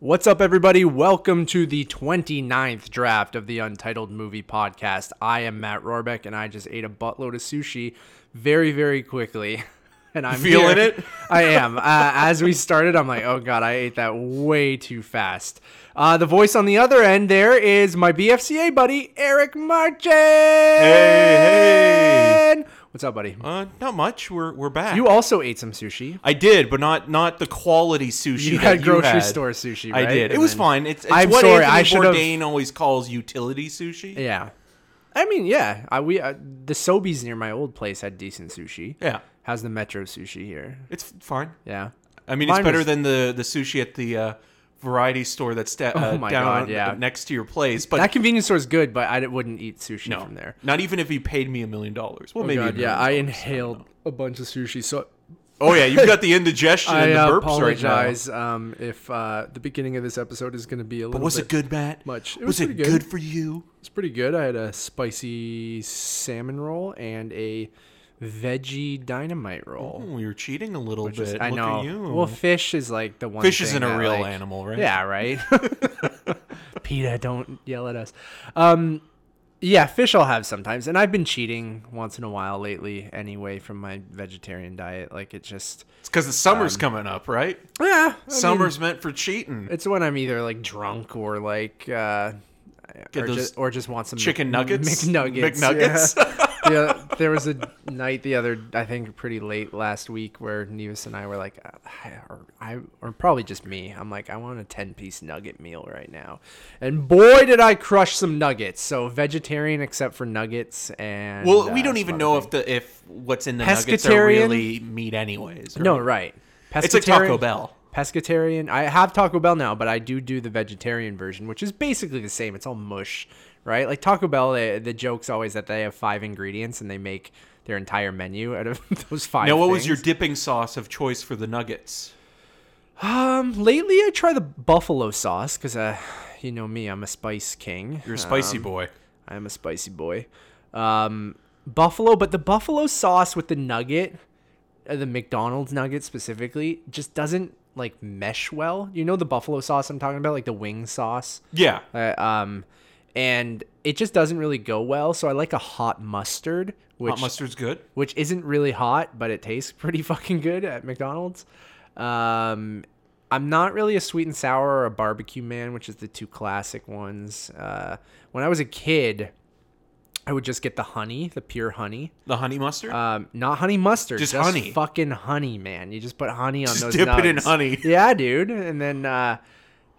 What's up, everybody? Welcome to the 29th draft of the Untitled Movie Podcast. I am Matt Rohrbeck, and I just ate a buttload of sushi very, very quickly. And I'm Feeling here. it? I am. Uh, as we started, I'm like, oh god, I ate that way too fast. Uh, the voice on the other end there is my BFCA buddy, Eric Martin. hey. What's up, buddy? Uh, not much. We're we're back. You also ate some sushi. I did, but not not the quality sushi. You had grocery had. store sushi, I right? did. It was fine. It's, it's I'm what sorry, Anthony I should've- Bourdain always calls utility sushi. Yeah. I mean, yeah. I, we uh, the Sobeys near my old place had decent sushi. Yeah, How's the Metro sushi here? it's fine. Yeah. I mean, Mine it's better was- than the the sushi at the uh, variety store that's da- uh, Oh my down God, yeah. next to your place. But that convenience store is good, but I wouldn't eat sushi no, from there. not even if he paid me a million dollars. Well, Oh maybe. God, yeah. I inhaled a bunch of sushi, so Oh yeah, you've got the indigestion I and the burps apologize right now. um, if uh, the beginning of this episode is going to be a little. But was it good, Matt? Much. It was, was it good. good. for you? It's pretty good. I had a spicy salmon roll and a veggie dynamite roll. Oh, you're cheating a little bit. is, I Look know. At you. Well, fish is like the one. Fish isn't a real like- animal, right? Yeah, right. PETA, don't yell at us. Um, yeah, fish I'll have sometimes, and I've been cheating once in a while lately, anyway, from my vegetarian diet. Like it just, It's because the summer's Um, coming up, right? yeah, Summer's meant for cheating. it's when I'm either like drunk or like, uh, or just or just want some chicken nuggets? McNuggets, McNuggets? yeah. Yeah, there was a night the other, I think, pretty late last week where Nevis and I were like, uh, I, or I, or probably just me. I'm like, I want a ten piece nugget meal right now, and boy, did I crush some nuggets. So vegetarian except for nuggets and. Well, we uh, don't even know things. if the if what's in the nuggets are really meat, anyways. right? No, right. It's like Taco Bell. Pescatarian. I have Taco Bell now, but I do do the vegetarian version, which is basically the same. It's all mush, right? Like Taco Bell, they, the joke's always that they have five ingredients and they make their entire menu out of those five. Now, what was your dipping sauce of choice for the nuggets? Um, lately I try the buffalo sauce because, uh, you know me, I'm a spice king. You're a spicy Um, boy. I am a spicy boy. Um, buffalo, but the buffalo sauce with the nugget, uh, the McDonald's nugget specifically, just doesn't like mesh well. You know the buffalo sauce I'm talking about, like the wing sauce. Yeah. Uh, um, and it just doesn't really go well. So I like a hot mustard, which Hot mustard's good. which isn't really hot, but it tastes pretty fucking good at McDonald's. Um, I'm not really a sweet and sour or a barbecue man, which is the two classic ones. Uh, when I was a kid, I would just get the honey, the pure honey. The honey mustard. Um, not honey mustard, Just honey. fucking honey, man. You just put honey on Just those. dip it in honey. Yeah, dude. And then uh,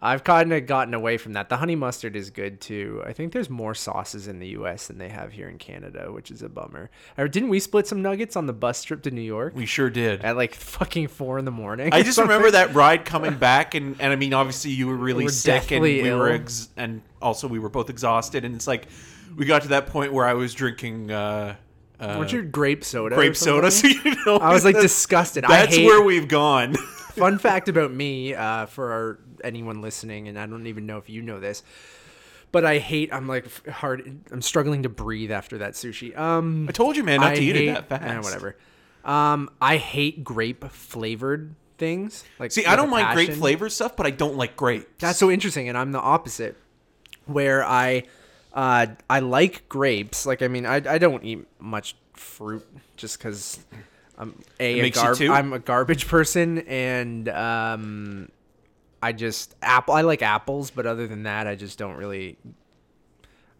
I've kind of gotten away from that. The honey mustard is good too. I think there's more sauces in the U.S. than they have here in Canada, which is a bummer. Or didn't we split some nuggets on the bus trip to New York we sure did. at like fucking four in the morning? I just remember that ride coming back, and, and I mean, obviously you were really We're sick, and we were, ex- and also we were both exhausted, and it's like we got to that point where I was drinking uh, uh, Weren't you grape soda? grape soda, so you know. I was like disgusted. I That's where we've gone. Fun fact about me, uh, for our, anyone listening, and I don't even know if you know this, but I hate. I'm like hard. I'm struggling to breathe after that sushi. Um, I told you, man, not I to eat hate, it that fast. eh, whatever. Um, I hate grape flavored things. Like See, I don't mind grape passion. flavor stuff, but I don't like grapes. That's so interesting, and I'm the opposite, where I, uh, I like grapes. Like I mean, I I don't eat much fruit just because I'm a, a, gar- I'm a garbage person, and um, I just apple. I like apples, but other than that, I just don't really.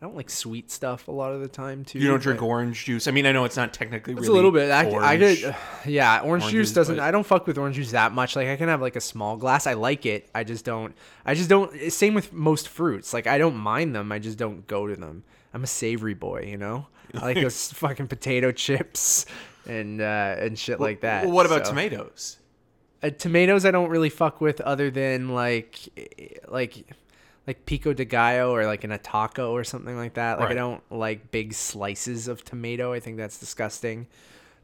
I don't like sweet stuff a lot of the time too. you don't drink orange juice. I mean, I know it's not technically it's really a little bit. I, I orange. could, yeah. Orange juice doesn't. but- I don't fuck with orange juice that much. Like I can have like a small glass. I like it. I just don't. I just don't. Same with most fruits. Like I don't mind them. I just don't go to them. I'm a savory boy. You know. I like those fucking potato chips and uh, and shit like that. Well, what about So- tomatoes? Uh, tomatoes I don't really fuck with other than like eh, like like pico de gallo or like in a taco or something like that. Like I don't like big slices of tomato. I think that's disgusting.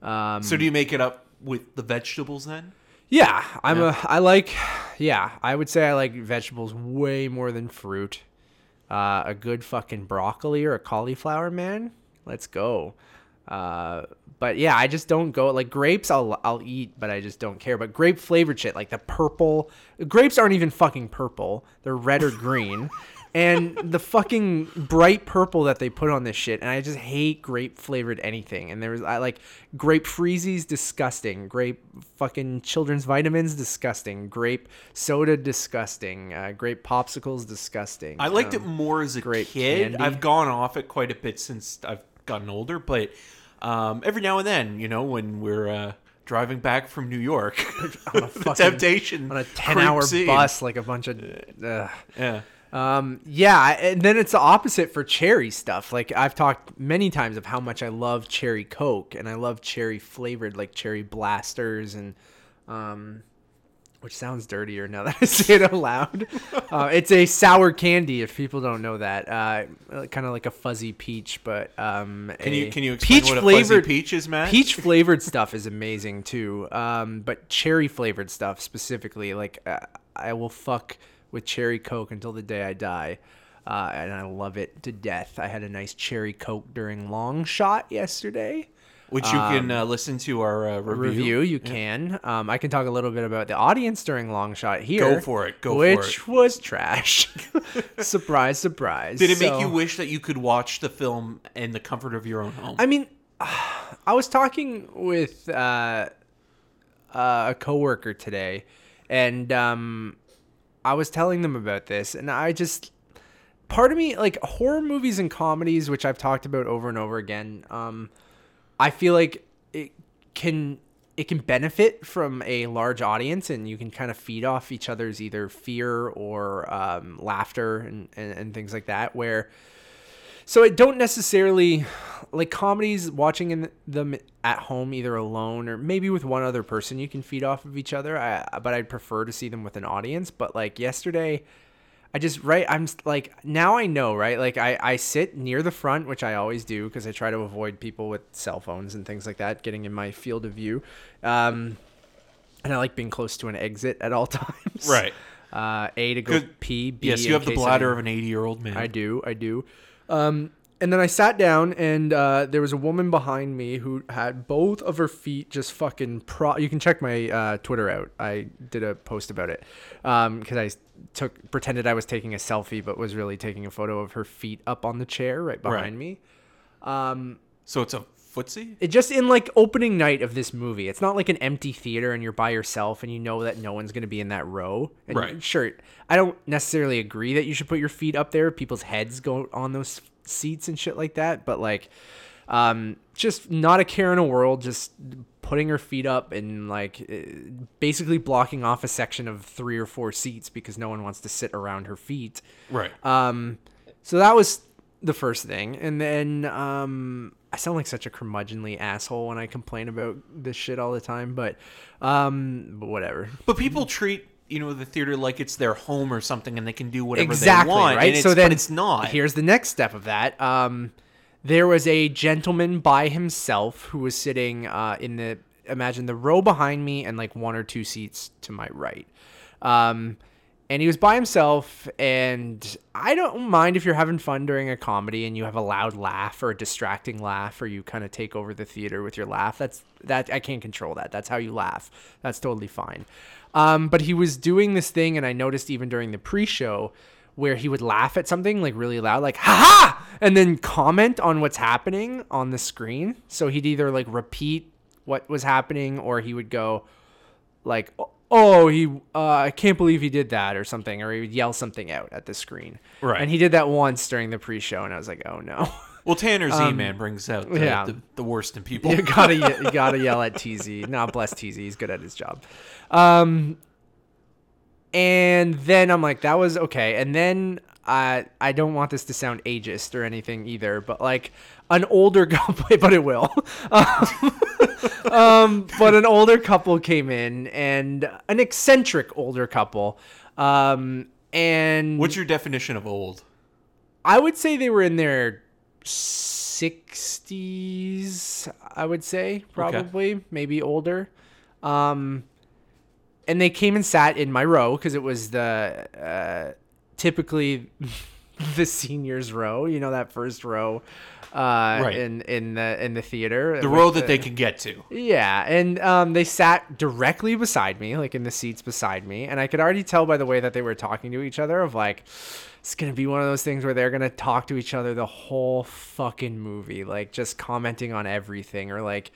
Um, So do you make it up with the vegetables then? yeah, I'm a I like yeah, I would say I like vegetables way more than fruit. Uh, a good fucking broccoli or a cauliflower, man. Let's go. Uh, but yeah, I just don't go like grapes. I'll I'll eat, but I just don't care. But grape flavored shit, like the purple grapes, aren't even fucking purple. They're red or green, and the fucking bright purple that they put on this shit. And I just hate grape flavored anything. And there was I like grape freezies, disgusting. Grape fucking children's vitamins, disgusting. Grape soda, disgusting. Uh, grape popsicles, disgusting. I liked Um, it more as a grape kid. candy. I've gone off it quite a bit since I've gotten older, but um, every now and then, you know, when we're uh, driving back from New York, on a the fucking- temptation on a 10 hour in. bus like a bunch of ugh. Yeah. um yeah and then it's the opposite for cherry stuff like i've talked many times of how much i love cherry coke and i love cherry flavored like cherry blasters and um which sounds dirtier now that I say it out loud. Uh, it's a sour candy, if people don't know that. Uh, kind of like a fuzzy peach, but um, Can you can you explain what a fuzzy peach is, Matt? Peach flavored stuff is amazing too. Um, but cherry flavored stuff specifically, like uh, I will fuck with cherry coke until the day I die. Uh, and I love it to death. I had a nice cherry coke during long shot yesterday. Which you can uh, listen to our uh, review. Review, you can. Um, I can talk a little bit about the audience during long shot here. Go for it, go for which it. was trash. surprise, surprise. Did it make you wish that you could watch the film in the comfort of your own home? I mean, I was talking with uh, uh, a coworker today, and um, I was telling them about this, and I just part of me like horror movies and comedies, which I've talked about over and over again. Um, I feel like it can it can benefit from a large audience, and you can kind of feed off each other's either fear or um, laughter and, and and things like that, where. So I don't necessarily like comedies watching in them at home either alone or maybe with one other person you can feed off of each other. I, but I'd prefer to see them with an audience. But like yesterday, I just right I'm like now I know right like I I sit near the front which I always do because I try to avoid people with cell phones and things like that getting in my field of view. Um, and I like being close to an exit at all times. Right. Uh, a to go Good- pee. Yes, you have the bladder of an 80 year old man. I do, I do. Um, and then I sat down, and uh, there was a woman behind me who had both of her feet just fucking pro. You can check my uh, Twitter out. I did a post about it because I took pretended I was taking a selfie, but was really taking a photo of her feet up on the chair right behind me. Um, So it's a footsie? it just in like opening night of this movie. It's not like an empty theater and you're by yourself and you know that no one's going to be in that row. And Right. Sure, I don't necessarily agree that you should put your feet up there. People's heads go on those seats and shit like that. But like, um, just not a care in the world. Just putting her feet up and like eh, basically blocking off a section of three or four seats because no one wants to sit around her feet. Right. Um, so that was the first thing, and then um, I sound like such a curmudgeonly asshole when I complain about this shit all the time, but um, but whatever. But people treat you know the theater like it's their home or something, and they can do whatever exactly they want. right. so then it's not. Here's the next step of that. Um, there was a gentleman by himself who was sitting uh, in the imagine the row behind me and like one or two seats to my right. Um, and he was by himself and i don't mind if you're having fun during a comedy and you have a loud laugh or a distracting laugh or you kind of take over the theater with your laugh that's that i can't control that that's how you laugh that's totally fine um, but he was doing this thing and i noticed even during the pre-show where he would laugh at something like really loud like ha ha and then comment on what's happening on the screen. So he'd either like repeat what was happening or he would go like oh he uh, i can't believe he did that or something or he would yell something out at the screen. Right. and he did that once during the pre-show and i was like oh no well, Tanner Z man brings out the, Um, yeah. the, the worst in people. you gotta you gotta yell at tz not bless tz he's good at his job um and then i'm like that was okay and then I I don't want this to sound ageist or anything either, but like an older couple, but it will. um, but an older couple came in, and an eccentric older couple, um, and What's your definition of old? I would say they were in their sixties. I would say probably maybe older. Um, and they came and sat in my row because it was the uh, typically the seniors row. You know that first row, uh, Right. in in the in the theater. The row that they can get to. yeah, and um, they sat directly beside me, like in the seats beside me, and I could already tell by the way that they were talking to each other of like, it's gonna be one of those things where they're gonna talk to each other the whole fucking movie, like just commenting on everything or like.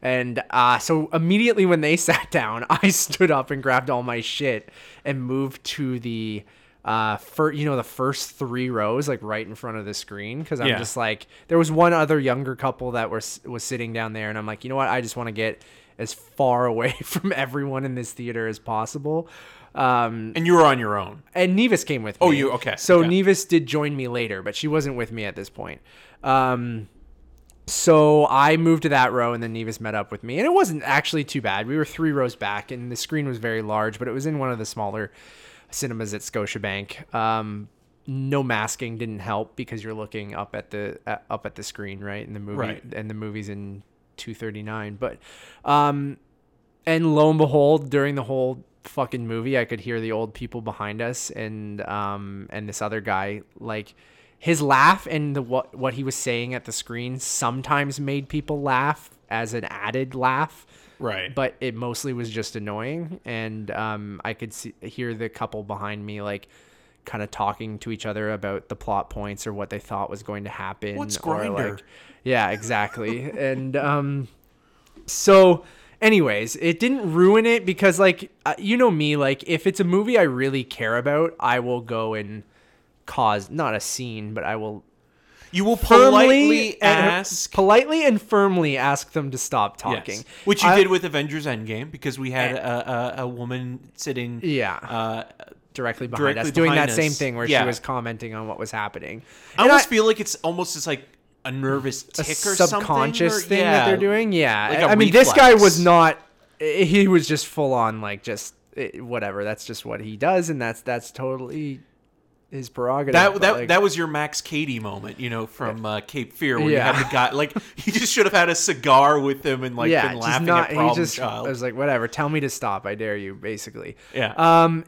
And uh, so immediately when they sat down, I stood up and grabbed all my shit and moved to the uh for you know the first three rows like right in front of the screen because i'm Yeah. just like there was one other younger couple that was was sitting down there and i'm like you know what i just want to get as far away from everyone in this theater as possible um And you were on your own. and Nevis came with me. Oh, you- okay, So okay. Nevis did join me later, but she wasn't with me at this point. Um, so I moved to that row, and then Nevis met up with me, and it wasn't actually too bad. We were three rows back, and the screen was very large, but it was in one of the smaller cinemas at Scotiabank. Um, no masking didn't help because you're looking up at the uh, up at the screen, right? In the movie, Right. and the movie's in 239, but um, and lo and behold, during the whole fucking movie, I could hear the old people behind us and um and this other guy like his laugh and the what what he was saying at the screen sometimes made people laugh as an added laugh. Right. But it mostly was just annoying, and um, I could see, hear the couple behind me like kind of talking to each other about the plot points or what they thought was going to happen. What's or, Grindr? like- yeah, exactly. and um, so, anyways, it didn't ruin it because, like, uh, you know me, like, if it's a movie I really care about, I will go and cause not a scene, but I will you will politely and- ask. politely and firmly ask them to stop talking. Yes. Which you I- did with Avengers Endgame because we had a, a, a woman sitting Yeah. uh, directly behind directly us, doing behind that same thing where Yeah. she was commenting on what was happening. I And almost feel like it's almost just like a nervous a tick or something. subconscious or- thing yeah. that they're doing. Yeah, like I a I mean, this guy was not. He was just full on like just eh, whatever. That's just what he does, and that's that's totally his prerogative. That that like, that was your Max Cady moment, you know, from uh, Cape Fear, where Yeah. you had the guy like he just should have had a cigar with him and like yeah, been laughing not. at Problem just Child. I was like, whatever. Tell me to stop. I dare you. Basically. yeah, Um,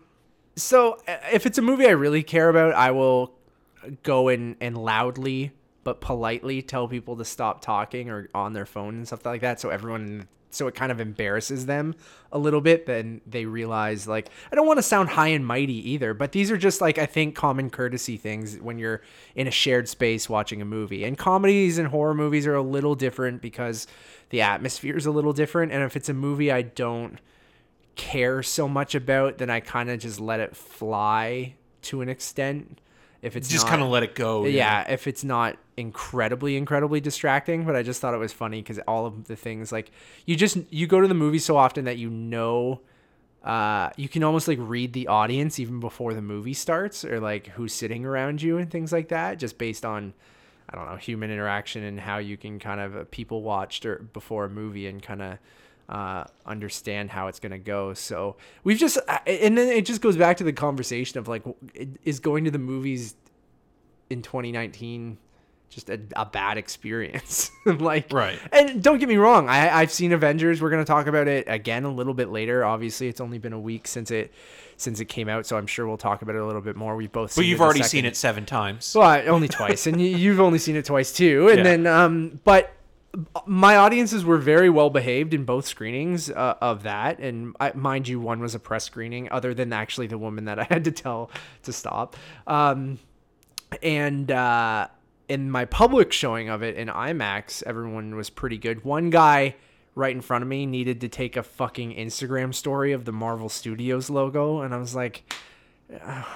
so uh, if it's a movie I really care about, I will go in and loudly but politely tell people to stop talking or on their phone and stuff like that. So everyone, so it kind of embarrasses them a little bit. Then they realize, like, I don't want to sound high and mighty either, but these are just like I think common courtesy things when you're in a shared space watching a movie. And comedies and horror movies are a little different because the atmosphere is a little different. And if it's a movie I don't care so much about, then I kind of just let it fly to an extent. If it's just kind of let it go. yeah, if it's not incredibly, incredibly distracting, but I just thought it was funny because all of the things like you just you go to the movie so often that you know. Uh, you can almost like read the audience even before the movie starts, or like who's sitting around you and things like that, just based on, I don't know, human interaction and how you can kind of uh, people watched or before a movie and kind of uh, understand how it's gonna go. So we've just, uh, and then it just goes back to the conversation of like, is going to the movies in 2019 just a, a bad experience like Right. and don't get me wrong I, i've seen avengers we're going to talk about it again a little bit later obviously it's only been a week since it since it came out so i'm sure we'll talk about it a little bit more we've both but you've already second- seen it seven times. well, only twice, and you, you've only seen it twice too. And Yeah. then, um, but my audiences were very well behaved in both screenings uh, of that. And I, mind you, one was a press screening, other than actually the woman that I had to tell to stop. Um, and uh, in my public showing of it in IMAX, everyone was pretty good. One guy right in front of me needed to take a fucking Instagram story of the Marvel Studios logo, and I was like,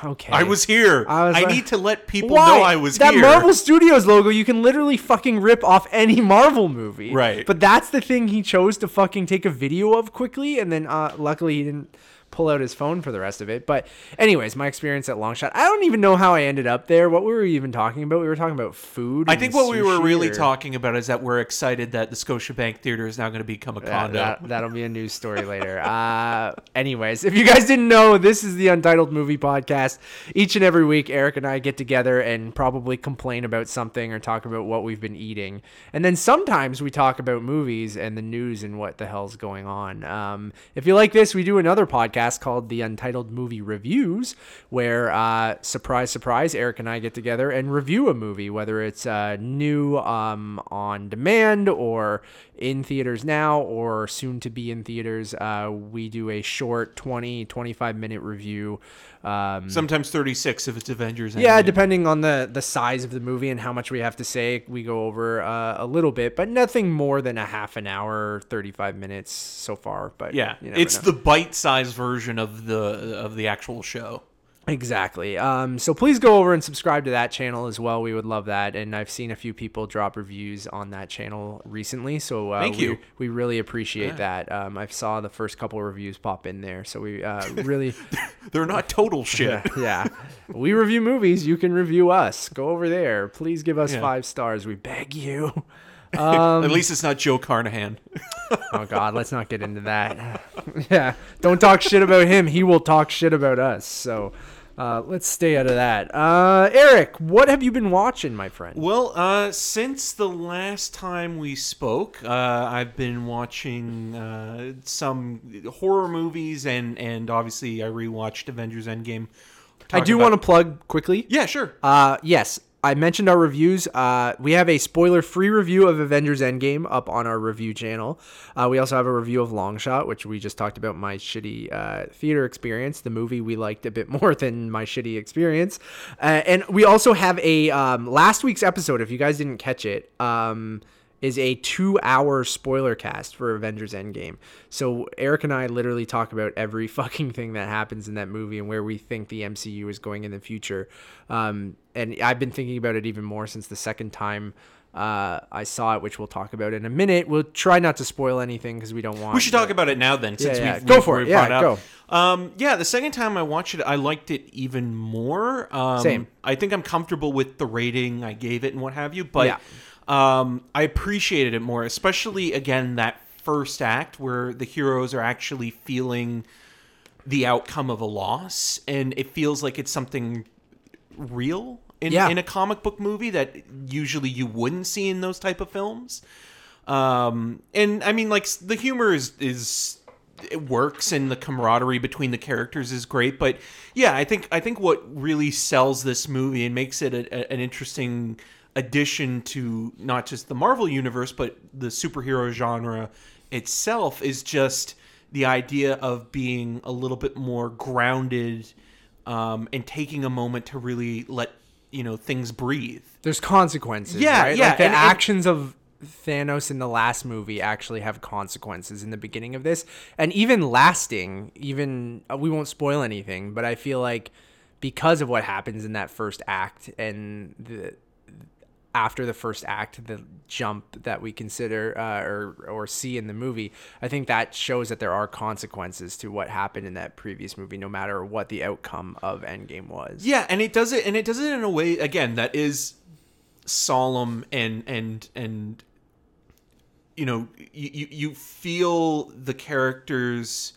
okay. I was here. I I, like- need to let people Why? know I was that here. That Marvel Studios logo, you can literally fucking rip off any Marvel movie. Right. But that's the thing he chose to fucking take a video of quickly, and then uh, luckily he didn't pull out his phone for the rest of it. But anyways, my experience at Longshot, I don't even know how I ended up there. What we were we even talking about? We were talking about food. I think what we were really or- talking about is that we're excited that the Scotiabank Theater is now going to become a condo. that, that'll be a news story later. Uh, anyways, if you guys didn't know, this is the Untitled Movie Podcast. Each and every week, Eric and I get together and probably complain about something or talk about what we've been eating. And then sometimes we talk about movies and the news and what the hell's going on. Um, if you like this, we do another podcast podcast called the Untitled Movie Reviews, where uh, surprise, surprise, Eric and I get together and review a movie, whether it's uh, new um, on demand or in theaters now or soon to be in theaters. Uh, we do a short 20, 25 minute review. Um, Sometimes 36 if it's Avengers. yeah, Endgame. depending on the the size of the movie and how much we have to say, we go over uh, a little bit, but nothing more than a half an hour, thirty five minutes so far. But Yeah, you it's know. the bite-sized version of the of the actual show. Exactly. Um, so please go over and subscribe to that channel as well. We would love that, and I've seen a few people drop reviews on that channel recently. So uh, Thank we, you. We really appreciate that. Um, I saw the first couple reviews pop in there, so we uh, really. They're not total shit. yeah. We review movies. You can review us. Go over there. Please give us Yeah. five stars. We beg you. At least it's not Joe Carnahan. Oh God, let's not get into that. yeah, don't talk shit about him. He will talk shit about us. So uh, let's stay out of that. Uh, Eric, what have you been watching, my friend? Well, uh, since the last time we spoke, uh, I've been watching uh, some horror movies, and and obviously I rewatched Avengers Endgame. I do want to plug quickly. Yeah, sure. Uh, yes, I mentioned our reviews. Uh, we have a spoiler-free review of Avengers Endgame up on our review channel. Uh, we also have a review of Longshot, which we just talked about my shitty uh, theater experience. The movie we liked a bit more than my shitty experience. Uh, and we also have a um, last week's episode. If you guys didn't catch it. Um, is a two hour spoiler cast for Avengers Endgame. So Eric and I literally talk about every fucking thing that happens in that movie and where we think the MCU is going in the future. Um, and I've been thinking about it even more since the second time uh, I saw it, which we'll talk about in a minute. We'll try not to spoil anything because we don't want. We should talk about it now then, since yeah. we've, Go we've- for it. we've Yeah, up. Um, yeah, the second time I watched it, I liked it even more. Um, Same. I think I'm comfortable with the rating I gave it and what have you, but Yeah. Um, I appreciated it more, especially again that first act where the heroes are actually feeling the outcome of a loss, and it feels like it's something real in, Yeah. in a comic book movie that usually you wouldn't see in those type of films. Um, and I mean, like the humor is is it works, and the camaraderie between the characters is great. But yeah, I think I think what really sells this movie and makes it a, a- an interesting addition to not just the Marvel universe but the superhero genre itself is just the idea of being a little bit more grounded um, and taking a moment to really let you know things breathe. There's consequences. Yeah, right? yeah, Like the and- and- actions of Thanos in the last movie actually have consequences in the beginning of this, and even lasting. Even uh, we won't spoil anything, but I feel like because of what happens in that first act and the after the first act, the jump that we consider uh, or or see in the movie, I think that shows that there are consequences to what happened in that previous movie, no matter what the outcome of Endgame was. Yeah, and it does it, and it does it in a way again that is solemn and and and you know you you, feel the characters,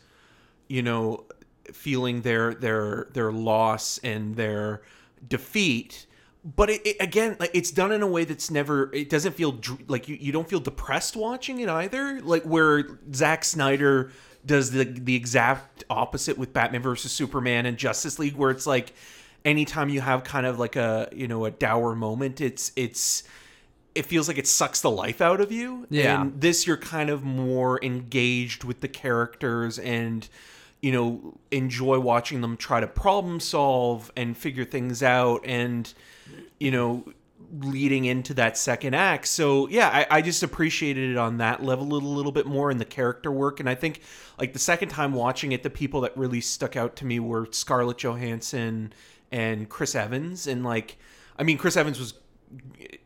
you know, feeling their their their loss and their defeat. But it, it, again, like it's done in a way that's never. It doesn't feel dr- like you, you don't feel depressed watching it either. Like where Zack Snyder does the the exact opposite with Batman versus Superman and Justice League, where it's like anytime you have kind of like a you know a dour moment, it's it's it feels like it sucks the life out of you. Yeah. And this you're kind of more engaged with the characters and you know enjoy watching them try to problem solve and figure things out and you know leading into that second act. So yeah I, I just appreciated it on that level a little, little bit more in the character work. And i think like the second time watching it the people that really stuck out to me were scarlett johansson and chris evans. And like i mean chris evans was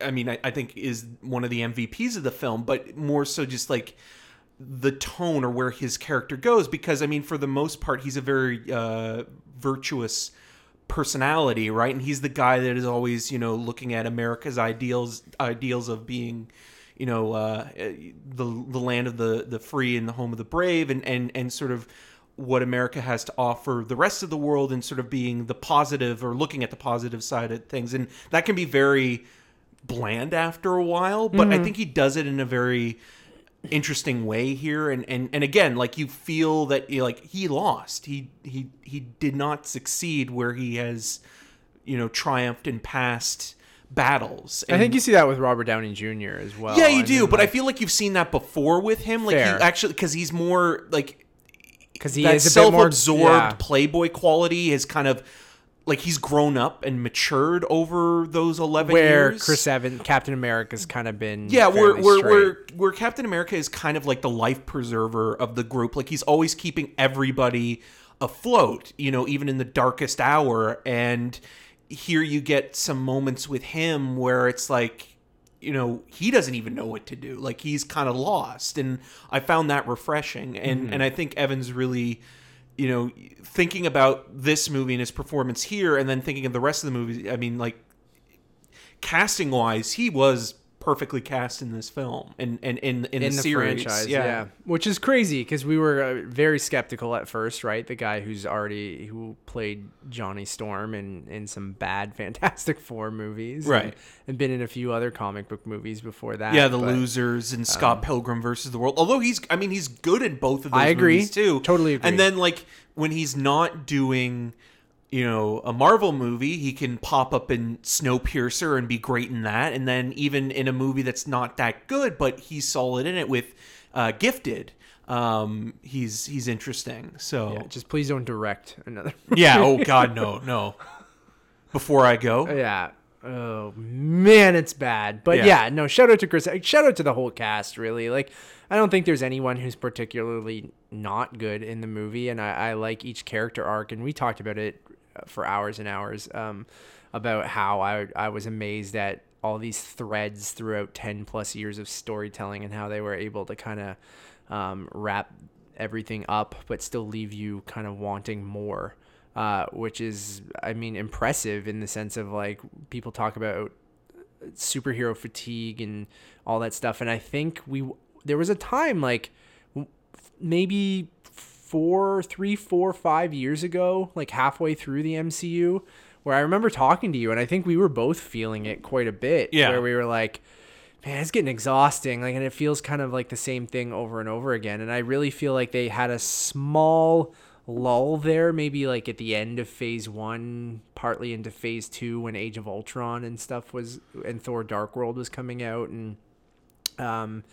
I mean, I, I think is one of the MVPs of the film, but more so just like the tone or where his character goes. Because I mean, for the most part, he's a very uh, virtuous personality, right? And he's the guy that is always, you know, looking at America's ideals, ideals of being, you know, uh, the the land of the the free and the home of the brave, and and and sort of what America has to offer the rest of the world and sort of being the positive or looking at the positive side of things. And that can be very bland after a while, but I think he does it in a very interesting way here and and and again like you feel that you know, like he lost he he he did not succeed where he has you know triumphed in past battles I think you see that with Robert Downey Jr. as well. yeah you And do then, but i feel like you've seen that before with him like Fair. he actually because he's more like because he that is a bit more self-absorbed yeah. playboy quality is kind of like he's grown up and matured over those 11 where years. Chris Evans, Captain America's kind of been yeah where where, where where captain america is kind of like the life preserver of the group. Like he's always keeping everybody afloat you know even in the darkest hour. And here you get some moments with him where it's like you know he doesn't even know what to do. Like he's kind of lost. And i found that refreshing. And Mm-hmm. and i think evans really you know thinking about this movie and his performance here and then thinking of the rest of the movie i mean like casting wise he was perfectly cast in this film and and in in, in the, the series franchise, yeah. which is crazy because we were uh, very skeptical at first, right? The guy who's already who played Johnny Storm in in some bad Fantastic Four movies, Right. and, been in a few other comic book movies before that. yeah, the but um, losers and Scott Pilgrim versus the World. Although he's, I mean, he's good in both of those I agree. too. Totally agree. And then like when he's not doing, you know, a Marvel movie, he can pop up in Snowpiercer and be great in that. And then even in a movie that's not that good, but he's solid in it with uh, Gifted. Um, he's he's interesting. So Yeah, just please don't direct another. yeah. Oh God, no, no. Before I go, yeah. Oh man, it's bad. But Yeah. yeah. no. Shout out to Chris. Shout out to the whole cast. Really, like I don't think there's anyone who's particularly not good in the movie, and I, I like each character arc. And we talked about it for hours and hours um, about how I I was amazed at all these threads throughout ten plus years of storytelling and how they were able to kind of um, wrap everything up, but still leave you kind of wanting more uh, which is, I mean, impressive in the sense of like people talk about superhero fatigue and all that stuff. And I think we, there was a time like maybe four, three, four, five years ago, like halfway through the MCU, where I remember talking to you, and I think we were both feeling it quite a bit. Yeah. Where we were like, man, it's getting exhausting. Like, and it feels kind of like the same thing over and over again. And I really feel like they had a small lull there, maybe like at the end of phase one, partly into phase two when Age of Ultron and stuff was, and Thor Dark World was coming out, and, um,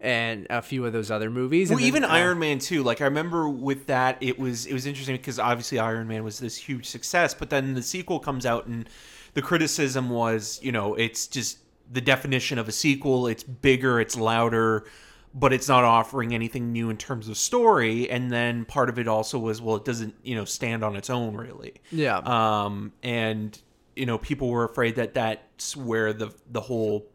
and a few of those other movies. Well, and then, even uh, Iron Man 2. Like I remember with that, it was it was interesting because obviously Iron Man was this huge success, but then the sequel comes out and the criticism was, you know, it's just the definition of a sequel. It's bigger, it's louder, but it's not offering anything new in terms of story. And then part of it also was, well, it doesn't, you know, stand on its own really. Yeah. Um, and you know, people were afraid that that's where the the whole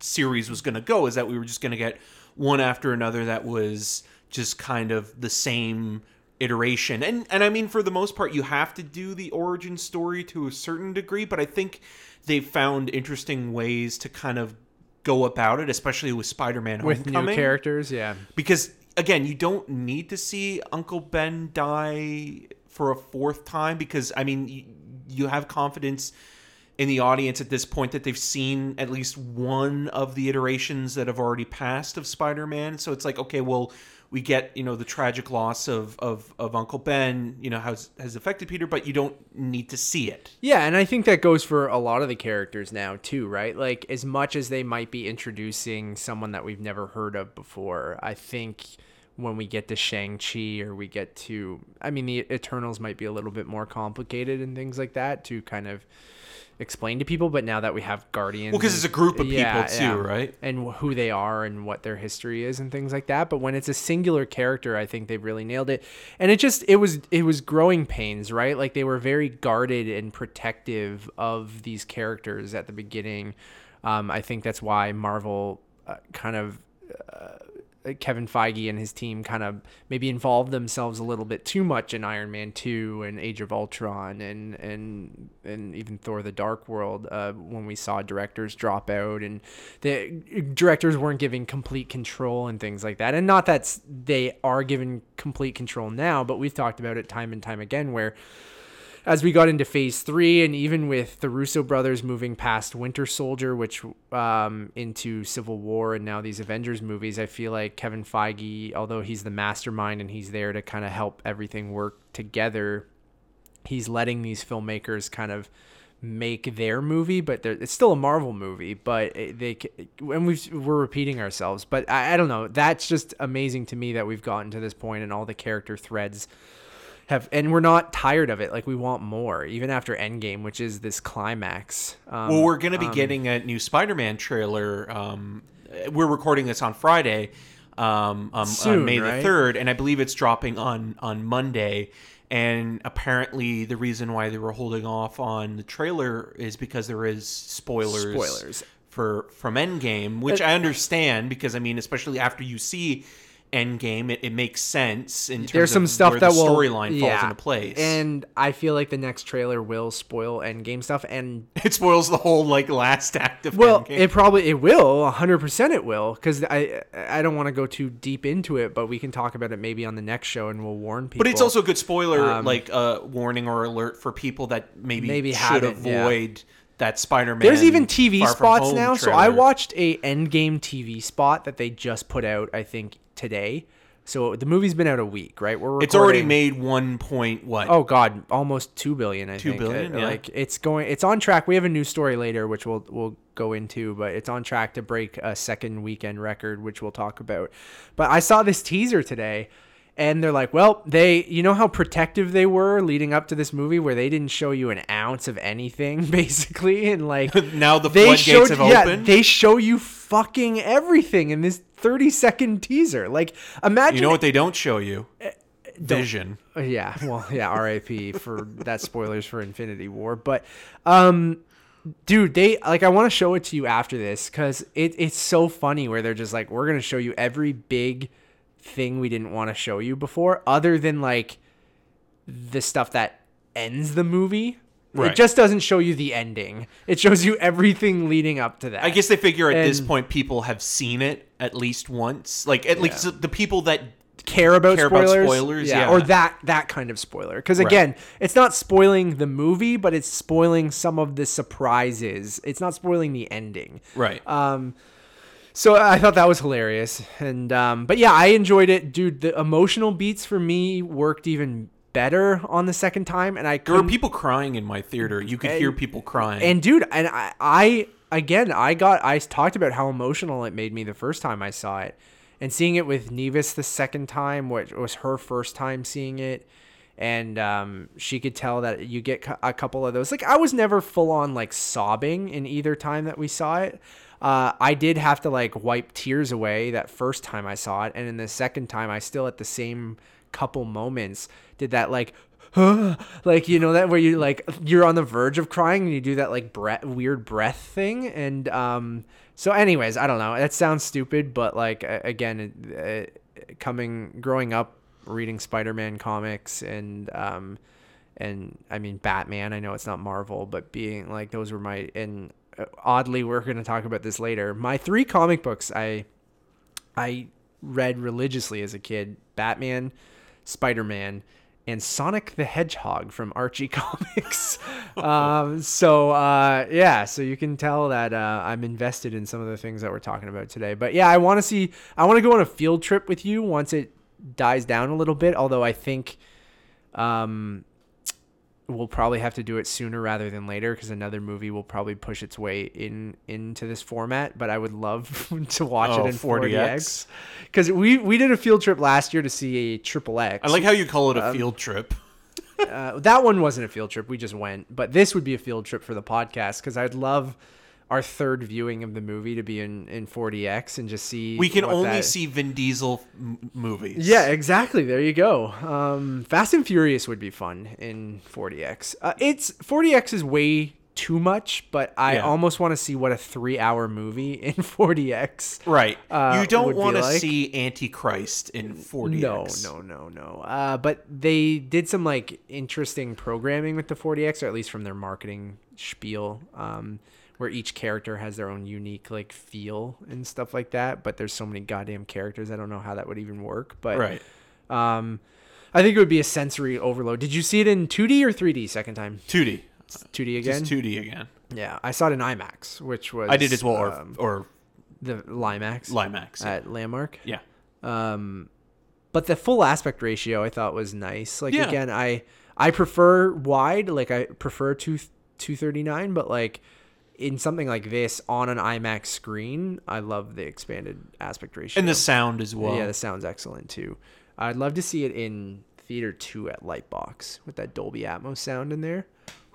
series was going to go is that we were just going to get one after another that was just kind of the same iteration and and I mean for the most part you have to do the origin story to a certain degree but I think they've found interesting ways to kind of go about it especially with Spider-Man with new characters, yeah. because again you don't need to see uncle ben die for a fourth time because i mean you, you have confidence in the audience at this point that they've seen at least one of the iterations that have already passed of spider-man so it's like okay well we get you know the tragic loss of of, of uncle ben you know has has affected peter but you don't need to see it Yeah, and I think that goes for a lot of the characters now too, right? Like as much as they might be introducing someone that we've never heard of before, I think when we get to Shang-Chi or we get to I mean the Eternals might be a little bit more complicated and things like that to kind of explain to people, but now that we have Guardians well because it's a group of Yeah, people too yeah. right? And who they are and what their history is and things like that but when it's a singular character i think they've really nailed it. And it just it was it was growing pains right? Like they were very guarded and protective of these characters at the beginning. Um, i think that's why marvel uh, kind of uh, Kevin Feige and his team kind of maybe involved themselves a little bit too much in Iron Man 2 and Age of Ultron and and and even Thor the Dark World uh, when we saw directors drop out and the directors weren't giving complete control and things like that. And not that they are given complete control now, but we've talked about it time and time again where as we got into phase three, and even with the Russo brothers moving past Winter Soldier, which um, into Civil War, and now these Avengers movies, I feel like Kevin Feige, although he's the mastermind and he's there to kind of help everything work together, he's letting these filmmakers kind of make their movie, but it's still a Marvel movie. But they and we we're repeating ourselves. But I, I don't know. That's just amazing to me that we've gotten to this point and all the character threads have, and we're not tired of it. Like we want more, even after Endgame, which is this climax. Um, well, we're gonna be um, getting a new Spider-Man trailer. Um, we're recording this on Friday, um, um soon, on May right? the third, and I believe it's dropping on on Monday and apparently the reason why they were holding off on the trailer is because there is spoilers spoilers for from Endgame, which I understand because I mean, especially after you see Endgame, it, it makes sense in terms There's some of stuff where that the storyline falls yeah. into place. And I feel like the next trailer will spoil Endgame stuff, and it spoils the whole like last act of well, Endgame. it probably it will, hundred percent it will, because I I don't want to go too deep into it, but we can talk about it maybe on the next show, and we'll warn people. But it's also a good spoiler, um, like uh, warning or alert for people that maybe maybe should avoid. Yeah that Spider-Man. There's even TV spots now. Trailer. So I watched a Endgame TV spot that they just put out. I think today, so the movie's been out a week, right? We're it's already made one point what? Oh God, almost two billion. I two think. billion. Uh, yeah. Like it's going, it's on track. We have a new story later, which we'll we'll go into, but it's on track to break a second weekend record, which we'll talk about. But I saw this teaser today and they're like, well, they, you know how protective they were leading up to this movie, where they didn't show you an ounce of anything, basically, and like now the floodgates showed, have yeah, opened. They show you fucking everything in this thirty second teaser. Like, imagine. You know what they don't show you? Uh, Vision. Yeah, well, yeah, R.I.P. for that. Spoilers for Infinity War, but um, dude they like i want to show it to you after this because it, it's so funny where they're just like we're gonna show you every big thing we didn't want to show you before, other than like the stuff that ends the movie. Right. It just doesn't show you the ending. It shows you everything leading up to that. I guess they figure at and, this point people have seen it at least once. Like at yeah. least the people that care about care spoilers, about spoilers yeah, yeah, or that that kind of spoiler. Because again, right. it's not spoiling the movie, but it's spoiling some of the surprises. It's not spoiling the ending. Right. Um so I thought that was hilarious, and um, but yeah, I enjoyed it, dude. The emotional beats for me worked even better on the second time, and I there were people crying in my theater. You could and, hear people crying, and dude, and I, I again, I got I talked about how emotional it made me the first time I saw it, and seeing it with Nevis the second time, which was her first time seeing it. And um, she could tell that you get a couple of those. Like I was never full on like sobbing in either time that we saw it, uh, I did have to like wipe tears away that first time I saw it, and in the second time, I still at the same couple moments did that like like you know that where you like you're on the verge of crying and you do that like breath weird breath thing and um so anyways i don't know. That sounds stupid but like again uh, coming growing up reading spider-man comics and um and i mean batman i know it's not marvel but being like those were my and oddly, we're going to talk about this later. My three comic books I I read religiously as a kid: Batman, Spider Man, and Sonic the Hedgehog from Archie Comics. um, so uh, yeah, so you can tell that uh, I'm invested in some of the things that we're talking about today. But yeah, I want to see. I want to go on a field trip with you once it dies down a little bit. Although I think. Um, we'll probably have to do it sooner rather than later because another movie will probably push its way in into this format. But I would love to watch oh, it in 4DX because we we did a field trip last year to see a triple X. I like how you call it a um, field trip. uh, that one wasn't a field trip; we just went. But this would be a field trip for the podcast because I'd love our third viewing of the movie to be in in 4DX and just see. We can only that... see Vin Diesel m- movies. Yeah, exactly. There you go. Um, Fast and Furious would be fun in 4DX. Uh, it's 4DX is way too much, but I yeah. almost want to see what a three-hour movie in 4DX. Right. Uh, you don't want to like. see Antichrist in 4DX. No, no, no, no. Uh, but they did some like interesting programming with the 4DX, or at least from their marketing spiel. Um, where each character has their own unique like feel and stuff like that. But there's so many goddamn characters, I don't know how that would even work. But right. Um, I think it would be a sensory overload. Did you see it in 2D or 3D second time? 2D. 2D again. Just 2D again. Yeah, I saw it in IMAX, which was I did as well, or, um, or the LieMAX LieMAX. Yeah. at Landmark. yeah. Um, but the full aspect ratio I thought was nice. Like Yeah. again, I I prefer wide. Like I prefer two two thirty nine, but like in something like this on an IMAX screen, I love the expanded aspect ratio. And the sound as well. yeah, the sound's excellent too. I'd love to see it in theater two at Lightbox with that Dolby Atmos sound in there.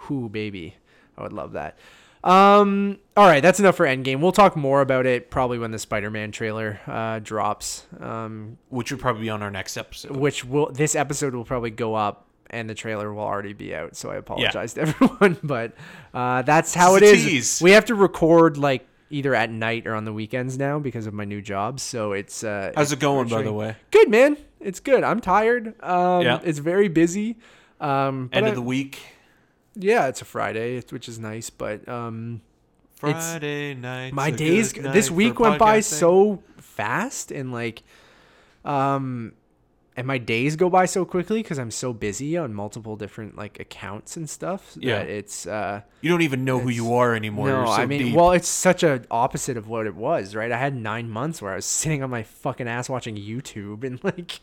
Whoo, baby, I would love that. Um, all right, that's enough for Endgame. We'll talk more about it probably when the Spider-Man trailer uh, drops. Um, which would probably be on our next episode. which will this episode will probably go up and the trailer will already be out. So I apologize to everyone, but uh, that's how it It's tease. We have to record like either at night or on the weekends now because of my new job. So it's uh, How's it going, by the way? Good man, it's good. I'm tired. Um, Yeah. it's very busy. Um, End I- of the week. yeah, it's a Friday, which is nice. But um, Friday night. my days this week went by so fast and like um and my days go by so quickly because i'm so busy on multiple different like accounts and stuff Yeah. that it's uh You don't even know who you are anymore. no so i mean deep. well it's such a opposite of what it was right i had nine months where i was sitting on my fucking ass watching youtube and like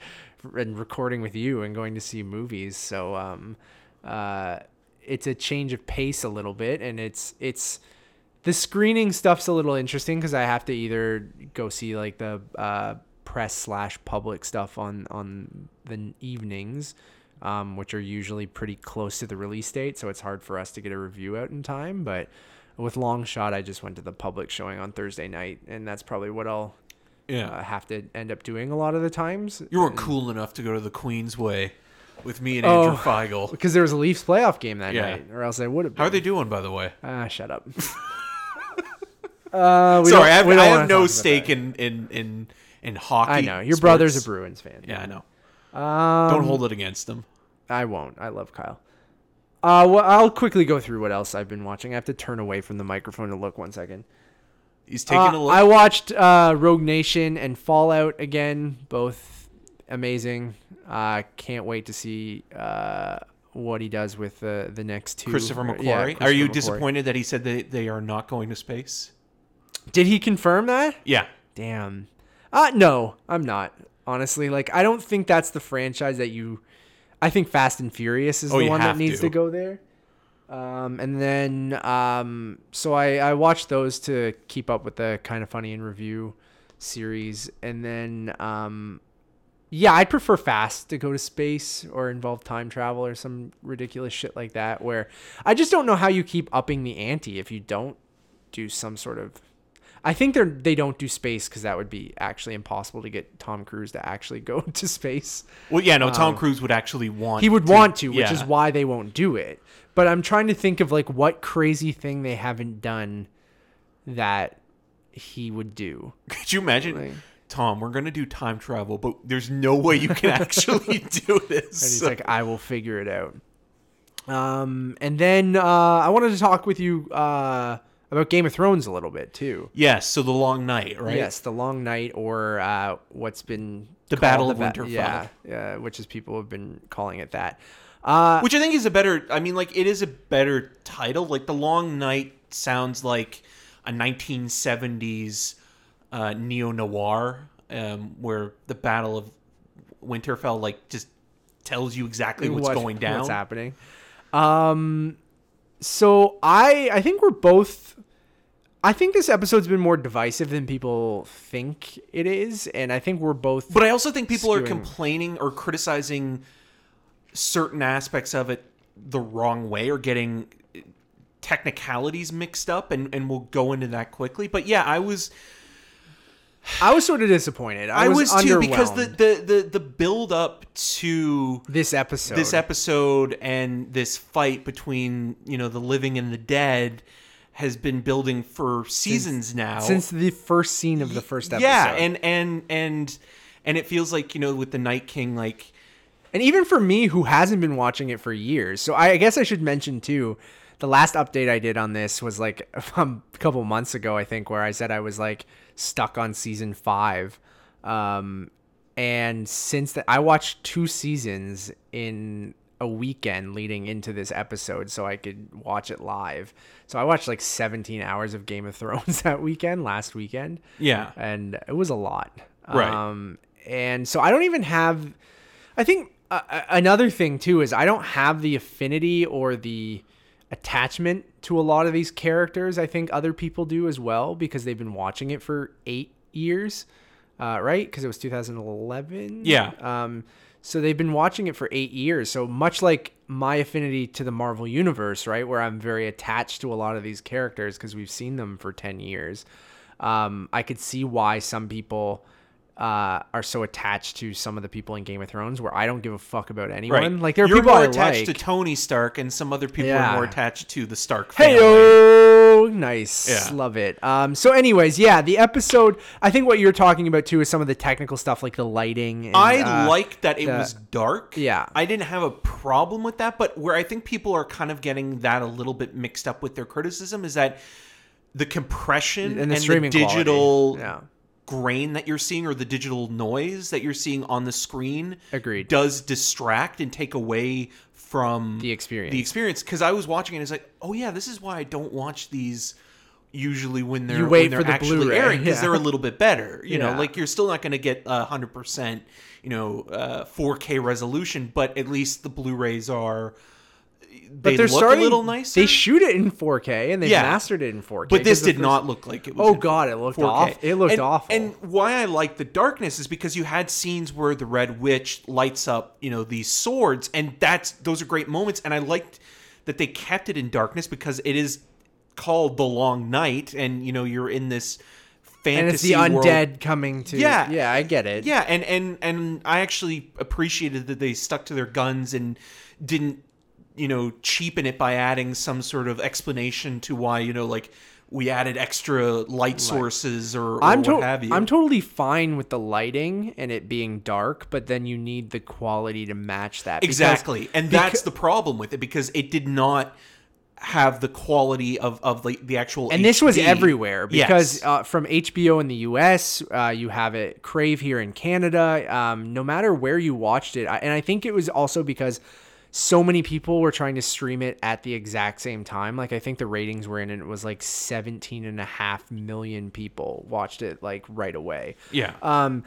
and recording with you and going to see movies so um uh it's a change of pace a little bit and it's it's the screening stuff's a little interesting because I have to either go see like the uh, press slash public stuff on on the evenings, um, which are usually pretty close to the release date, so it's hard for us to get a review out in time. But with Long Shot, I just went to the public showing on Thursday night, and that's probably what I'll yeah. uh, have to end up doing a lot of the times. you weren't cool enough to go to the Queensway with me and Oh. Andrew Feigl. because there was a Leafs playoff game that Yeah. night, or else I would have. How are they doing, by the way? Ah, shut up. uh, we Sorry, I have, I have no stake in, in in in hockey. I know your brother's a. Bruins fan. Yeah, I know. Um, Don't hold it against him. I won't. I love Kyle. Uh, well, I'll quickly go through what else I've been watching. I have to turn away from the microphone to look one second. He's taking Uh, a look. I watched uh, Rogue Nation and Fallout again, both amazing. Uh, can't wait to see uh, what he does with the the next two. Christopher McQuarrie. yeah, are you McQuarrie. disappointed that he said that they are not going to space? Did he confirm that? Yeah. Damn. Uh no, I'm not. Honestly, like I don't think that's the franchise that you I think Fast and Furious is Oh, the one that needs to. to go there. Um and then um so I I watched those to keep up with the kind of funny in review series and then um yeah, I'd prefer Fast to go to space or involve time travel or some ridiculous shit like that where I just don't know how you keep upping the ante if you don't do some sort of I think they're they don't do space because that would be actually impossible to get Tom Cruise to actually go to space. Well, yeah. No, Tom Um, Cruise would actually want. He would want to, which yeah. is why they won't do it. But I'm trying to think of like what crazy thing they haven't done that he would do. Could you imagine, Like- Tom? We're gonna do time travel, but there's no way you can actually do this. And he's like, I will figure it out. Um, and then uh, I wanted to talk with you uh, about Game of Thrones a little bit too. yes. So the long night, right? Yes, the Long Night, or uh, what's been The Battle of ba- Winterfell. Yeah, yeah, which is people have been calling it that. Uh, Which I think is a better. I mean, like it is a better title. Like the long night sounds like a 1970s uh, neo noir, um, where the Battle of Winterfell like just tells you exactly what's what- going down. What's happening? Um, so I I think we're both. I think this episode's been more divisive than people think it is, and I think we're both. But I also think people are complaining or criticizing certain aspects of it the wrong way or getting technicalities mixed up, and, and we'll go into that quickly. But yeah, I was I was sort of disappointed. I, I was, was, too because the, the the the build up to this episode. this episode and this fight between you know the living and the dead has been building for seasons now since the first scene of the first episode. yeah and and and and it feels like you know with the night king like And even for me, who hasn't been watching it for years, so I, I guess I should mention too. The last update I did on this was like a couple months ago, I think, where I said I was like stuck on season five, um, and since that, I watched two seasons in a weekend leading into this episode so I could watch it live. So I watched like 17 hours of Game of Thrones that weekend, last weekend. Yeah. And it was a lot. Right. Um, and so I don't even have, I think uh, uh, another thing too is I don't have the affinity or the attachment to a lot of these characters. I think other people do as well because they've been watching it for eight years, uh, right? Because it was 2011. Yeah. Um, so they've been watching it for eight years. So much like my affinity to the Marvel universe, right, where I'm very attached to a lot of these characters because we've seen them for ten years. Um, I could see why some people uh, are so attached to some of the people in Game of Thrones, where I don't give a fuck about anyone. Like there are You're people more I attached like. to Tony Stark, and some other people Yeah. are more attached to the Stark family. Nice, Yeah. love it. Um, so, anyways, yeah, the episode. I think what you're talking about too is some of the technical stuff, like the lighting. And, I uh, like that it the- was dark. Yeah. I didn't have a problem with that, but where I think people are kind of getting that a little bit mixed up with their criticism is that the compression And and the the, streaming digital. Yeah. grain that you're seeing or the digital noise that you're seeing on the screen Agreed. does distract and take away from The experience. the experience because i was watching it and it's like oh yeah this is why i don't watch these usually when they're You wait when they're for the actually Blu-ray, airing because yeah. they're a little bit better you know like you're still not going to get a 100% you know uh, 4k resolution but at least the blu-rays are they But they're look starting. a little nicer They shoot it in 4K and they Yeah. mastered it in 4K. but this did first- not look like it was Oh god, it looked 4K. off. It looked and, awful. And why I like the darkness is because you had scenes where the Red Witch lights up, you know, these swords, and that's those are great moments. And I liked that they kept it in darkness because it is called the Long Night, and you know you're in this fantasy and it's the world. undead coming to. Yeah. yeah, I get it. Yeah, and and and I actually appreciated that they stuck to their guns and didn't, you know, cheapen it by adding some sort of explanation to why you know like we added extra light sources or, or I'm what have you. I'm totally fine with the lighting and it being dark, but then you need the quality to match that. because- exactly, and becau- that's the problem with it because it did not have the quality of of the, the actual. and this was everywhere because Yes. uh, from HBO in the US, uh, you have it Crave here in Canada. Um, no matter where you watched it, I, and I think it was also because so many people were trying to stream it at the exact same time. Like I think the ratings were in, and it was like 17 and a half million people watched it like right away. yeah. Um,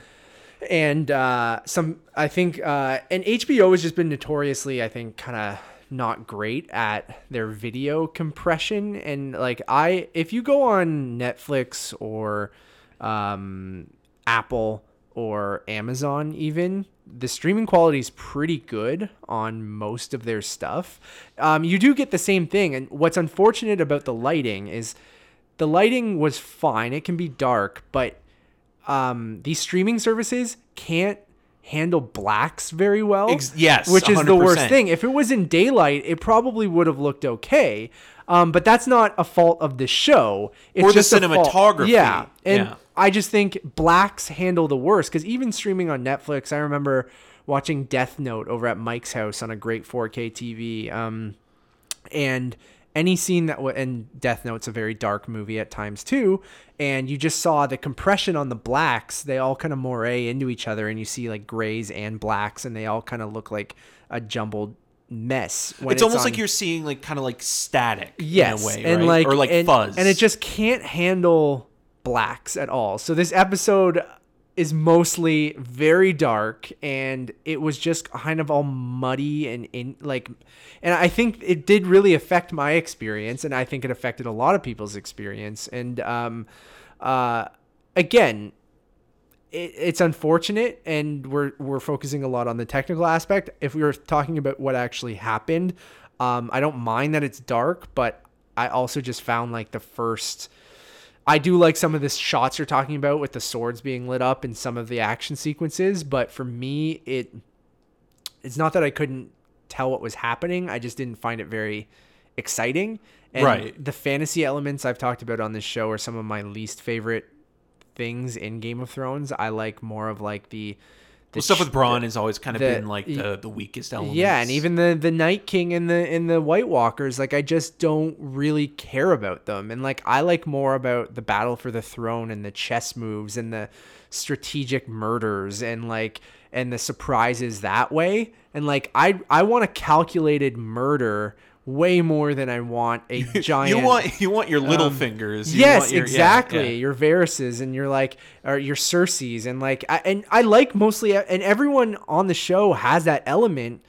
and uh, some, I think, uh, and HBO has just been notoriously, I think, kind of not great at their video compression. And like, I, if you go on Netflix or um, Apple or Amazon, even the streaming quality is pretty good on most of their stuff. Um, you do get the same thing, and what's unfortunate about the lighting is the lighting was fine. It can be dark, but um, these streaming services can't handle blacks very well. Ex- yes, which is the worst thing. If it was in daylight, it probably would have looked okay. Um, but that's not a fault of the show. It's Or the just fault- cinematography. Yeah, and Yeah. I just think blacks handle the worst because even streaming on Netflix, I remember watching Death Note over at Mike's house on a great 4K TV. Um, and any scene that w- and Death Note's a very dark movie at times too, and you just saw the compression on the blacks. They all kind of moray into each other, and you see like grays and blacks, and they all kind of look like a jumbled mess. when it's, almost on- like you're seeing like kind of like static yes, in a way, and right? like or like and, fuzz, and it just can't handle blacks at all. So this episode is mostly very dark and it was just kind of all muddy and in like and I think it did really affect my experience and I think it affected a lot of people's experience and um uh again it, it's unfortunate and we're we're focusing a lot on the technical aspect if we were talking about what actually happened um I don't mind that it's dark but I also just found like the first I do like some of the shots you're talking about with the swords being lit up and some of the action sequences, but for me, it it's not that I couldn't tell what was happening. I just didn't find it very exciting. And Right. The fantasy elements I've talked about on this show are some of my least favorite things in Game of Thrones. I like more of like the the Well, stuff with Bran has always kind of the- been like the, the weakest element. Yeah, and even the the Night King and the and the White Walkers, like I just don't really care about them. And like I like more about the battle for the throne and the chess moves and the strategic murders and like and the surprises that way. And like I I want a calculated murder way more than I want a giant you want you want your Littlefingers. You yes, want your- exactly. yeah. Your Varys's and your like, or your Cersei's, and like, I, and I like mostly, and everyone on the show has that element.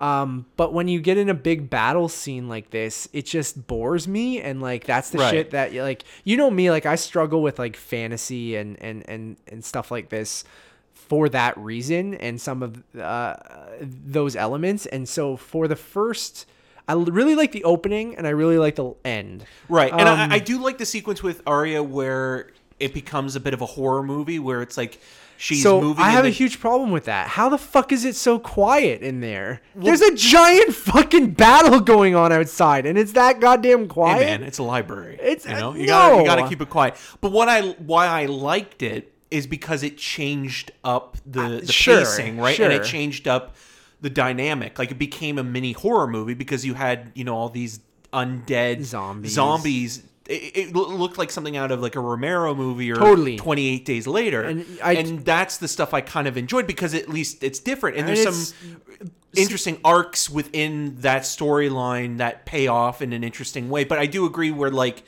Um, but when you get in a big battle scene like this, it just bores me, and like that's the Right. shit that like you know me, like I struggle with like fantasy and and and and stuff like this for that reason and some of uh, those elements. And so for the first. I really like the opening and I really like the end. Right, and Um, I, I do like the sequence with Arya where it becomes a bit of a horror movie where it's like she's so moving. I have the- a huge problem with that. How the fuck is it so quiet in there? There's a giant fucking battle going on outside, and it's that goddamn Hey quiet. man, it's a library. It's- you know uh, you gotta you gotta keep it quiet. But what I why I liked it is because it changed up the, the sure, pacing, right? And it changed up the dynamic. Like it became a mini horror movie because you had you know all these undead Zombies. Zombies. It, it looked like something out of like a Romero movie or Totally. 28 Days Later. And I, And, that's the stuff I kind of enjoyed because at least it's different. And And there's some interesting arcs within that storyline that pay off in an interesting way. But I do agree where like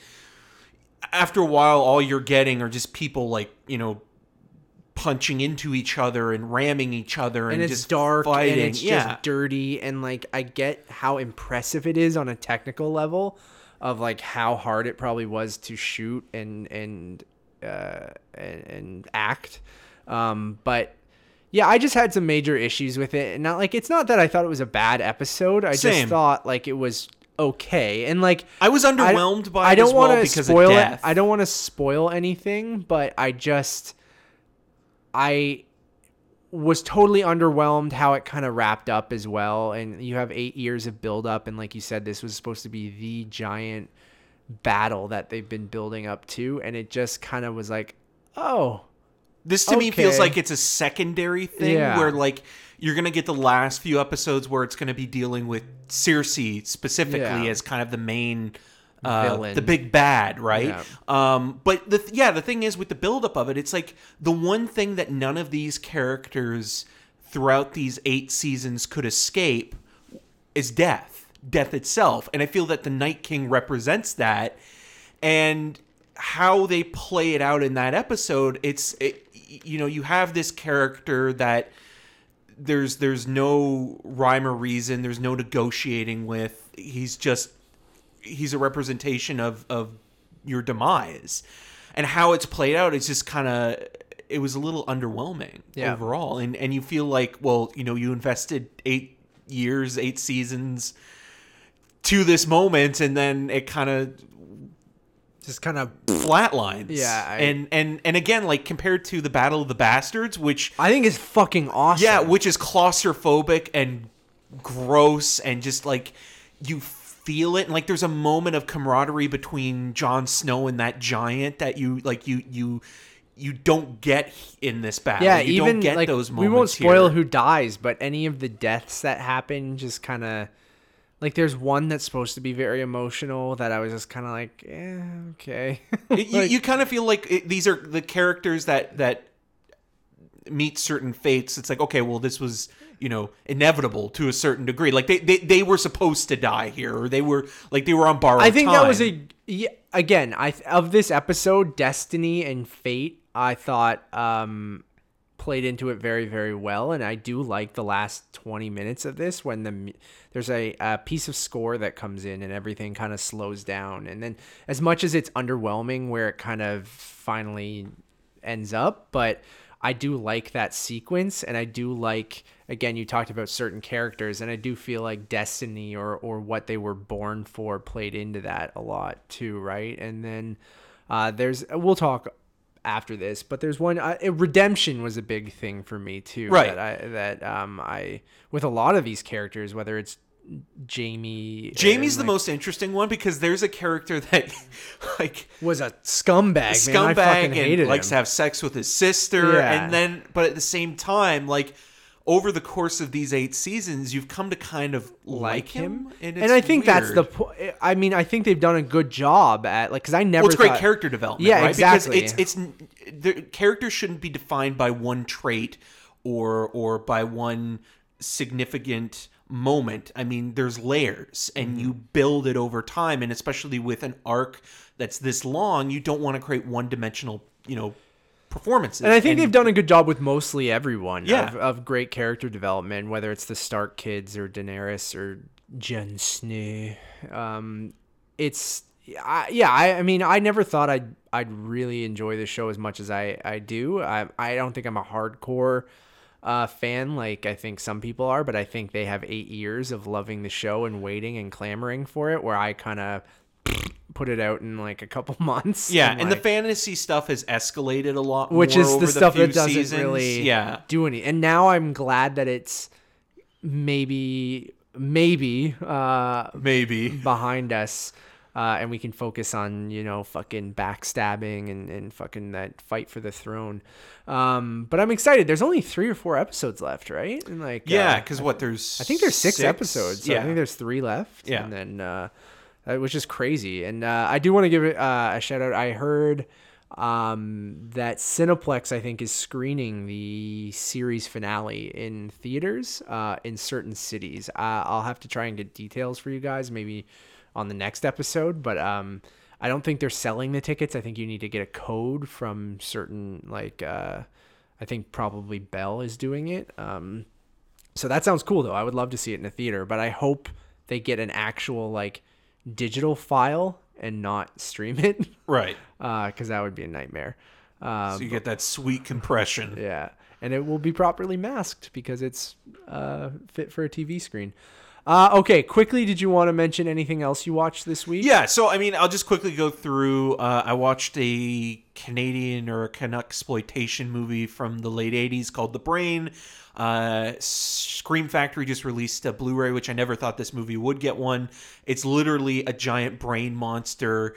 after a while all you're getting are just people like, you know, punching into each other and ramming each other and, and it's just dark fighting. and it's yeah. just dirty and like I get how impressive it is on a technical level of like how hard it probably was to shoot and and uh and, and act um but yeah I just had some major issues with it and not like it's not that I thought it was a bad episode I Same. just thought like it was okay and like I was I- underwhelmed by I don't as well because spoil it. I don't want to spoil anything, but I just I was totally underwhelmed how it kind of wrapped up as well. And you have eight years of build up, and like you said, this was supposed to be the giant battle that they've been building up to, and it just kind of was like, oh, This to me feels like it's a secondary thing Yeah. where like you're gonna get the last few episodes where it's gonna be dealing with Cersei specifically Yeah. as kind of the main uh, the big bad, right? Yeah. Um, but the th- yeah, the thing is with the buildup of it, it's like the one thing that none of these characters throughout these eight seasons could escape is death, death itself, and I feel that the Night King represents that, and how they play it out in that episode, it's it, you know you have this character that there's there's no rhyme or reason, there's no negotiating with. He's just he's a representation of of your demise, and how it's played out. It's just kind of it was a little underwhelming Yeah. overall, and and you feel like well you know you invested eight years, eight seasons to this moment, and then it kind of just kind of. flatlines. Yeah, I- and and and again, like compared to the Battle of the Bastards, which I think is fucking awesome. yeah, which is claustrophobic and gross and just like you feel it and like there's a moment of camaraderie between Jon Snow and that giant that you like you you you don't get in this battle. yeah, you even don't get like those we won't spoil here. who dies, but any of the deaths that happen just kind of like there's one that's supposed to be very emotional that I was just kind of like, eh, okay. you, you, you kind of feel like it, these are the characters that that meet certain fates. It's like okay, well, this was you know inevitable to a certain degree. Like they they, they were supposed to die here, or they were like they were on borrowed. I think that was a yeah, again. I of this episode, destiny and fate. I thought um, played into it very very well, and I do like the last twenty minutes of this when the there's a, a piece of score that comes in and everything kind of slows down, and then as much as it's underwhelming where it kind of finally ends up, but I do like that sequence, and I do like again you talked about certain characters, and I do feel like destiny or or what they were born for played into that a lot too, right? And then uh, there's we'll talk after this, but there's one uh, redemption was a big thing for me too, Right. That I that um I with a lot of these characters, whether it's Jaime. Jaime's and, the like, most interesting one because there's a character that like was a scumbag. Man. I scumbag fucking and hated likes him. to have sex with his sister Yeah. and then but at the same time like over the course of these eight seasons you've come to kind of like, him, and, it's I think that's the. weird. Po- I mean, I think they've done a good job at like because I never. well, it's great character development Yeah, right exactly. because it's it's the characters shouldn't be defined by one trait or or by one significant moment i mean there's layers and Mm-hmm. you build it over time and especially with an arc that's this long you don't want to create one dimensional you know performances And I think they've done a good job with mostly everyone Yeah. of, of great character development, whether it's the Stark kids or Daenerys or Jon Snow. Um, it's I, yeah, I, I mean, I never thought I'd I'd really enjoy the show as much as I I do. I I don't think I'm a hardcore uh, fan like I think some people are, but I think they have eight years of loving the show and waiting and clamoring for it, where I kind of put it out in like a couple months. yeah and the like- fantasy stuff has escalated a lot which is the stuff that doesn't seasons. really yeah do any. And now I'm glad that it's maybe maybe uh, maybe behind us. Uh, and we can focus on you know fucking backstabbing and, and fucking that fight for the throne. Um, but I'm excited. There's only three or four episodes left, right? And like yeah uh, because what there's I think there's six, episodes. So yeah I think there's three left. Yeah. And then, uh, uh, which is crazy. And uh, I do want to give it uh, a shout out. I heard um, that Cineplex, I think, is screening the series finale in theaters uh, in certain cities. Uh, I'll have to try and get details for you guys, maybe on the next episode. But um, I don't think they're selling the tickets. I think you need to get a code from certain, like, uh, I think probably Bell is doing it. Um, so that sounds cool though. I would love to see it in a theater, but I hope they get an actual like digital file and not stream it, right because that would be a nightmare. Um, so you get that sweet compression yeah, and it will be properly masked because it's uh, fit for a TV screen. Uh, okay, quickly, did you want to mention anything else you watched this week? Yeah, so I mean, I'll just quickly go through. Uh, I watched a Canadian or a Canuck exploitation movie from the late '80s called The Brain. Uh, Scream Factory just released a Blu-ray, which I never thought this movie would get one. It's literally a giant brain monster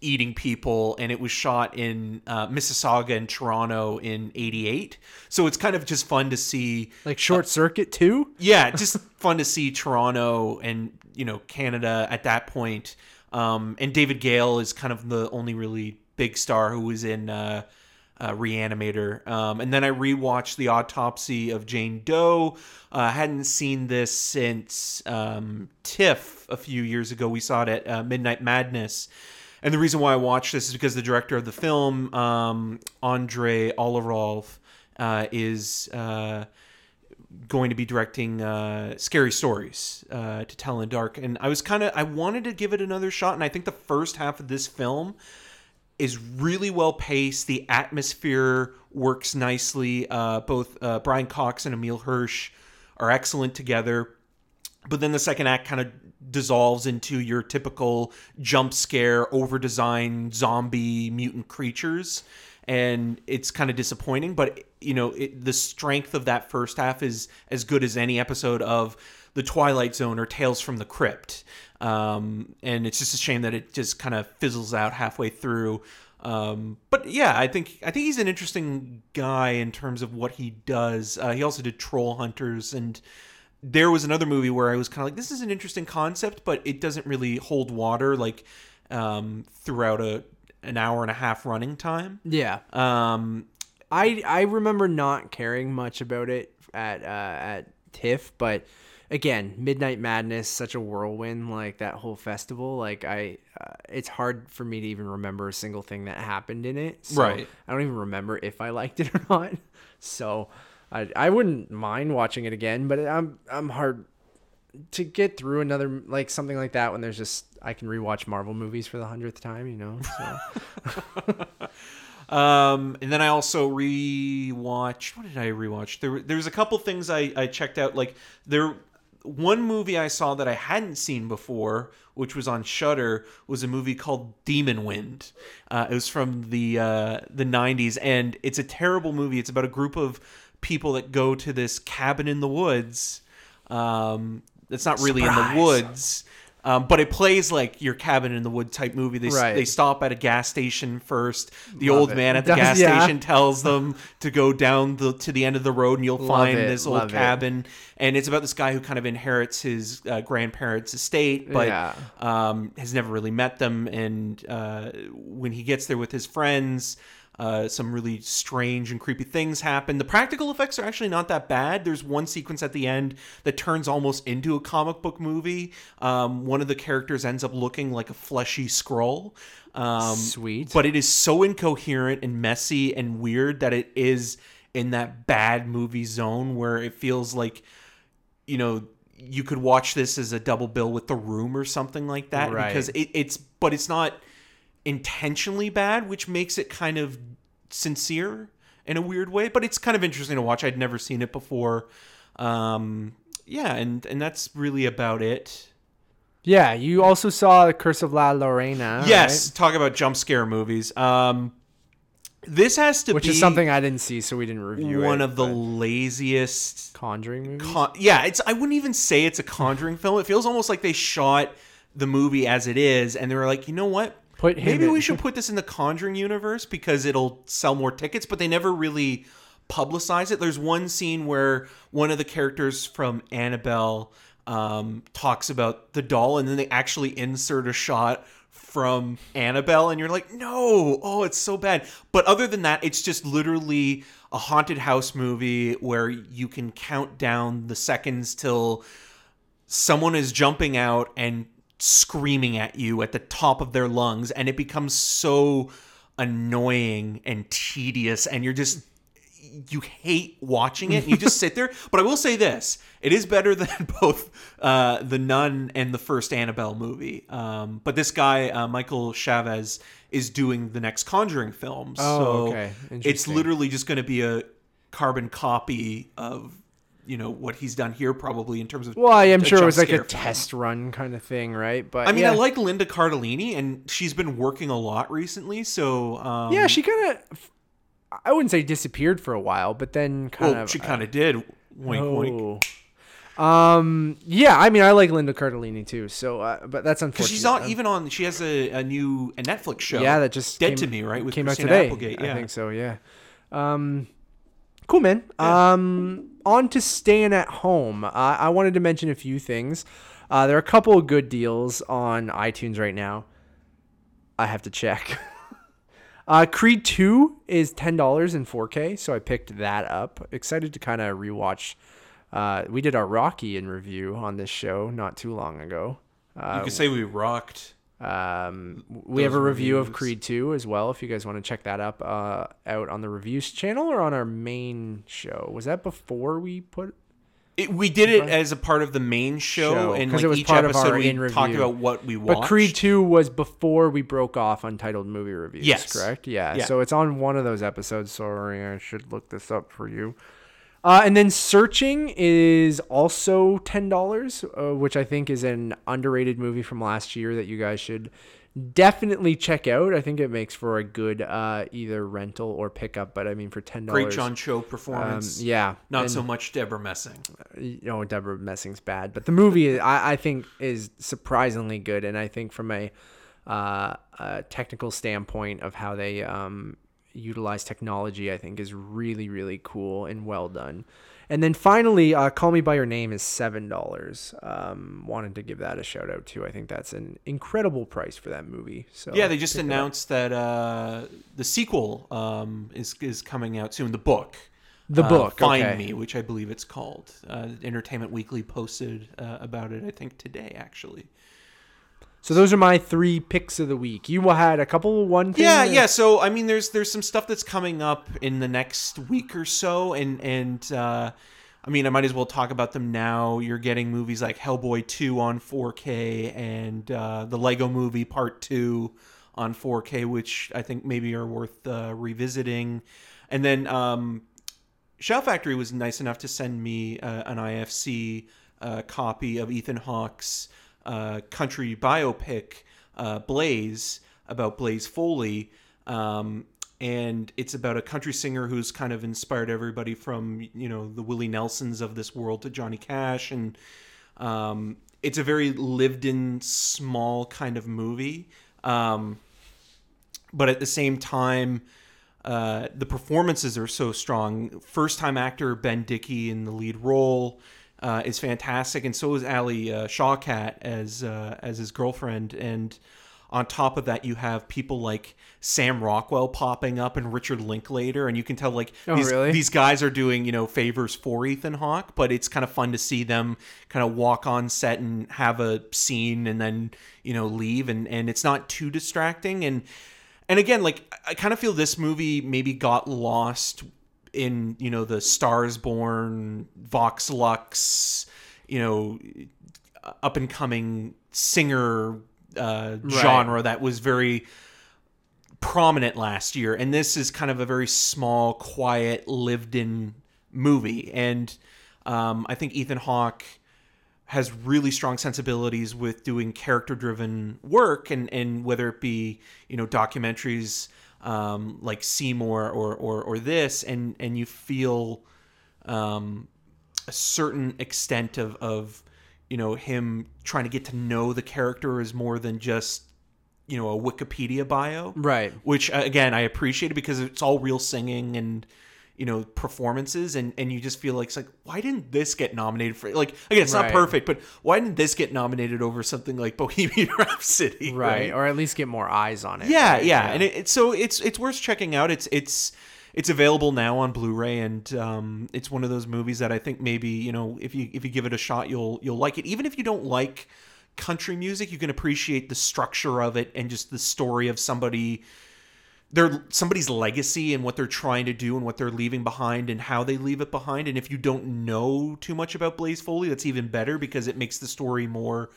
eating people, and it was shot in uh, Mississauga and Toronto in '88. So it's kind of just fun to see like Short Circuit too. yeah, just fun to see Toronto and you know Canada at that point. Um, and David Gale is kind of the only really big star who was in uh, uh, Re-Animator. Um, and then I rewatched the autopsy of Jane Doe. Uh, hadn't seen this since um, TIFF a few years ago. We saw it at uh, Midnight Madness. And the reason why I watched this is because the director of the film, um, Andre Oliverov, uh, is uh, going to be directing uh, Scary Stories uh, to tell in the dark. And I was kind of I wanted to give it another shot, and I think the first half of this film is really well paced. The atmosphere works nicely. Uh, both uh, Brian Cox and Emile Hirsch are excellent together. But then the second act kind of dissolves into your typical jump scare, over designed zombie mutant creatures. And it's kind of disappointing, but you know it, the strength of that first half is as good as any episode of The Twilight Zone or Tales from the Crypt. Um, and it's just a shame that it just kind of fizzles out halfway through. Um, but yeah, I think I think he's an interesting guy in terms of what he does. Uh, he also did Troll Hunters, and there was another movie where I was kind of like, this is an interesting concept, but it doesn't really hold water like um, throughout a an hour and a half running time. Yeah, Um, I I remember not caring much about it at uh, at TIFF, but again, Midnight Madness, such a whirlwind, like that whole festival. Like I, uh, it's hard for me to even remember a single thing that happened in it. So Right. I don't even remember if I liked it or not. So I I wouldn't mind watching it again, but I'm I'm hard to get through another like something like that when there's just I can rewatch Marvel movies for the hundredth time, you know. So. Um, and then I also rewatched. What did I rewatch? There, there's a couple things I, I checked out. Like there, one movie I saw that I hadn't seen before, which was on Shudder, was a movie called Demon Wind. Uh, it was from the uh, the '90s, and it's a terrible movie. It's about a group of people that go to this cabin in the woods. Um, it's not really in the woods. Um, but it plays like your cabin in the wood type movie. They, Right. they stop at a gas station first. The Love old it. man at the Does- gas yeah. station tells them to go down the to the end of the road, and you'll Love find it, this old love it. cabin. And it's about this guy who kind of inherits his uh, grandparents' estate, but Yeah. um, has never really met them. And uh, when he gets there with his friends, uh, some really strange and creepy things happen. The practical effects are actually not that bad. There's one sequence at the end that turns almost into a comic book movie. Um, one of the characters ends up looking like a fleshy scroll. Um, Sweet. But it is so incoherent and messy and weird that it is in that bad movie zone where it feels like you know you could watch this as a double bill with the room or something like that Right. because it, it's but it's not intentionally bad which makes it kind of sincere in a weird way but it's kind of interesting to watch i'd never seen it before um yeah and and that's really about it Yeah, you also saw the Curse of La Llorona. yes talk about jump scare movies um this has to which be is something I didn't see, so we didn't review one it, of the laziest Conjuring movies. con- yeah, it's I wouldn't even say it's a Conjuring film. It feels almost like they shot the movie as it is, and they were like, you know what? Put Maybe in. we should put this in the Conjuring universe because it'll sell more tickets. But they never really publicize it. There's one scene where one of the characters from Annabelle um, talks about the doll, and then they actually insert a shot from Annabelle, and you're like, no, oh, it's so bad. But other than that, it's just literally a haunted house movie where you can count down the seconds till someone is jumping out and screaming at you at the top of their lungs and it becomes so annoying and tedious and you're just you hate watching it and you just sit there. But i will say this it is better than both uh, the nun and the first annabelle movie. Um, but this guy uh, michael chaves is doing the next conjuring film. Oh, so okay. it's literally just going to be a carbon copy of you know what he's done here probably in terms of Well, I am sure it was like a film. test run kind of thing, right? But I mean, yeah. I like Linda Cardellini, and she's been working a lot recently. So um, Yeah, she kind of. I wouldn't say disappeared for a while, but then kind well, of. she kind of did. Wink, wink. Oh. Um. Yeah, I mean, I like Linda Cardellini too. So, uh, but that's unfortunate. She's not even on. She has a, a new a Netflix show. Yeah, that just Dead came, to Me, right? With came Christina out today. Applegate. I think so. Yeah. Um. Cool, man. Um. On to staying at home. Uh, I wanted to mention a few things. Uh, there are a couple of good deals on iTunes right now. I have to check. Uh, Creed 2 is $10 in 4K, so I picked that up. Excited to kind of rewatch. Uh, we did our Rocky in review on this show not too long ago. you Uh, could say we rocked. Um, we have a Those review of. Creed 2 as well. If you guys want to check that up, uh, out on the reviews channel or on our main show. Was that before we put? It, we did it as a part of the main show, Show, and like it was each part of our we in talked review. about what we watched. But Creed 2 was before we broke off Untitled Movie Reviews. Yes. correct. Yeah. Yeah. So it's on one of those episodes. Sorry, I should look this up for you. Uh, and then Searching is also ten dollars, uh, which I think is an underrated movie from last year that you guys should definitely check out. I think it makes for a good uh, either rental or pickup. But I mean, for ten dollars, Great John Cho Um, performance. yeah, Not and- so much Debra Messing. you know Debra Messing's bad, but the movie I, I think is surprisingly good, and I think from a, uh, a technical standpoint of how they um, utilize technology, I think is really really cool and well done. And then finally, uh, "Call Me by Your Name" is seven dollars. Um, wanted to give that a shout out too. I think that's an incredible price for that movie. So Yeah, they just pick it up. announced that uh, the sequel um, is is coming out soon. The book, The uh, book, Find okay. Me, which I believe it's called. Uh, Entertainment Weekly posted uh, about it. I think today actually. So those are my three picks of the week. You had a couple one. thing Yeah, that- yeah. So I mean, there's there's some stuff that's coming up in the next week or so, and and uh, I mean, I might as well talk about them now. You're getting movies like Hellboy two on 4K and uh, the Lego Movie Part two on 4K, which I think maybe are worth uh, revisiting. And then um, Shout Factory was nice enough to send me uh, an IFC uh, copy of Ethan Hawke's uh, country biopic, uh, Blaze, about Blaze Foley. Um, and it's about a country singer who's kind of inspired everybody from, you know, the Willie Nelsons of this world to Johnny Cash. And Um, it's a very lived-in, small kind of movie, um, but at the same time, uh, the performances are so strong. First-time actor Ben Dickey in the lead role uh, is fantastic, and so is Ali uh, Shawkat as uh, as his girlfriend. And on top of that, you have people like Sam Rockwell popping up and Richard Linklater, and you can tell like Oh, these, really? these guys are doing you know favors for Ethan Hawke, but it's kind of fun to see them kind of walk on set and have a scene and then you know leave, and and it's not too distracting and. And again, like I kind of feel this movie maybe got lost in you know the Stars Born, Vox Lux, you know, up and coming singer uh, genre that was very prominent last year, and this is kind of a very small, quiet, lived-in movie, and um, I think Ethan Hawke has really strong sensibilities with doing character-driven work, and and whether it be you know documentaries um, like Seymour or or or this, and and you feel um, a certain extent of of you know him trying to get to know the character is more than just you know a Wikipedia bio, Right. which uh, again I appreciated because it's all real singing and you know performances and and you just feel like it's like why didn't this get nominated for like again it's Right. not perfect but why didn't this get nominated over something like Bohemian Rhapsody Right. Or at least get more eyes on it. yeah, right? yeah, and it, it, so it's it's worth checking out. It's it's it's available now on Blu-ray, and um, it's one of those movies that I think maybe you know if you if you give it a shot, you'll you'll like it. Even if you don't like country music, you can appreciate the structure of it and just the story of somebody their somebody's legacy and what they're trying to do and what they're leaving behind and how they leave it behind. And if you don't know too much about Blaze Foley, that's even better because it makes the story more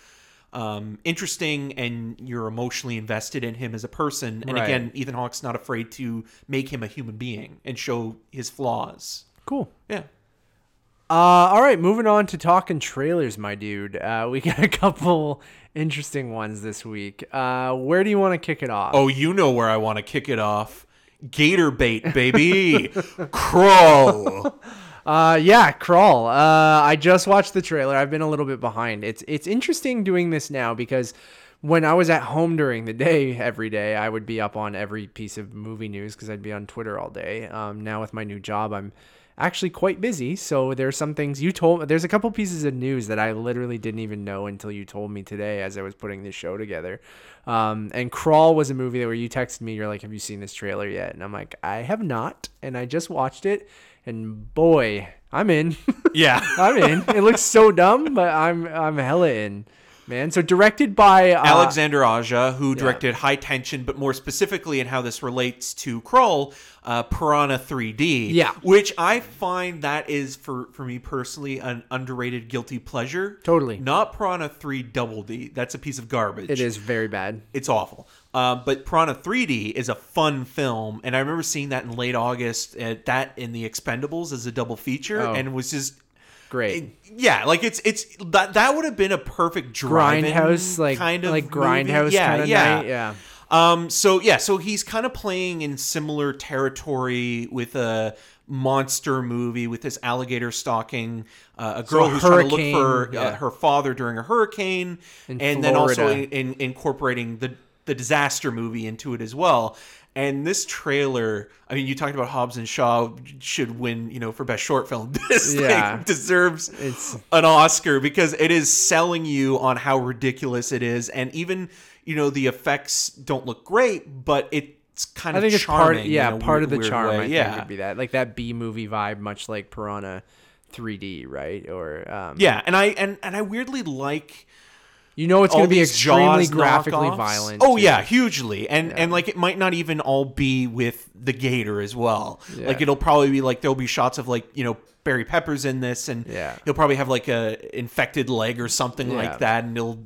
um, interesting and you're emotionally invested in him as a person. And Right. again, Ethan Hawke's not afraid to make him a human being and show his flaws. Cool. Yeah. Uh, all right, moving on to talking trailers, my dude. Uh, we got a couple interesting ones this week. Uh, where do you want to kick it off? Oh, you know where I want to kick it off. Gator bait, baby. crawl. Uh, yeah, Crawl. Uh, I just watched the trailer. I've been a little bit behind. It's it's interesting doing this now because when I was at home during the day every day, I would be up on every piece of movie news because I'd be on Twitter all day. Um, now with my new job, I'm actually quite busy. So there's some things you told. There's a couple pieces of news that I literally didn't even know until you told me today as I was putting this show together. Um, and Crawl was a movie that where you texted me. You're like, "Have you seen this trailer yet?" And I'm like, "I have not," and I just watched it. And boy, I'm in. Yeah. I'm in. It looks so dumb, but I'm I'm hella in, man. So directed by uh, Alexandre Aja, who directed High Tension, but more specifically in how this relates to Crawl, uh, Piranha 3D. Yeah. Which I find that is, for, for me personally, an underrated guilty pleasure. Totally. Not Piranha 3 Double D. That's a piece of garbage. It is very bad. It's awful. Uh, but Piranha 3D is a fun film, and I remember seeing that in late August. At that in the Expendables as a double feature, Oh. and was just Great. yeah, like it's it's that that would have been a perfect drive-in Grindhouse, like kind of like movie. grindhouse yeah, kind of yeah. night. Yeah. Um, so yeah, so he's kind of playing in similar territory with a monster movie with this alligator stalking uh, a girl a who's trying to look for uh, yeah. her father during a hurricane, In and then also in, in incorporating the the disaster movie into it as well. And this trailer, I mean, you talked about Hobbs and Shaw should win, you know, for best short film. This Yeah. thing deserves It's- an Oscar because it is selling you on how ridiculous it is, and even you know the effects don't look great, but it's kind I of think it's charming. part. Yeah, part weird- of the charm. way. I think yeah, would be that, like that B movie vibe, much like Piranha 3D, right? Or um, yeah, and I and and I weirdly like you know it's going to be extremely graphically knockoffs. violent. Oh too. yeah, hugely, and and like it might not even all be with the gator as well. Yeah. Like it'll probably be like there'll be shots of like you know Barry Peppers in this, and Yeah. he'll probably have like a infected leg or something Yeah. like that, and he'll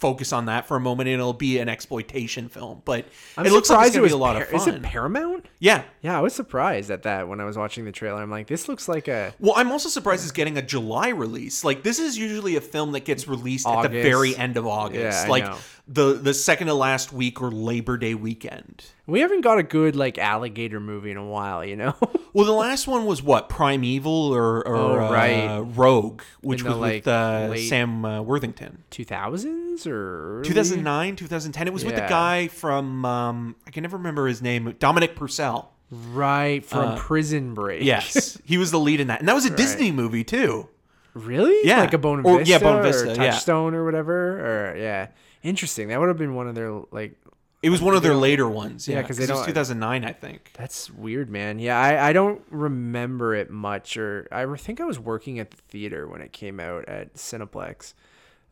focus on that for a moment, and it'll be an exploitation film. But I'm it looks like it's gonna it was be a lot Par- of fun. Is it Paramount? yeah. Yeah, I was surprised at that when I was watching the trailer. I'm like, this looks like a Well, I'm also surprised it's getting a July release. Like this is usually a film that gets released at the very end of August. Yeah, like. The the second to last week or Labor Day weekend. We haven't got a good like alligator movie in a while, you know. Well, the last one was what Primeval or, or Oh, uh. Rogue, which the, was like, with uh, Sam uh, Worthington. Two thousands or 2009, 2010. It was with the guy from um, I can never remember his name, Dominic Purcell. right from Prison Break. Uh, Yes, he was the lead in that, and that was a Disney movie too. really? Yeah. like a Bone Or- Vista yeah, Buena Vista, yeah. Touchstone or whatever. Or yeah, interesting. That would have been one of their like. It was one of their later ones. Yeah, Yeah, 'cause because they it was don't- 2009, I think. That's weird, man. Yeah, I, I don't remember it much, or I think I was working at the theater when it came out at Cineplex.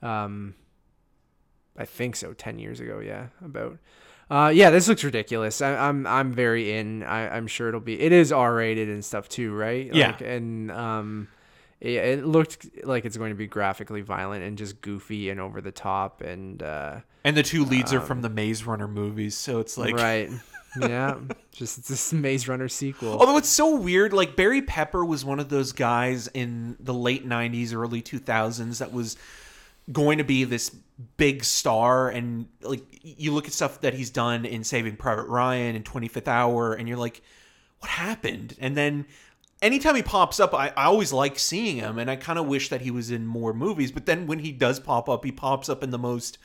Um, I think so, ten years ago. Yeah, about. Uh, yeah, this looks ridiculous. I, I'm I'm very in. I, I'm sure it'll be. It is R rated and stuff too, right? Yeah. Like, and um, it, it looked like it's going to be graphically violent and just goofy and over the top and uh, And the two leads are from the Maze Runner movies, so it's like. right. yeah, just it's this Maze Runner sequel. Although it's so weird, like Barry Pepper was one of those guys in the late '90s, early 2000s that was going to be this big star, and like you look at stuff that he's done in Saving Private Ryan and 25th Hour, and you're like, what happened? And then anytime he pops up, I, I always like seeing him, and I kind of wish that he was in more movies. But then when he does pop up, he pops up in the most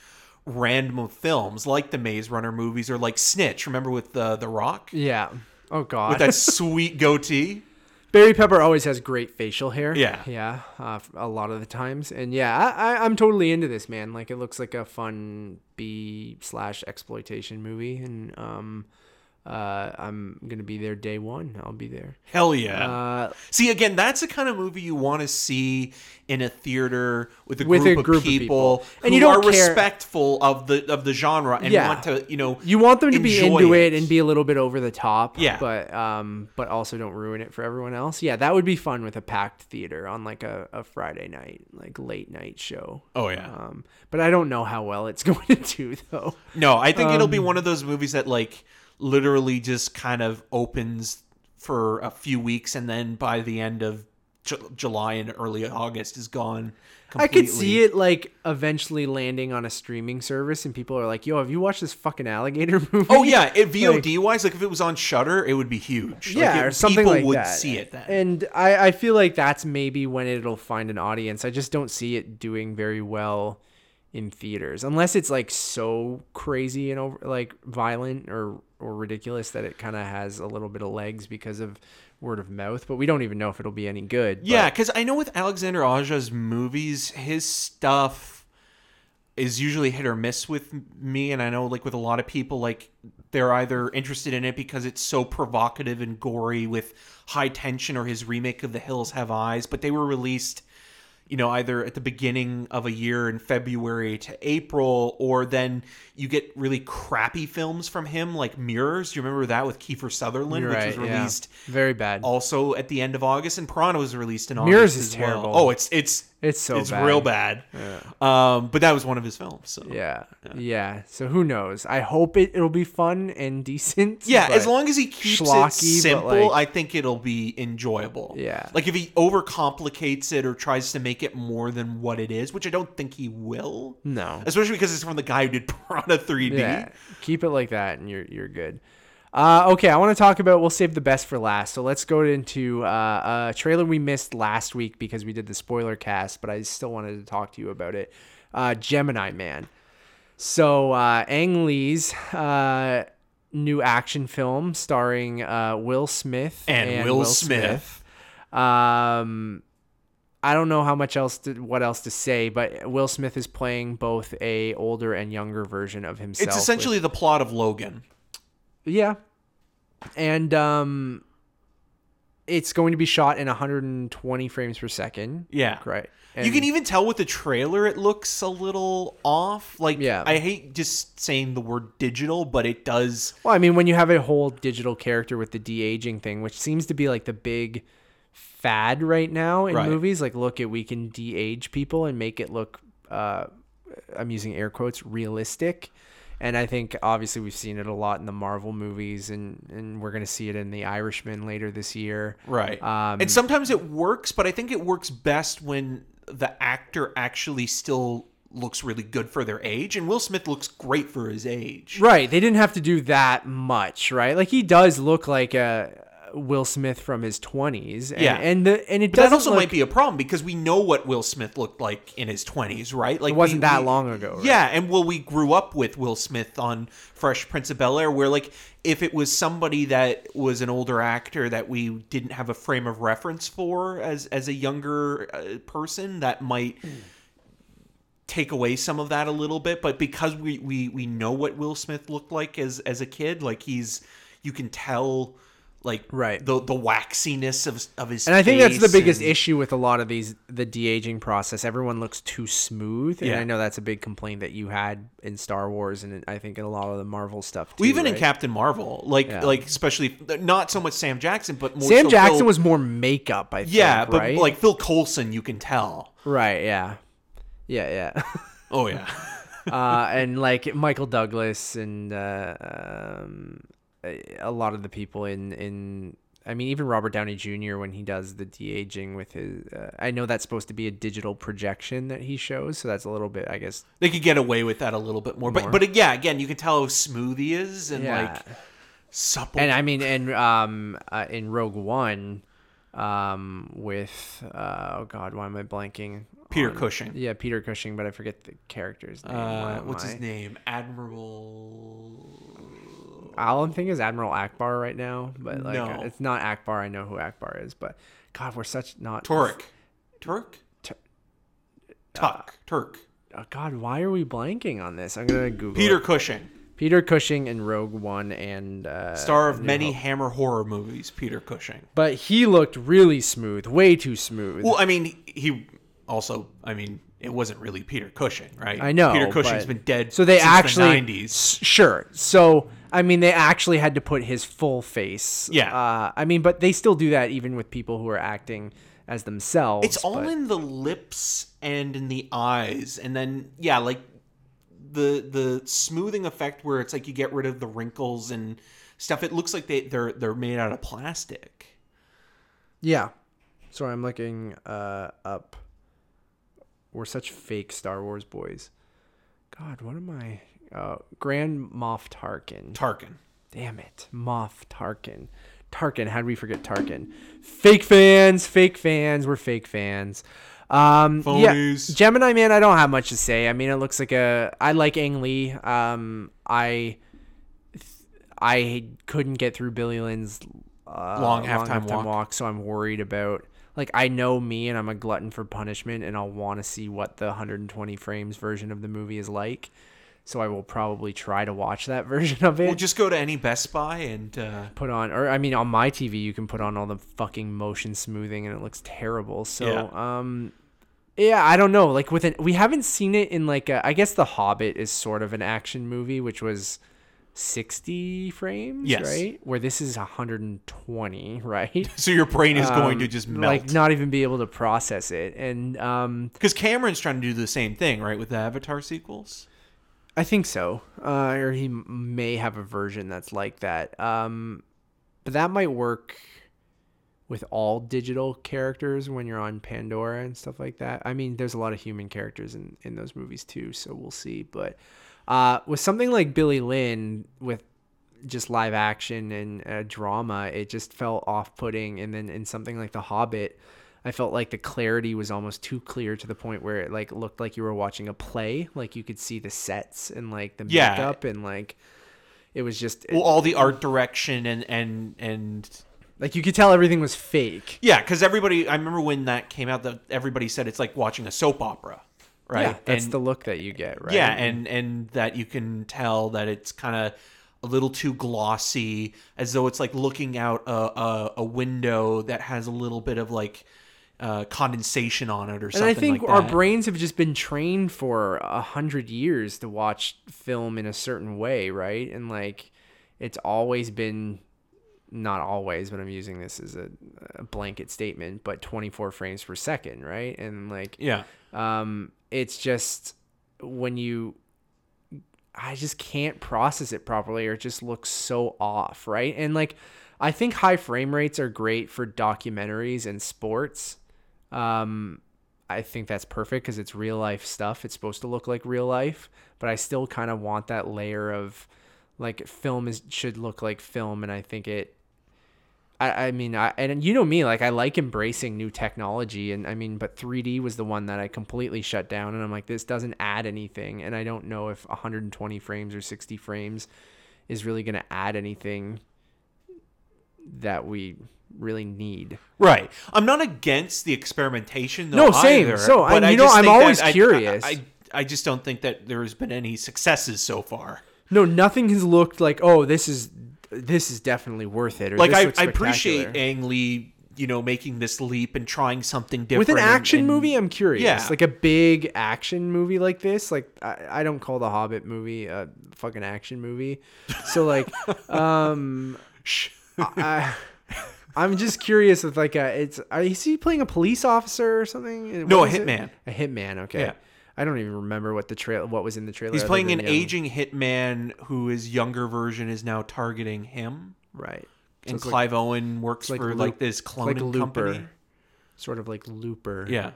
random of films, like the Maze Runner movies or like Snitch. Remember with the the Rock Yeah. Oh God. with that sweet goatee. Barry Pepper always has great facial hair. Yeah. Yeah. Uh, a lot of the times, and yeah, I, I I'm totally into this man. Like it looks like a fun B slash exploitation movie, and um, uh, I'm gonna be there day one. I'll be there. Hell yeah. Uh, see, again, that's the kind of movie you want to see in a theater with a With group, a of, group of people people. and you you are don't care- respectful of the of the genre and Yeah. want to, you know, you want them to be into it. and be a little bit over the top. Yeah. But um, but also don't ruin it for everyone else. Yeah, that would be fun with a packed theater on like a, a Friday night, like late night show. Oh yeah. Um, but I don't know how well it's going to do though. No, I think it'll be Um, one of those movies that like literally just kind of opens for a few weeks and then by the end of Ju- July and early August is gone. I could see it like eventually landing on a streaming service, and people are like, "Yo, have you watched this fucking alligator movie?" Oh yeah, it, VOD wise, like if it was on Shudder, it would be huge. Like, yeah, it- or something people like would that. see it then. And I, I feel like that's maybe when it'll find an audience. I just don't see it doing very well in theaters unless it's like so crazy and over like violent or or ridiculous that it kind of has a little bit of legs because of word of mouth. But we don't even know if it'll be any good. Yeah, because I know with Alexandre Aja's movies, his stuff is usually hit or miss with me, and I know like with a lot of people, like they're either interested in it because it's so provocative and gory with high tension, or his remake of The Hills Have Eyes, but they were released. You know, either at the beginning of a year in February to April, or then you get really crappy films from him, like Mirrors. Do you remember that with Kiefer Sutherland, which was yeah. released very bad. also at the end of August, and Piranha was released in August. Mirrors is as well. terrible. Oh, it's it's It's so it's bad. real bad. Um, but that was one of his films. So. Yeah, yeah. So who knows? I hope it it'll be fun and decent. Yeah, as long as he keeps it simple, like- I think it'll be enjoyable. Yeah. Like if he overcomplicates it or tries to make it more than what it is, which I don't think he will. no. Especially because it's from the guy who did Piranha 3D. Yeah, keep it like that, and you're you're good. Uh, okay, I want to talk about. We'll save the best for last. So let's go into uh, a trailer we missed last week because we did the spoiler cast, but I still wanted to talk to you about it. Uh, Gemini Man. So uh, Ang Lee's uh, new action film starring uh, Will Smith And, Will, Smith. um, I don't know how much else to, what else to say, but Will Smith is playing both a older and younger version of himself. It's with- essentially the plot of Logan. Yeah, and um, it's going to be shot in 120 frames per second. Yeah. Right. you can even tell with the trailer it looks a little off. Like Yeah. I hate just saying the word digital, but it does Well, I mean, when you have a whole digital character with the de aging thing, which seems to be like the big fad right now in Right. movies, like look at we can de age people and make it look, uh, I'm using air quotes, realistic. And I think obviously we've seen it a lot in the Marvel movies, and, and we're going to see it in The Irishman later this year. Right. Um, and sometimes it works, but I think it works best when the actor actually still looks really good for their age, and Will Smith looks great for his age. Right. They didn't have to do that much, right? Like he does look like a Will Smith from his 20s. And, Yeah. And the and it But that also look, might be a problem because we know what Will Smith looked like in his twenties, right? Like it wasn't we- that we- long ago. Right? Yeah, and well, we grew up with Will Smith on Fresh Prince of Bel Air, where like if it was somebody that was an older actor that we didn't have a frame of reference for as as a younger uh, person, that might take away some of that a little bit. But because we we we know what Will Smith looked like as as a kid, like he's you can tell. Like Right. the the waxiness of of his And I think that's the biggest and- issue with a lot of these the de aging process. Everyone looks too smooth, and Yeah. I know that's a big complaint that you had in Star Wars, and I think in a lot of the Marvel stuff too. Well, even in? Captain Marvel, like Yeah. like especially not so much Sam Jackson, but more Sam so Jackson Phil- was more makeup. I think, yeah, but right? like Phil Coulson, you can tell. right, yeah, yeah, yeah. Oh yeah, uh, and like Michael Douglas and uh, um, a a lot of the people in in I mean even Robert Downey Jr. when he does the de aging with his uh, I know that's supposed to be a digital projection that he shows, so that's a little bit I guess they could get away with that a little bit more. More. But but yeah, again, you can tell how smooth he is and yeah. like supple. and I mean and um uh, in Rogue One um with uh, oh god why am I blanking Peter on- Cushing. yeah Peter Cushing but I forget the character's name uh, what's his name? Admiral. All I'm thinking is Admiral Akbar right now, but like No. it's not Akbar. I know who Akbar is, but God, we're such not Turk. Turk. Tur- Tuck. Turk. Oh, God, why are we blanking on this? I'm gonna Google Peter it. Cushing, Peter Cushing in Rogue One and uh, star of many Hope. Hammer horror movies. Peter Cushing. But he looked really smooth, way too smooth. Well, I mean, he also, I mean, it wasn't really Peter Cushing, right? I know Peter Cushing's but- been dead. So they since actually the 90s. S- sure. So I mean, they actually had to put his full face. Yeah. Uh, I mean, but they still do that even with people who are acting as themselves. It's all but- in the lips and in the eyes, and then yeah, like the the smoothing effect where it's like you get rid of the wrinkles and stuff. It looks like they they're they're made out of plastic. Yeah. Sorry, I'm looking uh, up. We're such fake Star Wars boys. God, what am I? Uh, Grand Moff Tarkin. Tarkin. Damn it, Moff Tarkin. Tarkin. How would we forget Tarkin? Fake fans, fake fans. We're fake fans. Um, Phonies. Yeah, Gemini Man. I don't have much to say. I mean, it looks like a. I like Ang Lee. Um, I. I couldn't get through Billy Lynn's uh, Long halftime walk. so I'm worried about. Like I know me, and I'm a glutton for punishment, and I'll want to see what the 120 frames version of the movie is like. So I will probably try to watch that version of it Well, just go to any Best Buy and uh, put on or I mean on my TV you can put on all the fucking motion smoothing and it looks terrible. So Yeah. um yeah, I don't know. Like with an we haven't seen it in like a, I guess The Hobbit is sort of an action movie which was 60 frames, Yes. right? Where this is 120, right? so your brain is going Um, to just like melt. not even be able to process it. And um Because Cameron's trying to do the same thing, right, with the Avatar sequels. I think so. Uh, or he may have a version that's like that. Um, but that might work with all digital characters when you're on Pandora and stuff like that. I mean, there's a lot of human characters in, in those movies too, so we'll see. But uh, with something like Billy Lynn, with just live action and uh, drama, it just felt off putting. And then in something like The Hobbit, I felt like the clarity was almost too clear to the point where it like looked like you were watching a play. Like you could see the sets and like the Yeah. makeup and like it was just Well, all the art direction and and and like you could tell everything was fake. yeah, because everybody. I remember when that came out, that everybody said it's like watching a soap opera, right? Yeah, that's and, the look that you get, right? Yeah, and and that you can tell that it's kind of a little too glossy, as though it's like looking out a, a, a window that has a little bit of like uh, condensation on it or something. And. I think like our brains have just been trained for a hundred years to watch film in a certain way, right? And like, it's always been, not always, but I'm using this as a, a blanket statement, but 24 frames per second, right? And like, yeah, um, it's just when you, I just can't process it properly, or it just looks so off, right? And like, I think high frame rates are great for documentaries and sports. Um, I think that's perfect because it's real life stuff. It's supposed to look like real life, but I still kind of want that layer of like film is should look like film, and I think it. I, I mean, I and you know me, like I like embracing new technology, and I mean, but 3D was the one that I completely shut down, and I'm like, this doesn't add anything, and I don't know if 120 frames or 60 frames is really going to add anything that we really need. Right. I'm not against the experimentation. Though, No, same. either, So, but I- I you know, just I'm always I- I- curious. I, I just don't think that there's been any successes so far. No, nothing has looked like, oh, this is this is definitely worth it. Or Like I, I appreciate. Ang Lee, you know, making this leap and trying something different. with an and- action and- movie. I'm curious, Yeah. like a big action movie like this. Like I, I don't call the Hobbit movie a fucking action movie. So like, um, I, I'm just curious with like a it's. Is he playing a police officer or something? No, a is it? hitman. A hitman. Okay. Yeah. I don't even remember what the trail, what was in the trailer. He's playing an young- aging hitman who his younger version is now targeting him. right? So and like- Clive Owen works like for Loop- like this cloning like Looper, company. sort of like Looper. Yeah.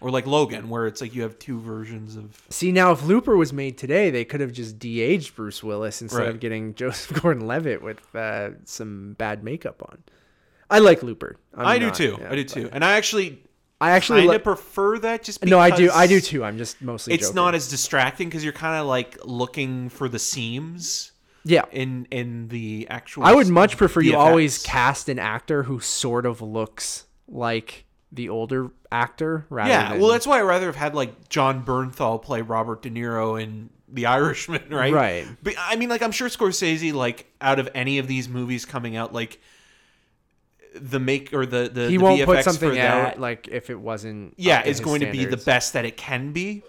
Or like Logan, where it's like you have two versions of. See now, if Looper was made today, they could have just de-aged Bruce Willis instead of getting Joseph Gordon-Levitt with uh, some bad makeup on. I like Looper. I'm i do not- too. yeah, I do but- too. And I actually I actually kind li- prefer that just because no, I do. I do too. I'm just mostly. It's joking. not as distracting because you're kind of like looking for the seams Yeah. in in the actual. I would much prefer you always cast an actor who sort of looks like the older actor rather Yeah, than well, that's why I rather have had like Jon Bernthal play Robert De Niro in The Irishman, right? Right. But I mean, like, I'm sure Scorsese, like, out of any of these movies coming out, like, the make or the the he the won't VFX put for something out that, like if it wasn't. yeah, is going to be the best that it can be.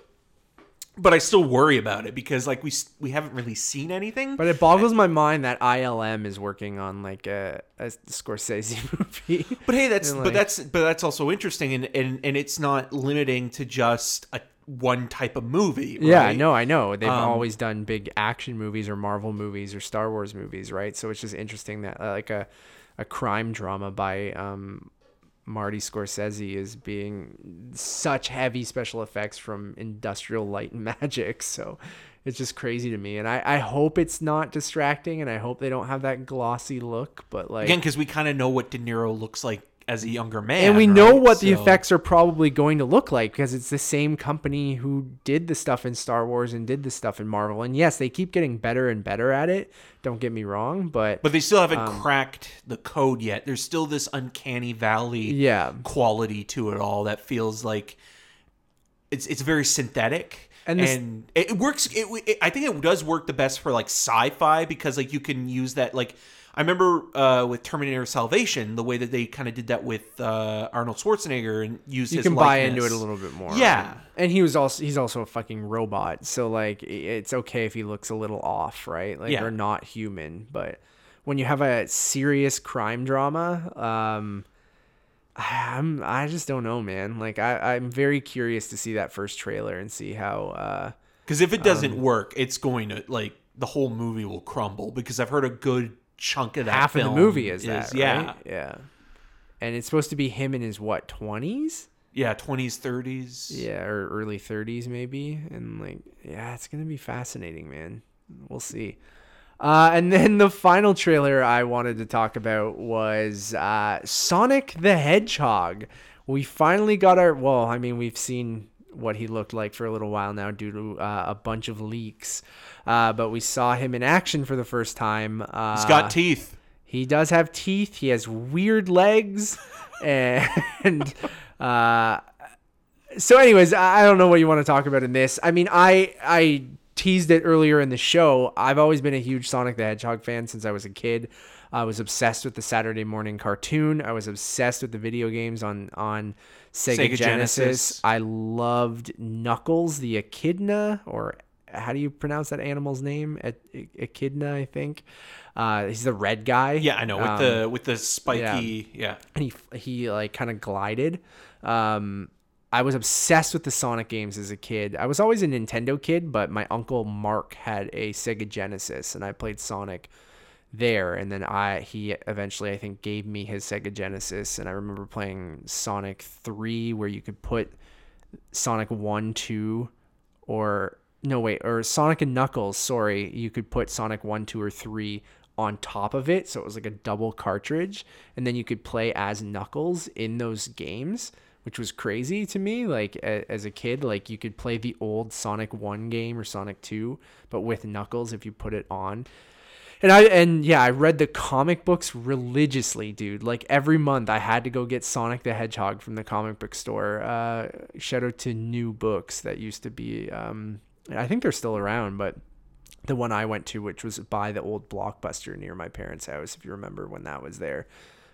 But I still worry about it because, like, we we haven't really seen anything. But it boggles my mind that ILM is working on like a, a Scorsese movie. But hey, that's And, but that's but that's also interesting, and and and it's not limiting to just a one type of movie. Yeah, right? no, I know. They've Um, always done big action movies or Marvel movies or Star Wars movies, right? So it's just interesting that uh, like a a crime drama by um, Marty Scorsese is being such heavy special effects from Industrial Light and Magic. So it's just crazy to me, and I I hope it's not distracting, and I hope they don't have that glossy look. But like again because we kind of know what De Niro looks like as a younger man, and we know right? what the effects are probably going to look like because it's the same company who did the stuff in Star Wars and did the stuff in Marvel. And yes, they keep getting better and better at it. Don't get me wrong, but, But they still haven't Um, cracked the code yet. There's still this uncanny valley yeah, quality to it all that feels like it's it's very synthetic. And And, this- it, it works. It, it, I think it does work the best for like sci-fi because like you can use that. Like I remember uh, with Terminator Salvation, the way that they kind of did that with uh, Arnold Schwarzenegger and used you his can buy into it a little bit more. Yeah. and he was also he's also a fucking robot, so like it's okay if he looks a little off, right? Like Yeah. or not human, but when you have a serious crime drama, um. I'm I just don't know, man. Like I, I'm very curious to see that first trailer and see how uh Because if it doesn't Um, work, it's going to like the whole movie will crumble. Because I've heard a good chunk of that half of the movie is that, yeah, right? Yeah. And it's supposed to be him in his what, 20s? yeah, twenties, thirties. Yeah, or early 30s maybe. And like, yeah, it's going to be fascinating, man. We'll see. Uh, and then the final trailer I wanted to talk about was uh, Sonic the Hedgehog. We finally got our. Well, I mean, we've seen what he looked like for a little while now due to uh, a bunch of leaks. Uh, but we saw him in action for the first time. Uh, He's got teeth. he does have teeth. He has weird legs, and uh, so, anyways, I I don't know what you want to talk about in this. I mean, I I teased it earlier in the show. I've always been a huge Sonic the Hedgehog fan since I was a kid. I was obsessed with the Saturday morning cartoon. I was obsessed with the video games on on Sega, Sega Genesis. Genesis. I loved Knuckles the Echidna, or how do you pronounce that animal's name? Echidna, I think. Uh, he's the red guy. Yeah, I know with Um, the with the spiky. Yeah. and he he like kind of glided. Um, I was obsessed with the Sonic games as a kid. I was always a Nintendo kid, but my uncle Mark had a Sega Genesis, and I played Sonic there. And then I he eventually I think gave me his Sega Genesis, and I remember playing Sonic Three, where you could put Sonic 1, 2, or no, wait, or Sonic and Knuckles, sorry, you could put Sonic 1, 2, or 3 on top of it. So it was like a double cartridge. And then you could play as Knuckles in those games, which was crazy to me. Like a, as a kid, like you could play the old Sonic 1 game or Sonic 2, but with Knuckles if you put it on. And I and yeah, I read the comic books religiously, dude. Like every month, I had to go get Sonic the Hedgehog from the comic book store. Uh, shout out to New Books that used to be. Um, I think they're still around, but the one I went to, which was by the old Blockbuster near my parents' house, if you remember when that was there,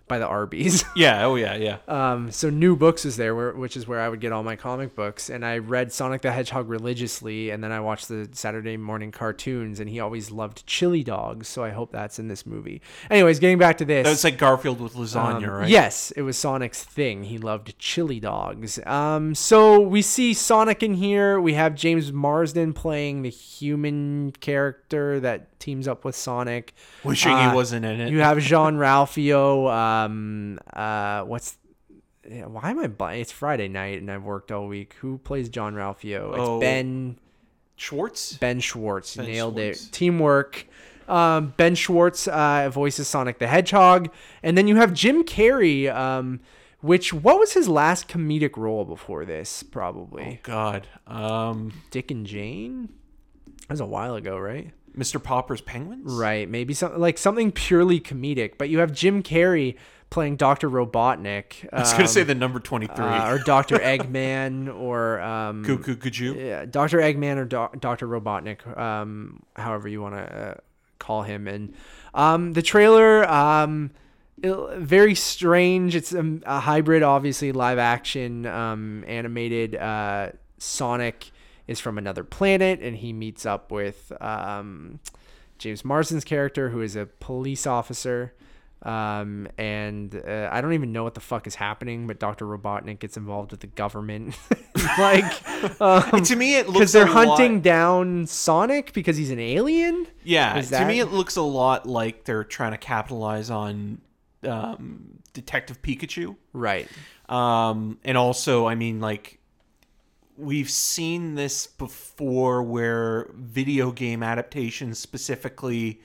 by the Arby's. Yeah. Oh yeah. Yeah. Um, so New Books is there, where, which is where I would get all my comic books. And I read Sonic the Hedgehog religiously, and then I watched the Saturday morning cartoons. And he always loved chili dogs, so I hope that's in this movie. Anyways, getting back to this, That was like Garfield with lasagna, um, right? Yes, it was Sonic's thing. He loved chili dogs. Um, so we see Sonic in here. We have James Marsden playing the human character that teams up with Sonic. Wishing Uh, he wasn't in it. You have Jean Ralphio. Um, uh, what's yeah, why am I? It's Friday night and I've worked all week. Who plays John Ralphio? It's Oh. Ben Schwartz. Ben Schwartz. Ben Nailed Schwartz. it. Teamwork. Um, ben Schwartz uh, voices Sonic the Hedgehog, and then you have Jim Carrey. Um, which what was his last comedic role before this? Probably Oh God. Um, Dick and Jane. That was a while ago, right? Mr. Popper's Penguins. Right, maybe something like something purely comedic. But you have Jim Carrey playing Doctor Robotnik. I was gonna say the number twenty-three. uh, or Doctor Eggman, or um, Cuckoo Kajou. yeah, Dr. Eggman or Do- Dr. Robotnik, um, however you want to uh, call him. And um, the trailer, um, very strange. It's a, a hybrid, obviously, live action, um, animated. Uh, Sonic is from another planet, and he meets up with um, James Marsden's character, who is a police officer. Um, and uh, I don't even know what the fuck is happening, but Dr. Robotnik gets involved with the government. like, um, to me, it looks because they're a lot- hunting down Sonic because he's an alien. Yeah, Is to me, it looks a lot like they're trying to capitalize on um, Detective Pikachu. Right. Um, and also, I mean, like, we've seen this before where video game adaptations specifically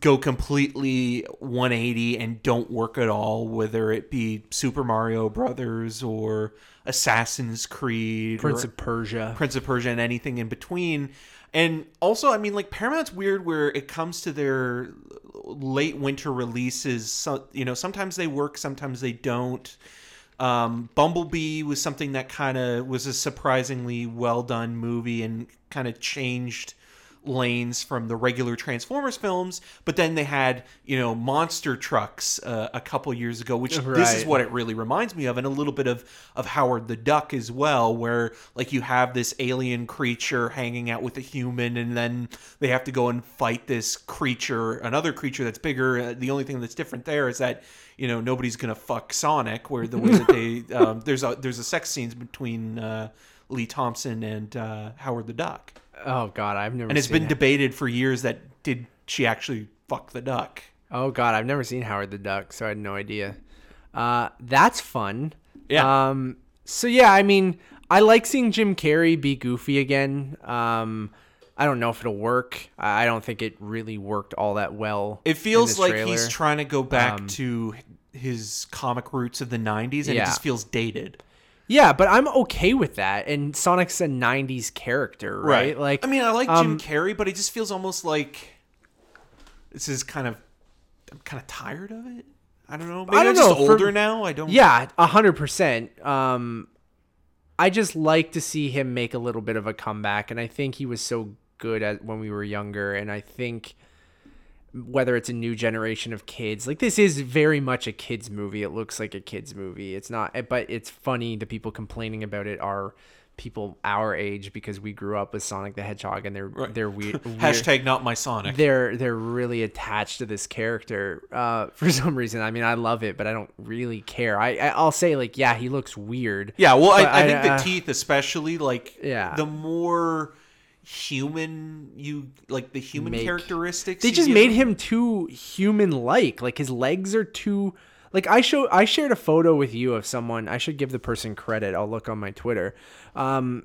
go completely 180 and don't work at all, whether it be Super Mario Brothers or Assassin's Creed Prince of Persia. Prince of Persia and anything in between. And also, I mean, like Paramount's weird where it comes to their late winter releases. So, you know, sometimes they work, sometimes they don't. Um, Bumblebee was something that kind of was a surprisingly well done movie and kind of changed lanes from the regular Transformers films. But then they had, you know, monster trucks uh, a couple years ago, which this is what it really reminds me of, and a little bit of of Howard the Duck as well, where like you have this alien creature hanging out with a human, and then they have to go and fight this creature, another creature that's bigger. Uh, the only thing that's different there is that you know nobody's gonna fuck Sonic, where the way that they um, there's a there's a sex scenes between uh, Lea Thompson and uh, Howard the Duck, Oh God, I've never. and it's been it. debated for years that did she actually fuck the duck? Oh God, I've never seen Howard the Duck, so I had no idea. Uh, that's fun. Yeah. Um. So yeah, I mean, I like seeing Jim Carrey be goofy again. Um. I don't know if it'll work. I don't think it really worked all that well. It feels like trailer. he's trying to go back Um, to his comic roots of the 90s and Yeah. it just feels dated. Yeah, but I'm okay with that. And Sonic's a '90s character, right? Like, I mean, I like um, Jim Carrey, but it just feels almost like this is kind of I'm kind of tired of it. I don't know. Maybe I don't am just know, for- older now. I don't Yeah, a hundred percent. Um, I just like to see him make a little bit of a comeback, and I think he was so good at when we were younger, and I think whether it's a new generation of kids, like this is very much a kids movie. It looks like a kids movie. It's not, eh, but it's funny. The people complaining about it are people our age because we grew up with Sonic the Hedgehog, and they're they're weird. weird Hashtag not my Sonic. they're they're really attached to this character uh, for some reason. I mean, I love it, but I don't really care. I, I I'll say like, yeah, he looks weird. Yeah, well, I, I I- think the uh, teeth, especially, like, Yeah. the more human you like, the human Make- characteristics. They just made him- too human-like. Like his legs are too like I show I shared a photo with you of someone. I should give the person credit. I'll look on my Twitter. Um,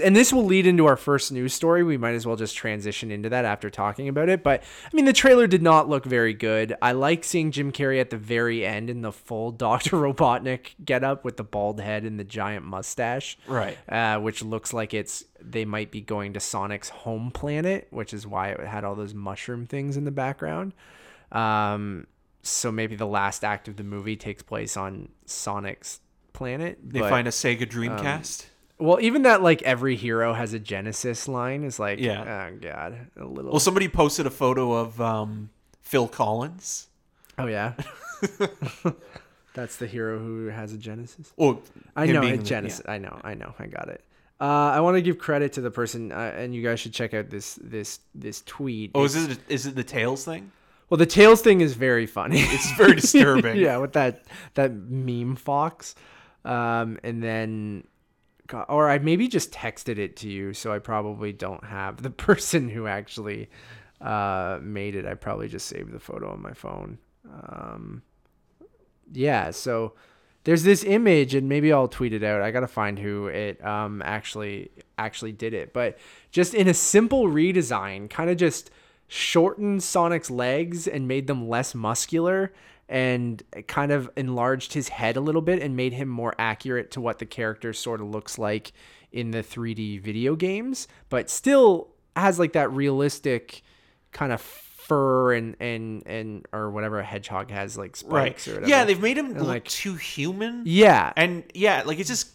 and this will lead into our first news story. We might as well just transition into that after talking about it. But I mean, the trailer did not look very good. I like seeing Jim Carrey at the very end in the full Doctor Robotnik getup with the bald head and the giant mustache, Right. Uh, which looks like it's they might be going to Sonic's home planet, which is why it had all those mushroom things in the background. Um, so maybe the last act of the movie takes place on Sonic's planet. They but- find a Sega Dreamcast. Well, even that like every hero has a Genesis line is like, Yeah. oh god, a little. well, somebody posted a photo of um, Phil Collins. oh yeah, that's the hero who has a Genesis. Oh, I know a the- Genesis. I know, I know, I got it. Uh, I want to give credit to the person, uh, and you guys should check out this this this tweet. Oh, It's- is it is it the Tails thing? Well, the tails thing is very funny. It's very disturbing. yeah, with that that meme fox, um, and then, God, or I maybe just texted it to you, so I probably don't have the person who actually uh, made it. I probably just saved the photo on my phone. Um, yeah, so there's this image, and maybe I'll tweet it out. I gotta find who it um actually actually did it, but just in a simple redesign, kind of just shortened Sonic's legs and made them less muscular and kind of enlarged his head a little bit and made him more accurate to what the character sort of looks like in the 3D video games, but still has like that realistic kind of fur and and and or whatever a hedgehog has like spikes or whatever. Yeah, they've made him look like- too human. yeah, And yeah, like it's just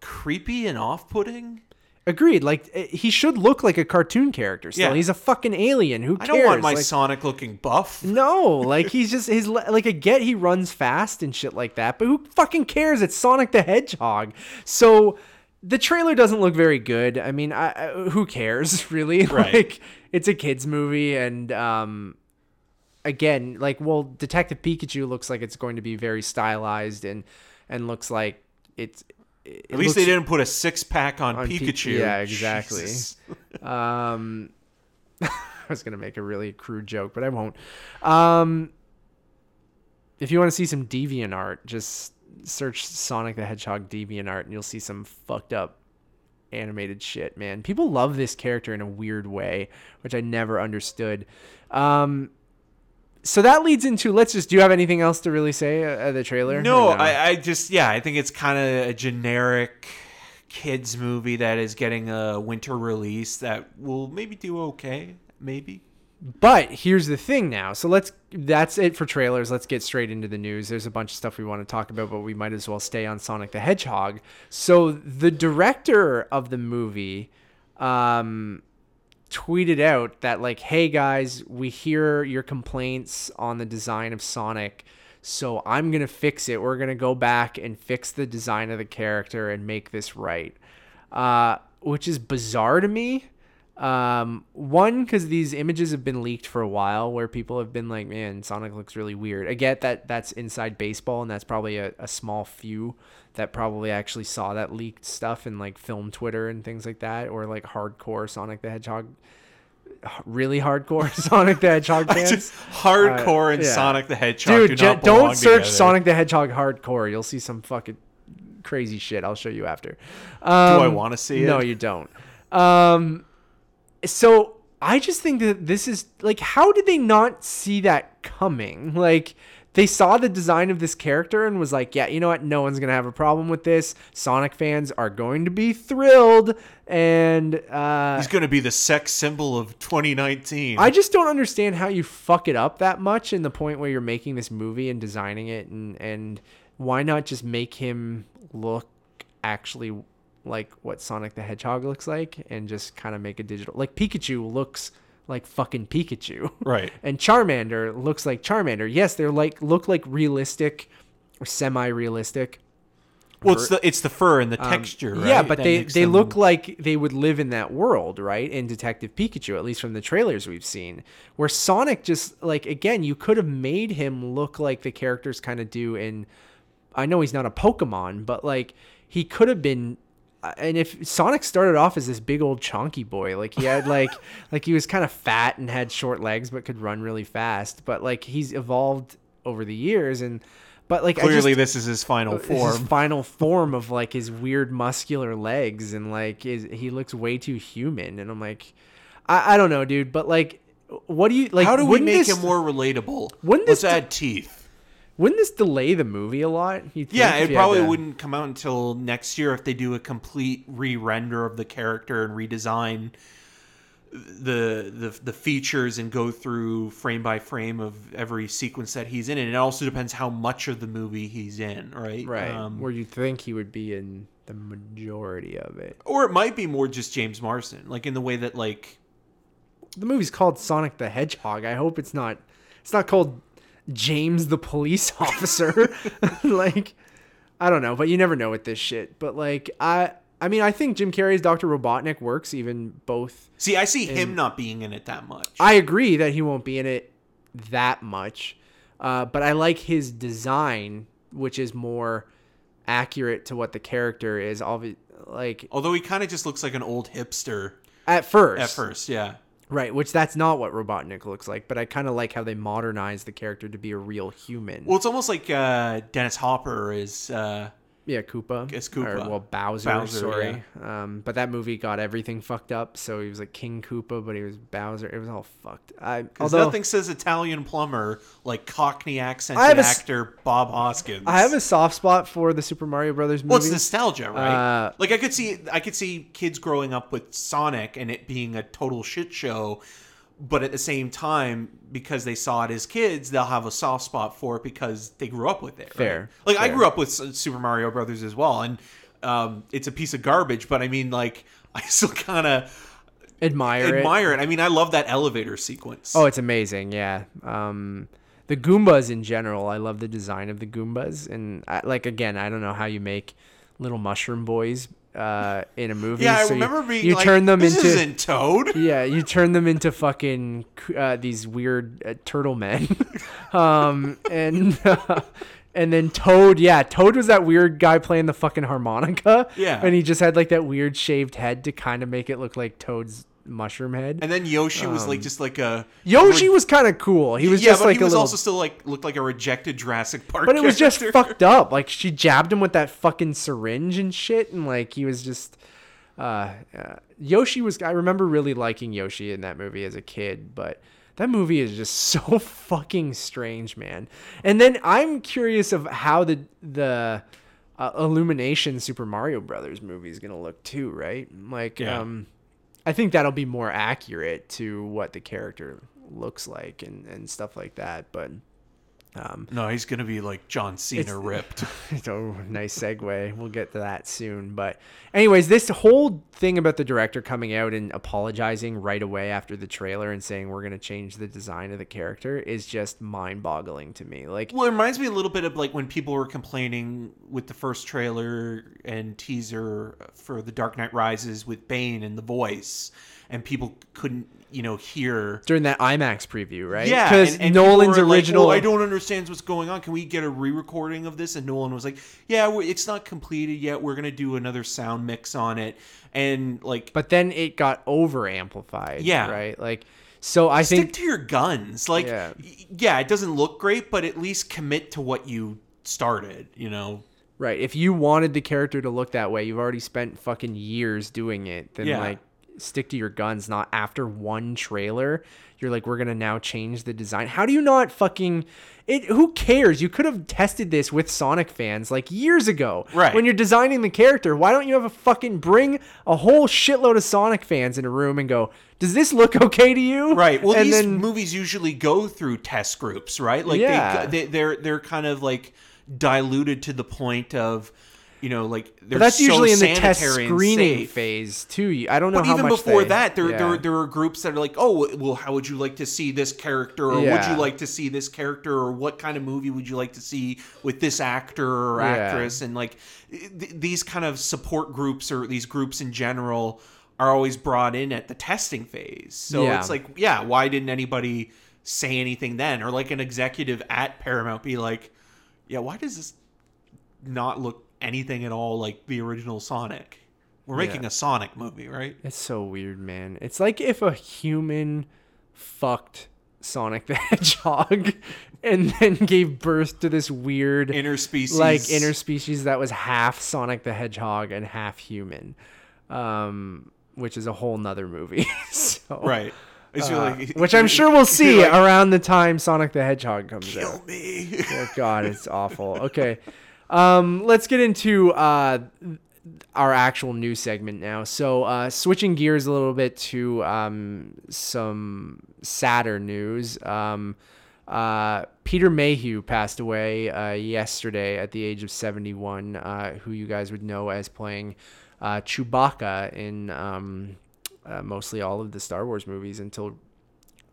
creepy and off-putting. Agreed. Like eh, he should look like a cartoon character. Still, Yeah. he's a fucking alien. Who I don't want my Like, Sonic looking buff. No, like he's just his like I get he runs fast and shit like that, but who fucking cares? It's Sonic the Hedgehog. So the trailer doesn't look very good. I mean, I, I, who cares really? Right. Like it's a kids movie and um again, like well Detective Pikachu looks like it's going to be very stylized and and looks like it's it At least looks- they didn't put a six pack on, On Pi- Pikachu. yeah, exactly. Um, I was gonna make a really crude joke, but I won't. Um, if you want to see some deviant art, just search Sonic the Hedgehog deviant art, and you'll see some fucked up animated shit. Man, people love this character in a weird way, which I never understood. Um, so that leads into let's just. Do you have anything else to really say uh, the trailer? No, Or I, I just yeah, I think it's kind of a generic kids movie that is getting a winter release that will maybe do okay, maybe. But here's the thing now. So let's that's it for trailers. Let's get straight into the news. There's a bunch of stuff we want to talk about, but we might as well stay on Sonic the Hedgehog. So the director of the movie um tweeted out that like, "Hey guys, we hear your complaints on the design of Sonic." So I'm going to fix it. We're going to go back and fix the design of the character and make this right. Uh, which is bizarre to me. Um, one because these images have been leaked for a while, where people have been like, "Man, Sonic looks really weird." I get that that's inside baseball, and that's probably a, a small few that probably actually saw that leaked stuff in like film Twitter and things like that, or like hardcore Sonic the Hedgehog, really hardcore Sonic the Hedgehog fans. Just hardcore and yeah. Sonic the Hedgehog Dude, do not don't search together. Sonic the Hedgehog hardcore. You'll see some fucking crazy shit. I'll show you after. Do I Um, want to see it? no, you don't. Um, so I just think that this is like, how did they not see that coming? Like, they saw the design of this character and was like, yeah, you know what? No one's gonna have a problem with this. Sonic fans are going to be thrilled, and uh, He's going to be the sex symbol of 2019. I just don't understand how you fuck it up that much in the point where you're making this movie and designing it and and why not just make him look actually like what Sonic the Hedgehog looks like and just kind of make a digital like Pikachu looks like fucking Pikachu. Right. And Charmander looks like Charmander. Yes, they're like look like realistic or semi-realistic. well, it's the it's the fur and the Um, texture, right? Yeah, but that they they them- look like they would live in that world, right? In Detective Pikachu, at least from the trailers we've seen. Where Sonic just like again, you could have made him look like the characters kind of do in I know he's not a Pokemon, but like he could have been and if Sonic started off as this big old chunky boy, like he had like like he was kind of fat and had short legs but could run really fast, but like he's evolved over the years and But like I Clearly, just, this is his final uh, his form. final form of like his weird muscular legs and like his, he looks way too human and I'm like I, I don't know dude but like what do you like How do we make this, him more relatable? wouldn't Let's this- add teeth. Wouldn't this delay the movie a lot? Yeah, it probably to- wouldn't come out until next year if they do a complete re-render of the character and redesign the the the features and go through frame by frame of every sequence that he's in. And it also depends how much of the movie he's in, right? right. Um, where you think he would be in the majority of it. Or it might be more just James Marsden, like in the way that like the movie's called Sonic the Hedgehog. I hope it's not it's not called James the police officer like I don't know but you never know with this shit but like I I mean I think Jim Carrey's Dr. Robotnik works even both see, I see him not being in it that much. I agree that he won't be in it that much, uh, but I like his design, which is more accurate to what the character is. Obvi- like Although he kind of just looks like an old hipster at first, at first, yeah. Right? Which that's not what Robotnik looks like, but I kind of like how they modernize the character to be a real human. Well, it's almost like uh, Dennis Hopper is. Uh, yeah, Koopa. It's Koopa. Or, well, Bowser. Bowser, sorry. Um, but that movie got everything fucked up. So he was like King Koopa, but he was Bowser. It was all fucked. I, Because although nothing says Italian plumber like Cockney accent actor Bob Hoskins. I have a soft spot for the Super Mario Brothers movie. well, it's nostalgia, right? Uh, like I could see, I could see kids growing up with Sonic and it being a total shit show, but at the same time, because they saw it as kids, they'll have a soft spot for it because they grew up with it. right? Fair, Like I grew up with Super Mario Brothers as well, and um, it's a piece of garbage. But I mean, like I still kind of admire, it. admire it. I mean, I love that elevator sequence. Oh, it's amazing. Yeah. Um, the Goombas in general, I love the design of the Goombas, and I, like again, I don't know how you make little mushroom boys uh, in a movie. yeah, I so you- remember being you like, turn them "This into isn't Toad." yeah, you turn them into fucking uh, these weird uh, turtle men, um, and and then Toad, yeah, Toad was that weird guy playing the fucking harmonica, Yeah. and he just had like that weird shaved head to kind of make it look like Toad's mushroom head. And then Yoshi was like just like a Um, Yoshi was kind of cool. He was yeah, just but like he was a little, also still like looked like a rejected Jurassic Park. but it was just character. fucked up. Like she jabbed him with that fucking syringe and shit, and like he was just. Uh, uh, Yoshi was. I remember really liking Yoshi in that movie as a kid, but that movie is just so fucking strange, man. And then I'm curious of how the the uh, Illumination Super Mario Brothers movie is gonna look too, right? Like, Yeah. um, I think that'll be more accurate to what the character looks like and and stuff like that, but. Um, No, he's gonna be like John Cena ripped. oh, nice segue. We'll get to that soon. But, anyways, this whole thing about the director coming out and apologizing right away after the trailer and saying we're going to change the design of the character is just mind boggling to me. Like, Well, it reminds me a little bit of like when people were complaining with the first trailer and teaser for The Dark Knight Rises with Bane and the voice, and people couldn't, you know, hear. during that IMAX preview, right? Yeah, Because and- and people Nolan's were like, original. "Well, I don't understand what's going on. Can we get a re-recording of this? And Nolan was like, "Yeah, it's not completed yet. We're gonna do another sound mix on it." And like, but then it got over amplified. Yeah. Right? Like, so I stick think. to your guns. Like, Yeah. yeah, it doesn't look great, but at least commit to what you started. You know. Right. If you wanted the character to look that way, you've already spent fucking years doing it. Then Yeah. like stick to your guns, not after one trailer. You're like, we're gonna now change the design. How do you not fucking it who cares? You could have tested this with Sonic fans like years ago. Right. When you're designing the character, why don't you have a fucking bring a whole shitload of Sonic fans in a room and go, Does this look okay to you? Right. Well, and these then movies usually go through test groups, right? Like Yeah. they, they they're they're kind of like diluted to the point of, you know, like they're but that's so usually in the test screening phase too. I don't know But how even much before they- that, there, yeah. there there are groups that are like, oh, well, how would you like to see this character, or would you like to see this character, or what kind of movie would you like to see with this actor or Yeah. actress, and like th- these kind of support groups or these groups in general are always brought in at the testing phase. So Yeah. it's like, yeah, why didn't anybody say anything then, or like an executive at Paramount be like, yeah, why does this not look anything at all like the original Sonic? We're making Yeah. a Sonic movie, right? It's so weird, man. It's like if a human fucked Sonic the Hedgehog, and then gave birth to this weird Interspecies. like interspecies that was half Sonic the Hedgehog and half human, um, which is a whole nother movie. so, Right. Uh, really- which I'm sure we'll see like, around the time Sonic the Hedgehog comes Kill out. Kill me. Oh God, it's awful. Okay, um, let's get into uh, our actual news segment now. So, uh, switching gears a little bit to um, some sadder news. Um, uh, Peter Mayhew passed away uh, yesterday at the age of 71, uh, who you guys would know as playing uh, Chewbacca in um, uh, mostly all of the Star Wars movies until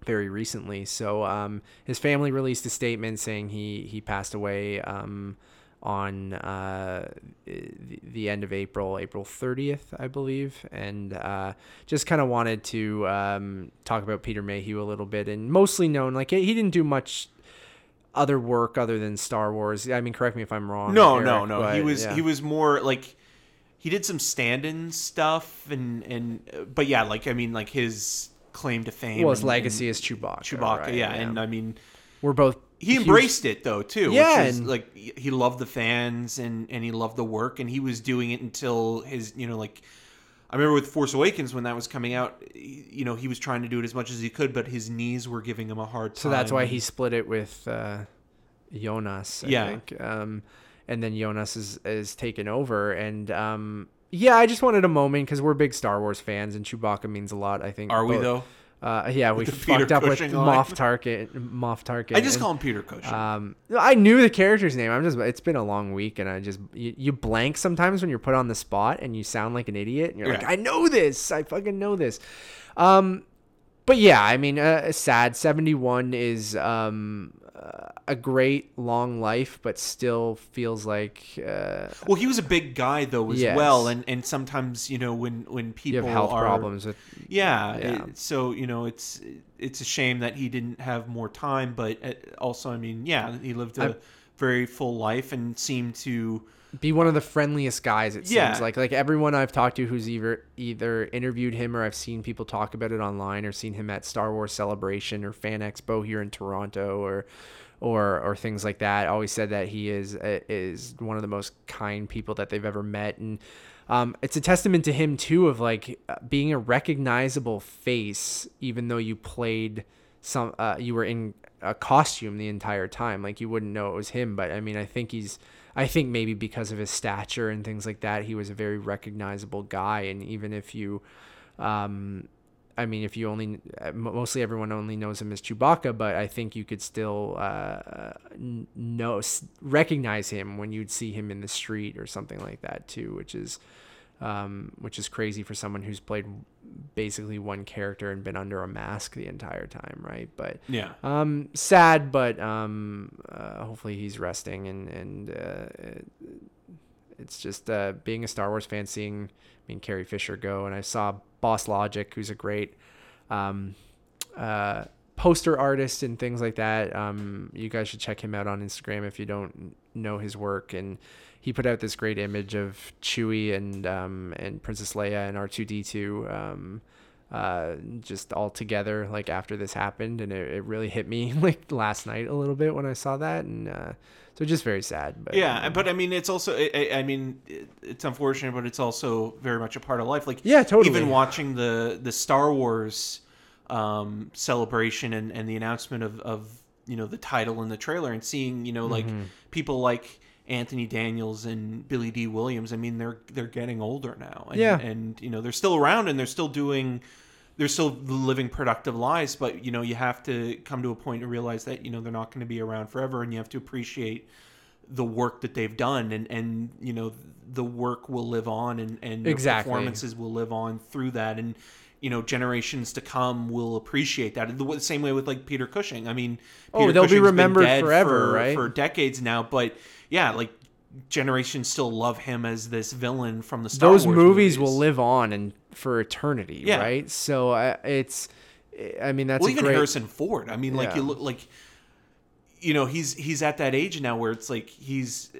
very recently. So um, his family released a statement saying he he passed away um, on uh, the, end of April, April 30th, I believe, and uh, just kind of wanted to um, talk about Peter Mayhew a little bit, and mostly known like he didn't do much other work other than Star Wars. I mean, correct me if I'm wrong. No, Eric, no, no. he was yeah. he was more like he did some stand-in stuff and and but yeah, like I mean like his claim to fame. Well, his and- legacy and is Chewbacca. Chewbacca, right? yeah, and I mean we're both he embraced it though too. Yeah, which is, and- like he loved the fans and and he loved the work and he was doing it until his you know like I remember with Force Awakens when that was coming out, you know he was trying to do it as much as he could, but his knees were giving him a hard time. So that's why he split it with uh, Joonas, I Yeah. think. Um, and then Joonas is, is taken over. And um, yeah, I just wanted a moment because we're big Star Wars fans and Chewbacca means a lot, I think. Are we though? Uh, yeah, we the Peter fucked up with Cushing line? Moff Tarkin. Moff Tarkin. I just and- call him Peter Cushing. um, I knew the character's name. I'm just. It's been a long week, and I just you, you blank sometimes when you're put on the spot and you sound like an idiot. And you're like, I know this. I fucking know this. Um, but yeah, I mean, uh, sad. 71 is um uh, a great long life, but still feels like uh, Well, he was a big guy though as Yes. well, and and sometimes you know when when people have health are, problems with. Yeah, Yeah. it- so you know it's it's a shame that he didn't have more time, but uh, also I mean, yeah, he lived a I'm- very full life and seemed to be one of the friendliest guys it Yeah. seems like. Like everyone i've talked to who's either either interviewed him or i've seen people talk about it online or seen him at star wars celebration or fan expo here in toronto or or or things like that always said that he is uh, is one of the most kind people that they've ever met. And um, it's a testament to him too of like uh, being a recognizable face even though you played some uh, you were in a costume the entire time. Like you wouldn't know it was him but i mean i think he's i think maybe because of his stature and things like that he was a very recognizable guy. And even if you um I mean, if you only, uh, mostly everyone only knows him as Chewbacca, but I think you could still uh, know, recognize him when you'd see him in the street or something like that too, which is, um, which is crazy for someone who's played basically one character and been under a mask the entire time, right? But yeah. um, sad, but um, uh, hopefully he's resting and and uh, it- it's just uh, being a Star Wars fan, seeing I mean Carrie Fisher go, and I saw Boss Logic, who's a great um, uh, poster artist and things like that. Um, you guys should check him out on Instagram if you don't know his work. And he put out this great image of Chewie and um, and Princess Leia and R two D two. Um, uh, just all together like after this happened and it, it really hit me like last night a little bit when I saw that and uh, so just very sad but Yeah, but I mean, it's also. I, I- I mean, it's unfortunate, but it's also very much a part of life. Like, Yeah, totally. Even watching the the Star Wars um, celebration and, and the announcement of, of you know the title and the trailer, and seeing you know like Mm-hmm. people like Anthony Daniels and Billy Dee Williams. I mean, they're they're getting older now. And, Yeah. and you know they're still around and they're still doing. They're still living productive lives, but you know you have to come to a and realize that you know they're not going to be around forever, and you have to appreciate the work that they've done and and you know the work will live on and and Exactly. performances will live on through that and you know generations to come will appreciate that the, same way with like Peter Cushing I mean Oh, they'll be remembered forever, for, right? for decades now but yeah like generations still love him as this villain from the Star those Wars movies, movies. will live on and for eternity Yeah. right so uh, it's I mean that's well, even great Harrison Ford. I mean, like Yeah. you look like, you know, he's he's at that age now where it's like he's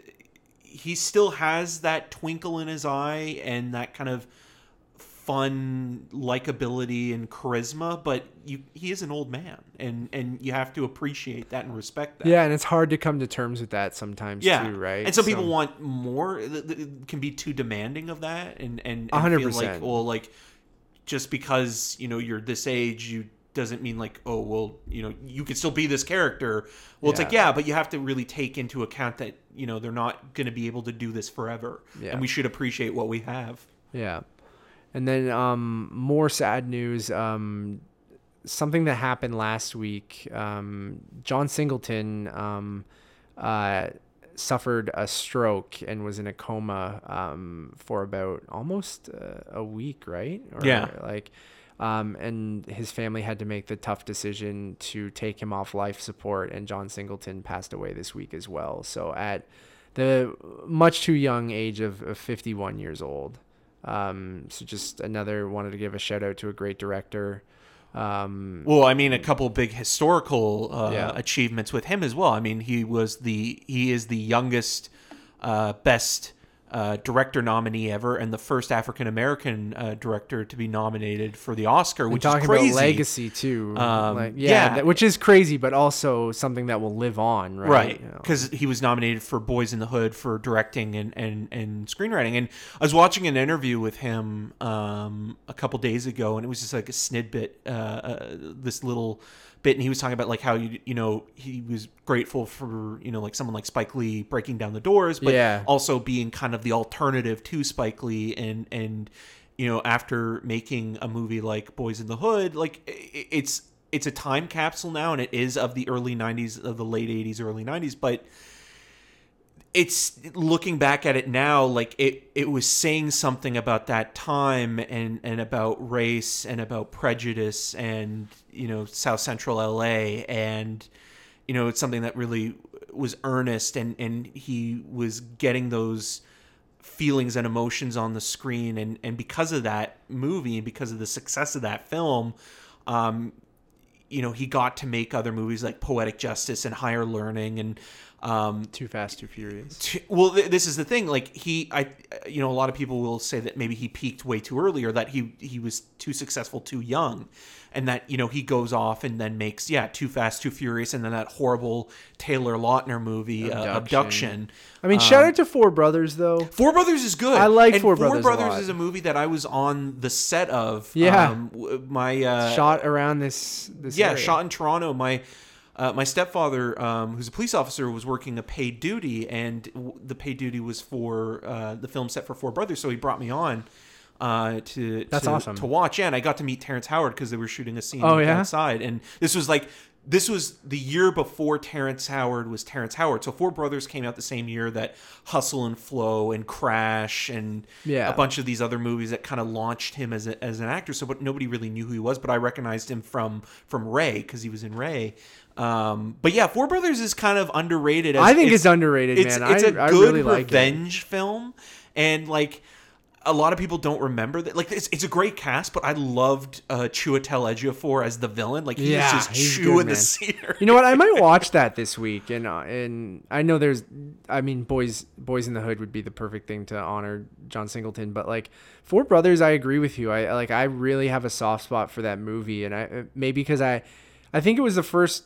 he still has that twinkle in his eye and that kind of fun likability and charisma, but you he is an old man, and and you have to appreciate that and respect that. Yeah, and it's hard to come to terms with that sometimes Yeah, too, right? And some people want more, can be too demanding of that, and and, and hundred feel like well, like just because you know you're this age, you doesn't mean like oh well, you know you could still be this character. Well, it's like yeah, but you have to really take into account that you know they're not going to be able to do this forever, Yeah. and we should appreciate what we have. Yeah. And then um, more sad news. Um, something that happened last week. Um, John Singleton um, uh, suffered a stroke and was in a coma um, for about almost uh, a week, right? Or Yeah. Like, um, and his family had to make the tough decision to take him off life support. And John Singleton passed away this week as well. So at the much too young age of, of 51 years old. Um, so just another wanted to give a shout out to a great director. Um, Well, I mean, a couple big historical uh, Yeah. achievements with him as well. I mean, he was the he is the youngest, uh, best uh, director nominee ever, and the first African American uh, director to be nominated for the Oscar, and which talking is crazy. about legacy too, Um, like, yeah, yeah. that- which is crazy, but also something that will live on, right? Right, because he was nominated for Boyz n the Hood for directing and, and, and screenwriting. And I was watching an interview with him um, a couple days ago, and it was just like a snidbit, uh, uh, this little bit, and he was talking about like how you you know he was grateful for you know like someone like Spike Lee breaking down the doors, but Yeah. also being kind of the alternative to Spike Lee, and and you know after making a movie like Boyz n the Hood, like it's it's a time capsule now, and it is of the early '90s, of the late '80s, early '90s, but it's looking back at it now like it it was saying something about that time and and about race and about prejudice and you know south central LA and you know it's something that really was earnest and and he was getting those feelings and emotions on the screen and and because of that movie and because of the success of that film um you know he got to make other movies like poetic justice and higher learning and um Too Fast, Too Furious. t- well th- this is the thing like he i you know a lot of people will say that maybe he peaked way too early or that he he was too successful too young and that you know he goes off and then makes yeah too fast too furious and then that horrible taylor lautner movie abduction, uh, Abduction. abduction. I mean, shout out to Four Brothers though. Four Brothers is good. I like and Four Brothers a lot. is a movie that I was on the set of. Yeah. um, my uh, Shot around this. this yeah, area. shot in Toronto. My uh, my stepfather, um, who's a police officer, was working a paid duty, and w- the paid duty was for uh, the film set for Four Brothers. So he brought me on uh, to That's to, awesome. to watch. Yeah, and I got to meet Terrence Howard because they were shooting a scene Oh, yeah? outside, and this was like. This was the year before Terrence Howard was Terrence Howard. So Four Brothers came out the same year that Hustle and Flow and Crash and Yeah. a bunch of these other movies that kind of launched him as, a, as an actor. So, but nobody really knew who he was. But I recognized him from from Ray because he was in Ray. Um, but yeah, Four Brothers is kind of underrated. As, I think it's, underrated, it's, man. It's I a I good really like it. revenge film, and like a lot of people don't remember that. Like it's, it's a great cast, but I loved uh, Chiwetel Ejiofor as the villain. Like he Yeah, was just he's chewing the scenery. You know what? I might watch that this week, and uh, and I know there's, I mean, boys, boys in the hood would be the perfect thing to honor John Singleton, but like Four Brothers, I agree with you. I like, I really have a soft spot for that movie, and I uh, maybe because I, I think it was the first,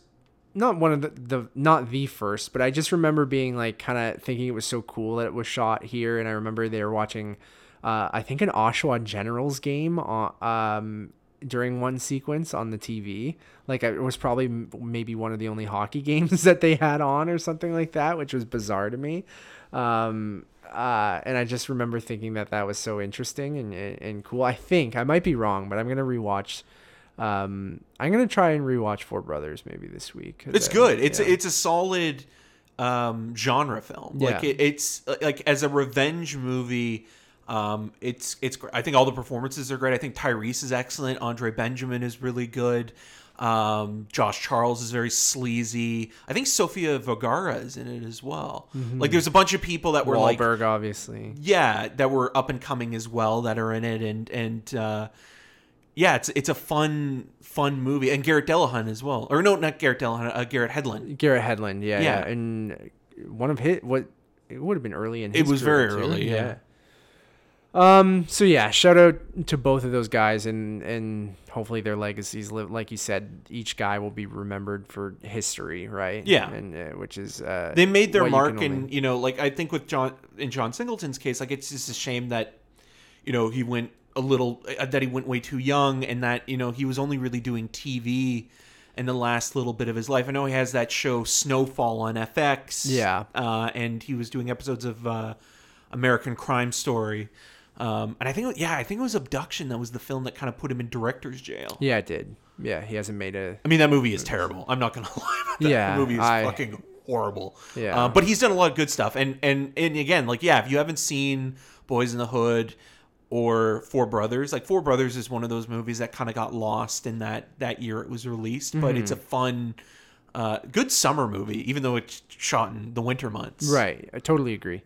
not one of the, the not the first, but I just remember being like kind of thinking it was so cool that it was shot here, and I remember they were watching, uh, I think an Oshawa Generals game on, um, during one sequence on the TV. Like it was probably m- maybe one of the only hockey games that they had on or something like that, which was bizarre to me. Um, uh, and I just remember thinking that that was so interesting and, and, and cool. I think I might be wrong, but I'm gonna rewatch. Um, I'm gonna try and rewatch Four Brothers maybe this week. It's uh, good. It's yeah. it's a solid um, genre film. Like Yeah. it, it's like as a revenge movie. Um, it's it's. I think all the performances are great. I think Tyrese is excellent. Andre Benjamin is really good. Um, Josh Charles is very sleazy. I think Sofia Vergara is in it as well. Like there's a bunch of people that were like obviously. yeah that were up and coming as well that are in it and and uh yeah it's it's a fun fun movie and garret dillahunt as well or no not garret dillahunt uh, garrett hedlund Garrett Hedlund, yeah, Yeah. yeah, and one of his what it would have been early in It was very too, early, yeah. Um. So yeah, shout out to both of those guys, and and hopefully their legacies live. Like you said, each guy will be remembered for history, right? Yeah. and uh, which is uh, they made their what you can mark, and only- you know, like I think with John in John Singleton's case, like it's just a shame that you know he went a little uh, that he went way too young, and that you know he was only really doing TV in the last little bit of his life. I know he has that show Snowfall on FX, Yeah. uh, and he was doing episodes of uh, American Crime Story. Um, and I think, yeah, I think it was Abduction that was the film that kind of put him in director's jail. yeah, it did. Yeah, he hasn't made a. I mean, that movie is terrible. I'm not gonna lie about that. Yeah, the movie is I- fucking horrible. Yeah. uh, but he's done a lot of good stuff. And and and again, like yeah, if you haven't seen Boyz n the Hood or Four Brothers, like Four Brothers is one of those movies that kind of got lost in that that year it was released. But it's a Mm-hmm. fun, uh, good summer movie, even though it's shot in the winter months. Right, I totally agree.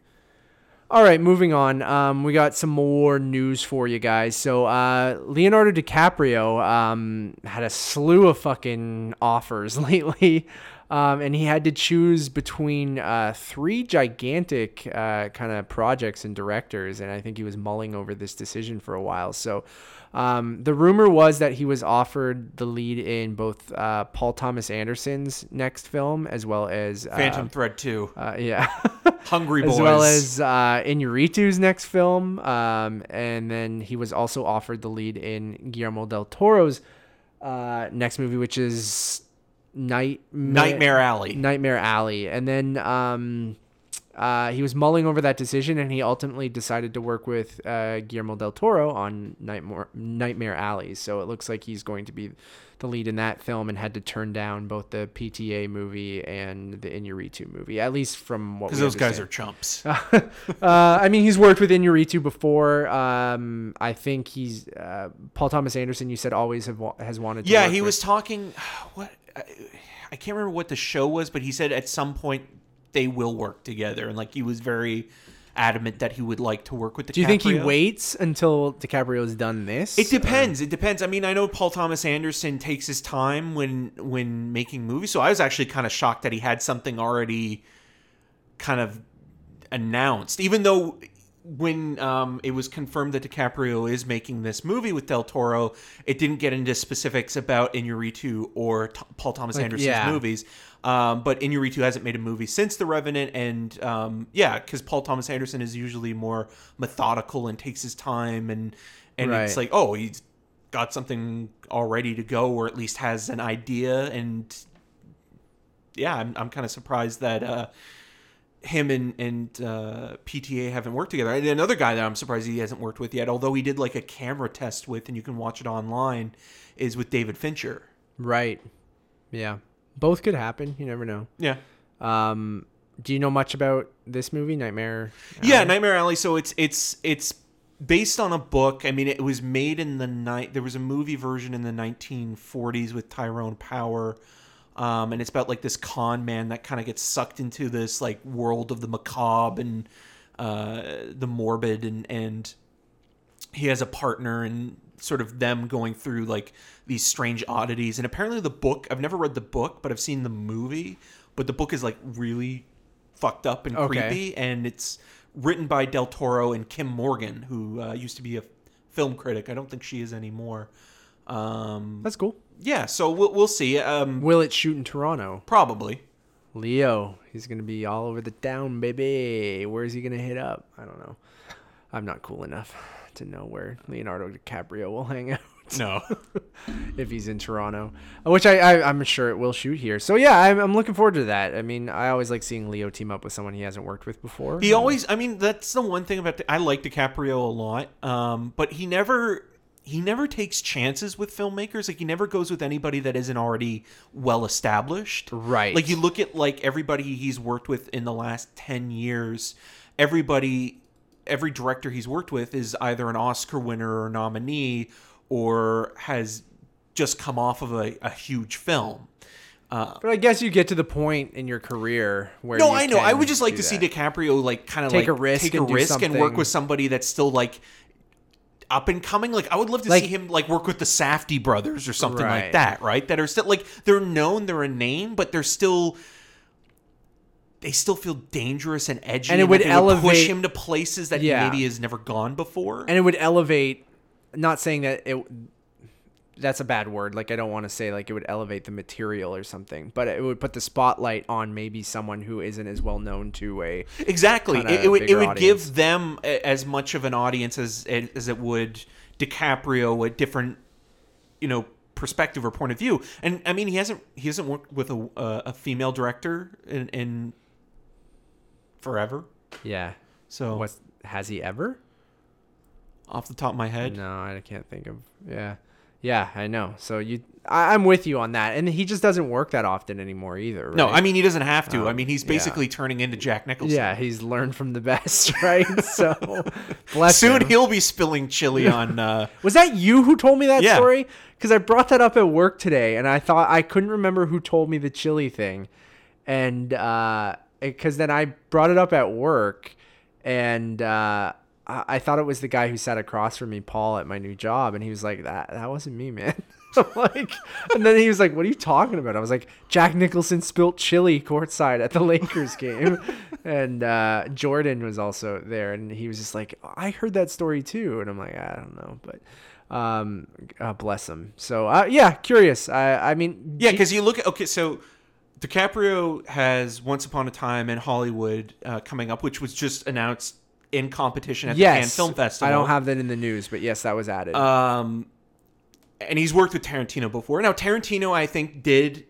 All right, moving on. Um, we got some more news for you guys. So, uh, Leonardo DiCaprio um, had a slew of fucking offers lately, um, and he had to choose between uh, three gigantic uh, kind of projects and directors, and I think he was mulling over this decision for a while. So, um, the rumor was that he was offered the lead in both uh, Paul Thomas Anderson's next film as well as uh, Phantom Thread Two, uh, yeah. Hungry Boys, as well as uh, Inarritu's next film, um, and then he was also offered the lead in Guillermo del Toro's uh, next movie, which is Night Nightmare Alley. Nightmare Alley, and then um, uh, he was mulling over that decision, and he ultimately decided to work with uh, Guillermo del Toro on Nightmare Nightmare Alley. So it looks like he's going to be the lead in that film, and had to turn down both the PTA movie and the Inarritu movie, at least from what we Because those guys are chumps. uh, I mean, he's worked with Inarritu before. Um, I think he's uh, Paul Thomas Anderson. You said always have has wanted. to Yeah, he with- was talking. What I can't remember what the show was, but he said at some point they will work together, and like he was very adamant that he would like to work with DiCaprio. Do you think he waits until DiCaprio's done this? It depends. It depends. I mean, I know Paul Thomas Anderson takes his time when when making movies, so I was actually kind of shocked that he had something already kind of announced, even though when um, it was confirmed that DiCaprio is making this movie with Del Toro, it didn't get into specifics about Inarritu or T- Paul Thomas Anderson's yeah. movies. Um, but Inarritu hasn't made a movie since The Revenant, and um, yeah, because Paul Thomas Anderson is usually more methodical and takes his time, and and it's like, oh, he's got something all ready to go, or at least has an idea, and yeah, I'm I'm kind of surprised that uh, him and and uh, PTA haven't worked together. And another guy that I'm surprised he hasn't worked with yet, although he did like a camera test with, and you can watch it online, is with David Fincher. right. Yeah, both could happen. You never know. Yeah. Um, do you know much about this movie, Nightmare? Yeah, Nightmare Alley. So it's it's it's based on a book. I mean, it was made in the night. There was a movie version in the 1940s with Tyrone Power, um, and it's about like this con man that kind of gets sucked into this like world of the macabre and uh, the morbid, and and he has a partner and sort of them going through like these strange oddities. And apparently, the book. I've never read the book, but I've seen the movie. But the book is like really fucked up and Okay. creepy, and it's written by Del Toro and Kim Morgan, who uh, used to be a film critic. I don't think she is anymore. Um, That's cool. yeah, so we'll, we'll see. Um, Will it shoot in Toronto? probably. Leo, he's gonna be all over the town, baby. Where's he gonna hit up? I don't know. I'm not cool enough to know where Leonardo DiCaprio will hang out No. if he's in Toronto, which I, I I'm sure it will shoot here. So yeah, I'm, I'm looking forward to that. I mean, I always like seeing Leo team up with someone he hasn't worked with before. He always, I mean, that's the one thing about the, I like DiCaprio a lot, um, but he never he never takes chances with filmmakers. Like he never goes with anybody that isn't already well established. Right. Like you look at like everybody he's worked with in the last ten years. Everybody, every director he's worked with is either an Oscar winner or nominee, or has just come off of a, a huge film. Uh, but I guess you get to the point in your career where No, I know. I would just like to see. DiCaprio like kind of Take like a risk take a and risk and work with somebody that's still like up and coming. Like I would love to Like- see him like work with the Safdie brothers or something like that, right? That are still like they're known, they're a name, but they're still they still feel dangerous and edgy, And it would push elevate- him to places that Yeah. he maybe has never gone before. and it would elevate not saying that it that's a bad word like i don't want to say like it would elevate the material or something but it would put the spotlight on maybe someone who isn't as well known to a Exactly. It, it would it would audience. give them as much of an audience as as it would DiCaprio a different, you know, perspective or point of view. And I mean, he hasn't he hasn't worked with a a, a female director in, in forever. yeah So what's has he ever off the top of my head, no i can't think of yeah yeah i know so you I, i'm with you on that and he just doesn't work that often anymore either right? no, I mean he doesn't have to. Um, I mean he's yeah. basically turning into Jack Nicholson. yeah he's learned from the best right so bless Soon him. he'll be spilling chili on. Uh, Was that you who told me that Yeah. story? Because I brought that up at work today, and I thought I couldn't remember who told me the chili thing, and because then I brought it up at work, and uh, I, I thought it was the guy who sat across from me, Paul, at my new job, and he was like, "That that wasn't me, man." Like, and then he was like, "What are you talking about?" I was like, "Jack Nicholson spilt chili courtside at the Lakers game," and uh, Jordan was also there, and he was just like, "I heard that story too," and I'm like, "I don't know," but um, uh, bless him. So uh, yeah, curious. I I mean, Yeah, because you look at okay, so DiCaprio has Once Upon a Time in Hollywood uh, coming up, which was just announced in competition at the Cannes Film Festival. I don't have that in the news, but yes, that was added. Um, and he's worked with Tarantino before. Now Tarantino, I think, did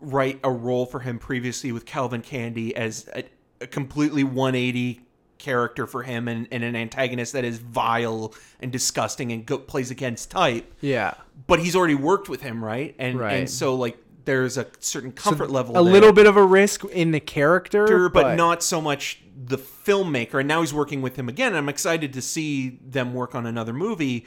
write a role for him previously with Calvin Candie as a, a completely 180 character for him and, and an antagonist that is vile and disgusting and go, plays against type. yeah, But he's already worked with him, right? And Right. and so like there's a certain comfort level, a there. little bit of a risk in the character, but, not so much the filmmaker. And now he's working with him again. I'm excited to see them work on another movie.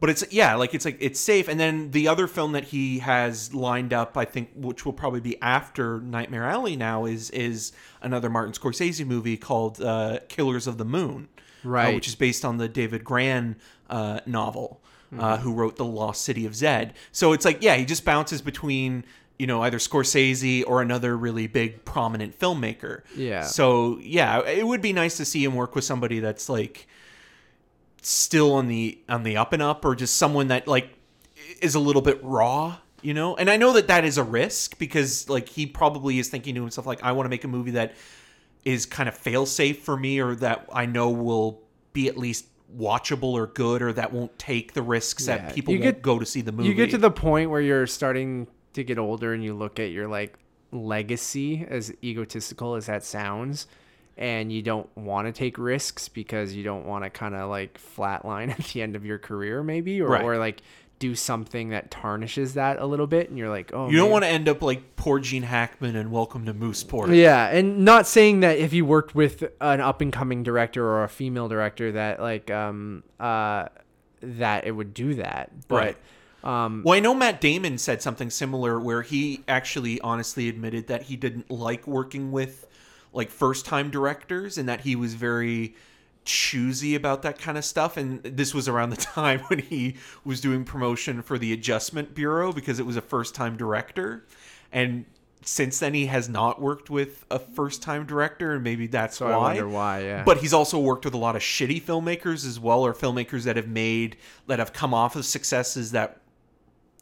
But it's yeah, like it's like it's safe. And then the other film that he has lined up, I think, which will probably be after Nightmare Alley now, is is another Martin Scorsese movie called uh, Killers of the Moon, uh, Right. which is based on the David Grann uh, novel, uh, Mm-hmm. who wrote The Lost City of Zed. So it's like yeah, he just bounces between you know either Scorsese or another really big prominent filmmaker. Yeah. So yeah, it would be nice to see him work with somebody that's like still on the on the up and up, or just someone that like is a little bit raw, you know. And I know that that is a risk because like he probably is thinking to himself like, I want to make a movie that is kind of fail safe for me, or that I know will be at least watchable or good, or that won't take the risks Yeah. that people You get- go to see the movie. you get to the point where you're starting to get older and you look at your like legacy as egotistical as that sounds and you don't want to take risks because you don't want to kind of like flatline at the end of your career maybe or, Right. or like do something that tarnishes that a little bit and you're like oh you don't man. want to end up like poor Gene Hackman and Welcome to Mooseport. Yeah, and not saying that if you worked with an up and coming director or a female director that like um uh that it would do that. But Right. Um Well, I know Matt Damon said something similar where he actually honestly admitted that he didn't like working with like first time directors and that he was very choosy about that kind of stuff. And this was around the time when he was doing promotion for the adjustment bureau because it was a first time director. And since then he has not worked with a first time director and maybe that's so why. I wonder why, yeah. but he's also worked with a lot of shitty filmmakers as well, or filmmakers that have made that have come off of successes that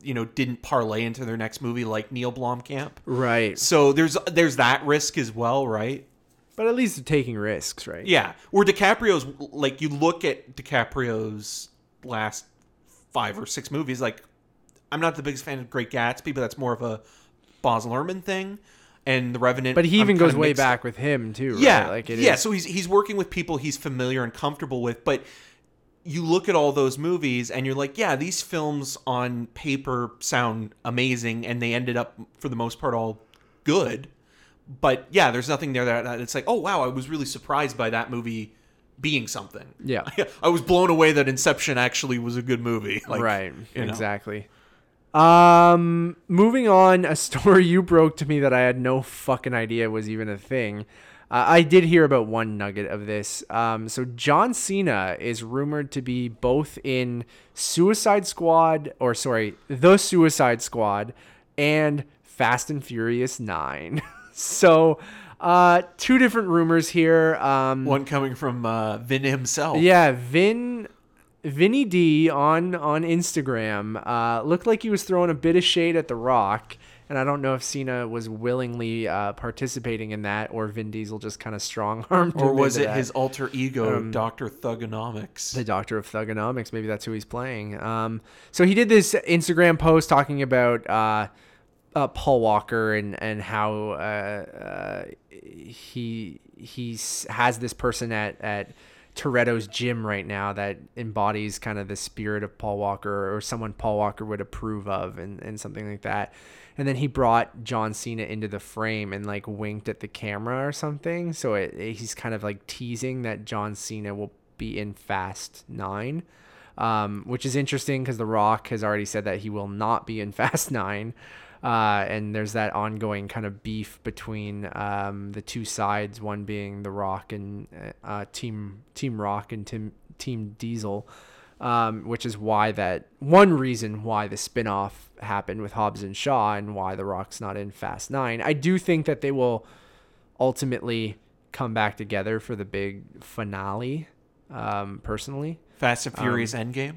you know didn't parlay into their next movie, like Neil Blomkamp. right. So there's there's that risk as well, right? But at least taking risks, right? Yeah. Where DiCaprio's like you look at DiCaprio's last five or six movies, like I'm not the biggest fan of Great Gatsby, but that's more of a Baz Luhrmann thing. And The Revenant, But he I'm even goes way back with him too, right? yeah, Like it yeah. is- So he's he's working with people he's familiar and comfortable with, but you look at all those movies and you're like, yeah, these films on paper sound amazing, and they ended up for the most part all good. But yeah, there's nothing there that, it's like, oh wow, I was really surprised by that movie being something. Yeah. I was blown away that Inception actually was a good movie. Like, right. you know. Exactly. Um moving on, a story you broke to me that I had no fucking idea was even a thing. Uh, I did hear about one nugget of this. Um, so John Cena is rumored to be both in Suicide Squad, or sorry, The Suicide Squad, and Fast and Furious Nine. so Uh, two different rumors here. Um, One coming from uh, Vin himself. yeah, Vin, Vinny D on on Instagram uh, looked like he was throwing a bit of shade at The Rock, and I don't know if Cena was willingly uh, participating in that, or Vin Diesel just kind of strong armed. Or was it his alter ego, Doctor Thuganomics? the Doctor of Thuganomics. Maybe that's who he's playing. Um, so he did this Instagram post talking about uh, uh, Paul Walker and and how uh, uh, he he has this person at at Toretto's gym right now that embodies kind of the spirit of Paul Walker or someone Paul Walker would approve of and, and something like that. And then he brought John Cena into the frame and like winked at the camera or something. So it, it- he's kind of like teasing that John Cena will be in Fast 9, um, which is interesting because The Rock has already said that he will not be in Fast 9. Uh, and there's that ongoing kind of beef between um, the two sides, one being The Rock and uh, Team Team Rock and Tim, Team Diesel, um, which is why that one reason why the spinoff happened with Hobbs and Shaw and why The Rock's not in Fast 9. I do think that they will ultimately come back together for the big finale, um, personally. Fast and Furious Um, Endgame.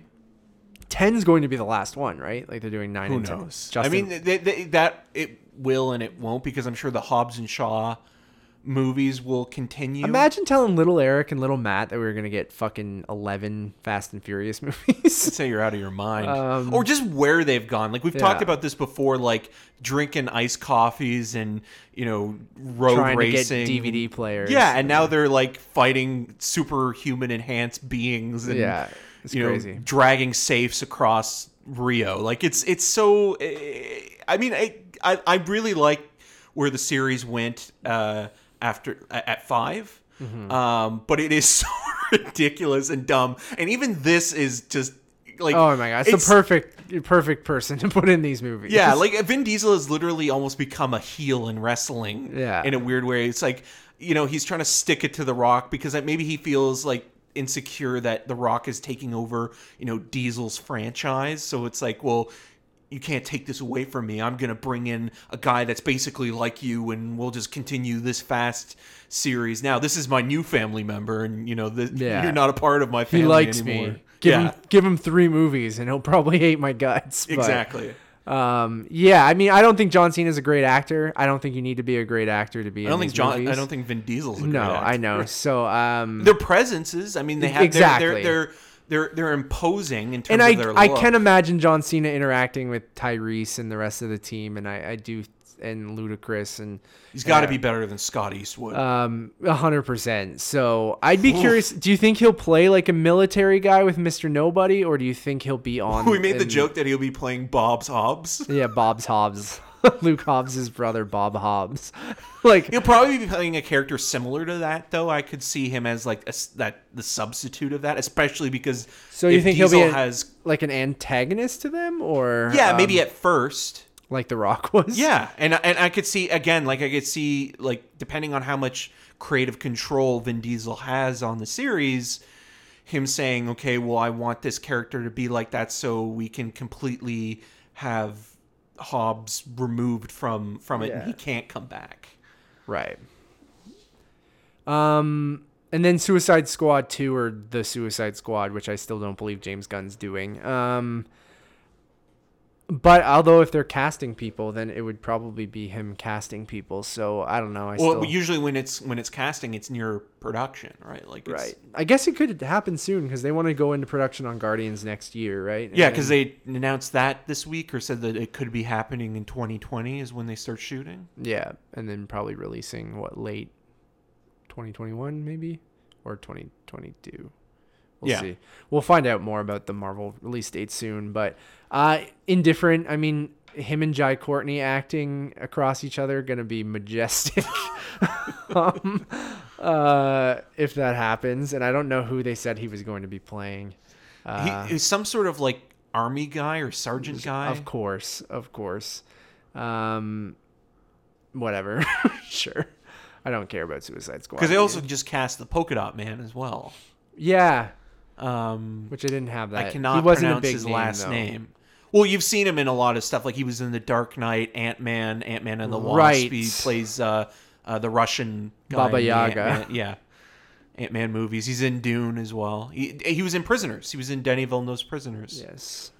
10's going to be the last one, right? Like they're doing 9 Who and 10. knows? I mean, they, they, that it will and it won't because I'm sure the Hobbs and Shaw movies will continue. Imagine telling little Eric and little Matt that we were gonna get fucking eleven Fast and Furious I'd movies. say you're out of your mind, Um, or just where they've gone. Like we've talked about this before, like drinking iced coffees and you know road racing, DVD players. Yeah, and now they're like fighting superhuman enhanced beings and Yeah, it's you know crazy. dragging safes across Rio. Like it's it's so. eh, I mean, I I, I really like where the series went uh, after at 5 Mm-hmm. Um, but it is so ridiculous and dumb, and even this is just like Oh my god, it's, the perfect perfect person to put in these movies. yeah, like Vin Diesel has literally almost become a heel in wrestling. Yeah. In a weird way. It's like, you know, he's trying to stick it to The Rock because maybe he feels like insecure that The Rock is taking over, you know, Diesel's franchise. So it's like, well, you can't take this away from me. I'm going to bring in a guy that's basically like you and we'll just continue this fast series. Now, this is my new family member and, you know, the, Yeah. you're not a part of my family. he likes anymore. me. Give yeah, him give him three movies and he'll probably hate my guts. but, exactly. Um, yeah, I mean, I don't think John Cena's a great actor. I don't think you need to be a great actor to be. I don't in think John. Movies. I don't think Vin Diesel's. A No, great actor. I know. So, um, their presences. I mean, they have Exactly. They're, they're they're they're imposing in terms and of I their I look. can imagine John Cena interacting with Tyrese and the rest of the team, and I, I do and Ludacris and He's got to yeah. be better than Scott Eastwood. um a hundred percent. So I'd be curious. Do you think he'll play like a military guy with Mister Nobody, or do you think he'll be on? we made the joke that he'll be playing Bob's Hobbs. Yeah, Bob's Hobbs, Luke Hobbs' brother, Bob Hobbs. like He'll probably be playing a character similar to that, though. I could see him as like a that the substitute of that, especially because So you think he'll be a- has like an antagonist to them, or yeah maybe um, at first like The Rock was. Yeah, and and I could see again, like I could see, like depending on how much creative control Vin Diesel has on the series, him saying, "Okay, well, I want this character to be like that, so we can completely have Hobbs removed from from it, and he can't come back." Right. Um, and then Suicide Squad 2 or The Suicide Squad, which I still don't believe James Gunn's doing. Um, but although if they're casting people, then it would probably be him casting people. So I don't know. I Well, still, usually when it's when it's casting, it's near production, right? Like, it's, right. I guess it could happen soon because they want to go into production on Guardians next year, right? Yeah, because they announced that this week, or said that it could be happening in 2020 is when they start shooting. yeah, and then probably releasing what late 2021 maybe or 2022. We'll Yeah. see. We'll find out more about the Marvel release date soon, but uh indifferent. I mean, him and Jai Courtney acting across each other gonna be majestic. um, uh, if that happens, and I don't know who they said he was going to be playing. Uh, he some sort of like army guy or sergeant guy. Of course, of course. Um, whatever. sure. I don't care about Suicide Squad. Because they also just cast the polka dot man as well. yeah, Um, which I didn't have that. I cannot he wasn't a pronounce big his name, last though. name. Well, you've seen him in a lot of stuff. Like he was in the Dark Knight, Ant Man, Ant Man and the Wasp. Right. He plays uh, uh, the Russian guy Baba Yaga. Ant-Man- yeah, Ant Man movies. He's in Dune as well. He, he was in Prisoners. He was in Denis Villeneuve's Prisoners. Yes.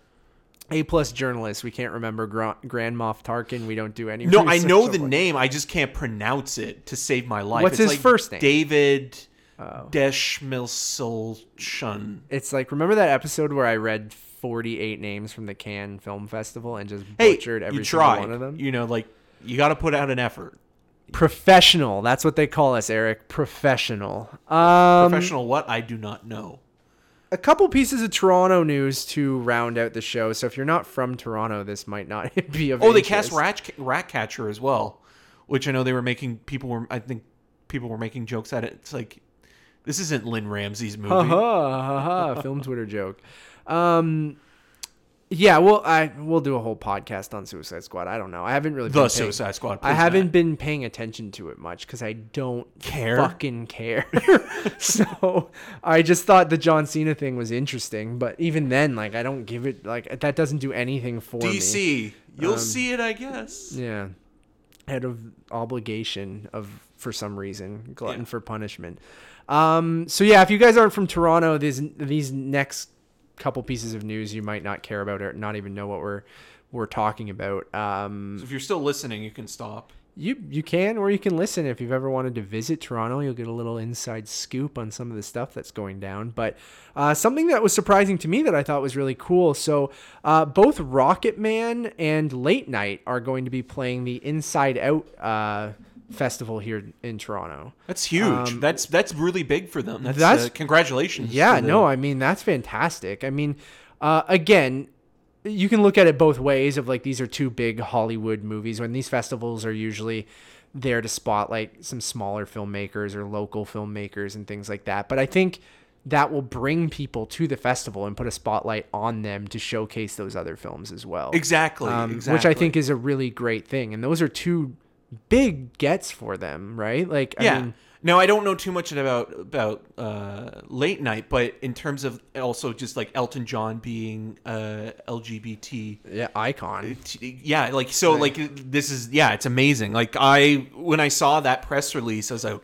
A plus journalist. We can't remember Gra- Grand Moff Tarkin. We don't do any. No, I know the what- name. I just can't pronounce it to save my life. What's It's his like first name? David Oh. Deshmilsilshun. It's like remember that episode where I read 48 names from the Cannes Film Festival and just Hey, butchered every you single tried. one of them. You know, like you got to put out an effort. Professional. That's what they call us, Eric. Professional. Um, Professional what? I do not know. a couple pieces of Toronto news to round out the show. So if you're not from Toronto, this might not be of Oh, they cast Rat Ratcatcher as well, which I know they were making. People were, I think, people were making jokes at it. It's like this isn't Lynne Ramsay's movie. Ha ha ha ha. Film Twitter joke. Um, yeah, well, I we'll do a whole podcast on Suicide Squad. I don't know. I haven't really The been paying- Suicide Squad. I haven't Matt. been paying attention to it much because I don't Care? fucking care. so I just thought the John Cena thing was interesting, but even then, like, I don't give it like that doesn't do anything for me. DC. You'll Um, see it, I guess. Yeah. Out of obligation of for some reason, glutton Yeah. for punishment. Um so yeah, if you guys aren't from Toronto, these these next couple pieces of news you might not care about or not even know what we're we're talking about. Um So if you're still listening, you can stop. you you can or you can listen if you've ever wanted to visit Toronto. You'll get a little inside scoop on some of the stuff that's going down. But uh, something that was surprising to me that I thought was really cool. So uh, both Rocket Man and Late Night are going to be playing the Inside Out uh, festival here in Toronto. That's huge. Um, that's that's really big for them. That's, that's- uh, congratulations. Yeah, no, I mean that's fantastic. I mean, uh, again, you can look at it both ways. Of like these are two big Hollywood movies. When these festivals are usually there to spotlight some smaller filmmakers or local filmmakers and things like that. But I think that will bring people to the festival and put a spotlight on them to showcase those other films as well. exactly, Um, exactly. Which I think is a really great thing. And those are two big gets for them, right? Like, I yeah. mean, no, I don't know too much about about uh, late night, but in terms of also just like Elton John being uh, LGBT, yeah, icon. yeah, like so, like this is yeah, it's amazing. Like I when I saw that press release, I was like,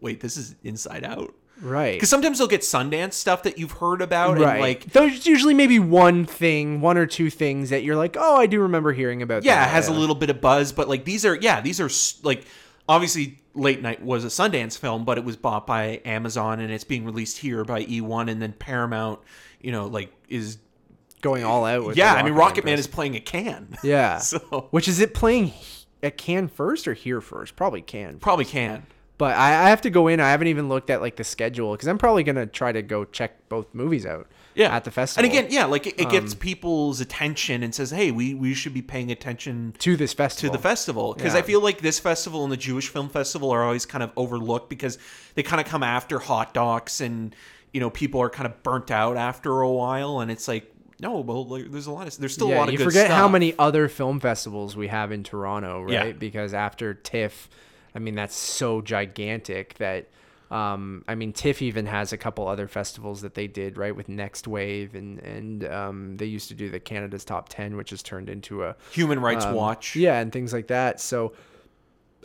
wait, this is Inside Out. Right. Because sometimes they'll get Sundance stuff that you've heard about, right. and like there's usually maybe one thing, one or two things that you're like, oh, I do remember hearing about. yeah, that. it has a little bit of buzz, but like these are yeah, these are like obviously Late Night was a Sundance film, but it was bought by Amazon and it's being released here by E1 and then Paramount, you know, like is going all out. With yeah, I mean Rocket Man is playing at Cannes. yeah. so Which is it playing at Cannes first or here first? Probably Cannes. probably Cannes. But I, I have to go in. I haven't even looked at like the schedule because I'm probably gonna try to go check both movies out. Yeah. At the festival. And again, yeah, like it, it Um, gets people's attention and says, "Hey, we we should be paying attention to this festival." to the festival because Yeah. I feel like this festival and the Jewish Film Festival are always kind of overlooked because they kind of come after hot docs and you know people are kind of burnt out after a while and it's like no well like, there's a lot of there's still a lot of you good forget how many other film festivals we have in Toronto, right? Yeah. Because after TIFF, I mean that's so gigantic that um, I mean TIFF even has a couple other festivals that they did right with Next Wave and and um, they used to do the Canada's Top Ten, which has turned into a Human Rights um, Watch yeah, and things like that. So.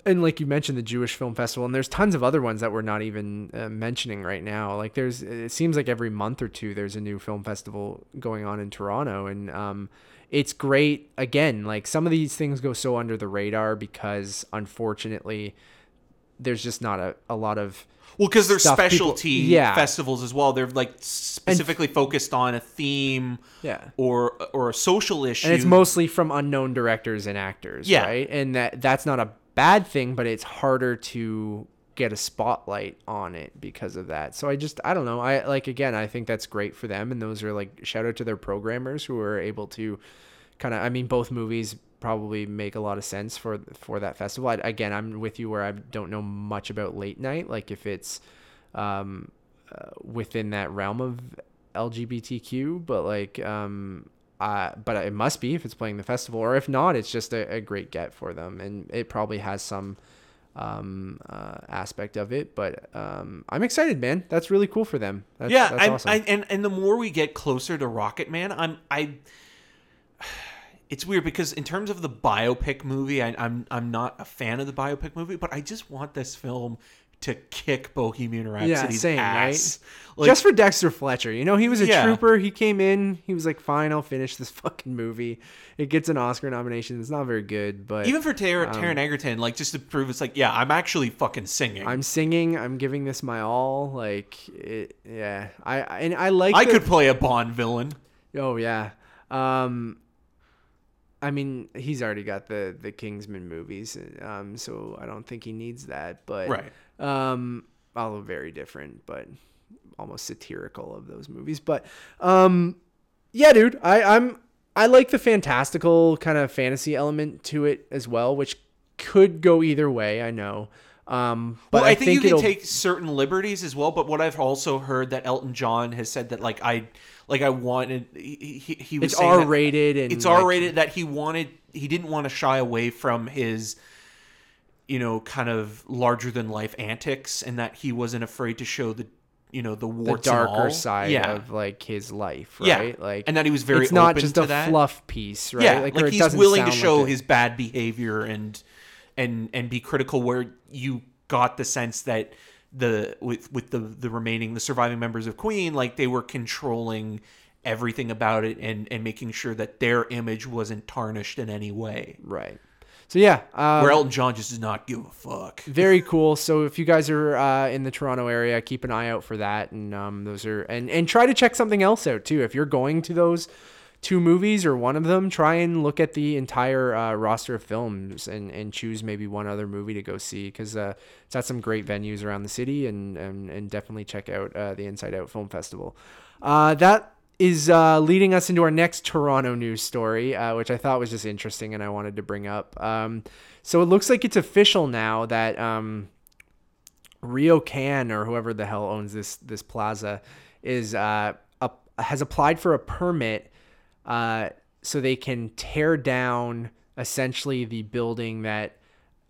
And like you mentioned, the Jewish Film Festival, and there's tons of other ones that we're not even uh, mentioning right now. Like there's, it seems like every month or two there's a new film festival going on in Toronto, and um, it's great. Again, like some of these things go so under the radar because unfortunately, there's just not a, a lot of well because they're stuff people- specialty yeah. festivals as well they're like specifically focused on a theme yeah. or or a social issue and it's mostly from unknown directors and actors Yeah. right and that that's not a bad thing but it's harder to get a spotlight on it because of that. So i just i don't know. I like again i think that's great for them and those are like shout out to their programmers who are able to kind of i mean both movies probably make a lot of sense for for that festival. I, again i'm with you where i don't know much about late night like if it's um uh, within that realm of lgbtq but like um uh, but it must be if it's playing the festival, or if not, it's just a, a great get for them, and it probably has some um, uh, aspect of it. But um, I'm excited, man. That's really cool for them. That's, yeah, that's I, awesome. I, and and the more we get closer to Rocket Man, I'm I. it's weird because in terms of the biopic movie, I, I'm I'm not a fan of the biopic movie, but I just want this film to kick Bohemian Rhapsody's same, ass. Like, Just for Dexter Fletcher, you know, he was a Yeah. trooper. He came in, he was like, "Fine, I'll finish this fucking movie." It gets an Oscar nomination. It's not very good, but even for Tar- Taron Egerton, like just to prove it's like, yeah, I'm actually fucking singing. I'm singing. I'm giving this my all. Like, it, yeah, I I- and I like. I the- could play a Bond villain. Oh yeah. Um I mean, he's already got the the Kingsman movies, um so I don't think he needs that, but Right. Um although very different, but almost satirical of those movies. But um yeah, dude, I I'm I like the fantastical kind of fantasy element to it as well, which could go either way, I know. Um but Well, I, I, think, you can take certain liberties as well. But what I've also heard that Elton John has said that like I like I wanted he he, he was it's R rated and it's like, R rated that he wanted he didn't want to shy away from his you know kind of larger than life antics and that he wasn't afraid to show the you know the the warts and darker side yeah. of like his life, Yeah. right? Like, And that he was very it's not open just to a that. fluff piece, right? Yeah, or like, he's willing to show like his bad behavior and and and be critical where you got the sense that the with with the the remaining the surviving members of Queen like they were controlling everything about it and and making sure that their image wasn't tarnished in any way. right. So yeah, um, Where Elton John just does not give a fuck. very cool. So if you guys are uh, in the Toronto area, keep an eye out for that, and um, those are and and try to check something else out too. If you're going to those two movies or one of them, try and look at the entire uh, roster of films and and choose maybe one other movie to go see because uh, it's at some great venues around the city, and and, and definitely check out uh, the Inside Out Film Festival. Uh, that is uh, leading us into our next Toronto news story, uh, which I thought was just interesting and I wanted to bring up. Um, so it looks like it's official now that um, RioCan or whoever the hell owns this this plaza is uh, has applied for a permit uh, so they can tear down essentially the building that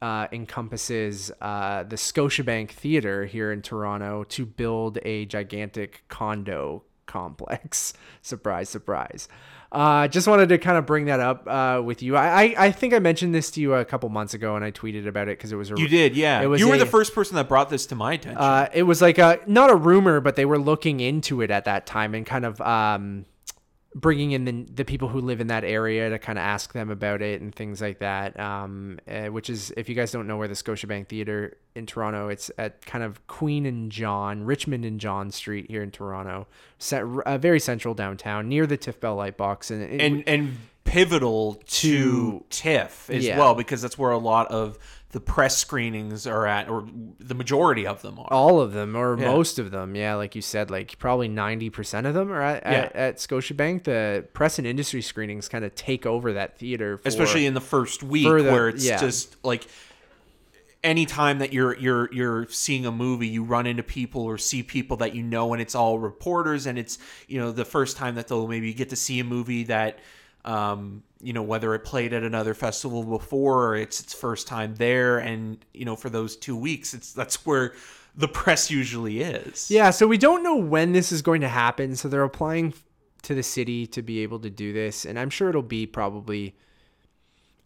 uh, encompasses uh, the Scotiabank Theater here in Toronto to build a gigantic condo complex. surprise, surprise. Uh, just wanted to kind of bring that up uh, with you. I, I I think I mentioned this to you a couple months ago, and I tweeted about it because it was a You did, yeah. It was you were a- the first person that brought this to my attention. uh, it was like a not a rumor, but they were looking into it at that time and kind of um, bringing in the, the people who live in that area to kind of ask them about it and things like that. Um, uh, which is, if you guys don't know where the Scotiabank Theater in Toronto, it's at kind of Queen and John, Richmond and John Street here in Toronto, set, uh, very central downtown near the Tiff Bell Lightbox, and it, and and pivotal to, To- TIFF as Yeah. well because that's where a lot of the press screenings are at, or the majority of them are. all of them or Yeah. most of them yeah like you said like probably 90% of them are at, at, Yeah. at scotiabank the press and industry screenings kind of take over that theater for, Especially in the first week, the- where it's yeah. just like anytime that you're you're you're seeing a movie you run into people or see people that you know and it's all reporters and it's you know the first time that they'll maybe get to see a movie that um you know whether it played at another festival before or it's its first time there. And you know for those 2 weeks it's that's where the press usually is. Yeah so we don't know when this is going to happen. So they're applying to the city to be able to do this. And i'm sure it'll be probably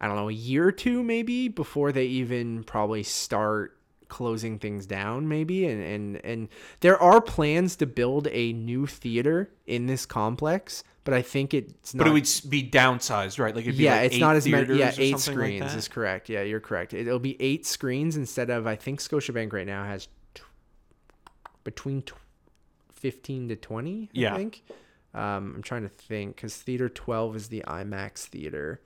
i don't know a year or two maybe before they even probably start closing things down maybe and and and there are plans to build a new theater in this complex but i think it's not but it would be downsized right like it'd be yeah, like it's not as many. Yeah, eight like screens that? is correct. Yeah, you're correct. It'll be eight screens instead of I think Scotiabank right now has t- between t- fifteen to twenty. I Yeah. think. Um, I'm trying to think because Theater 12 is the IMAX theater,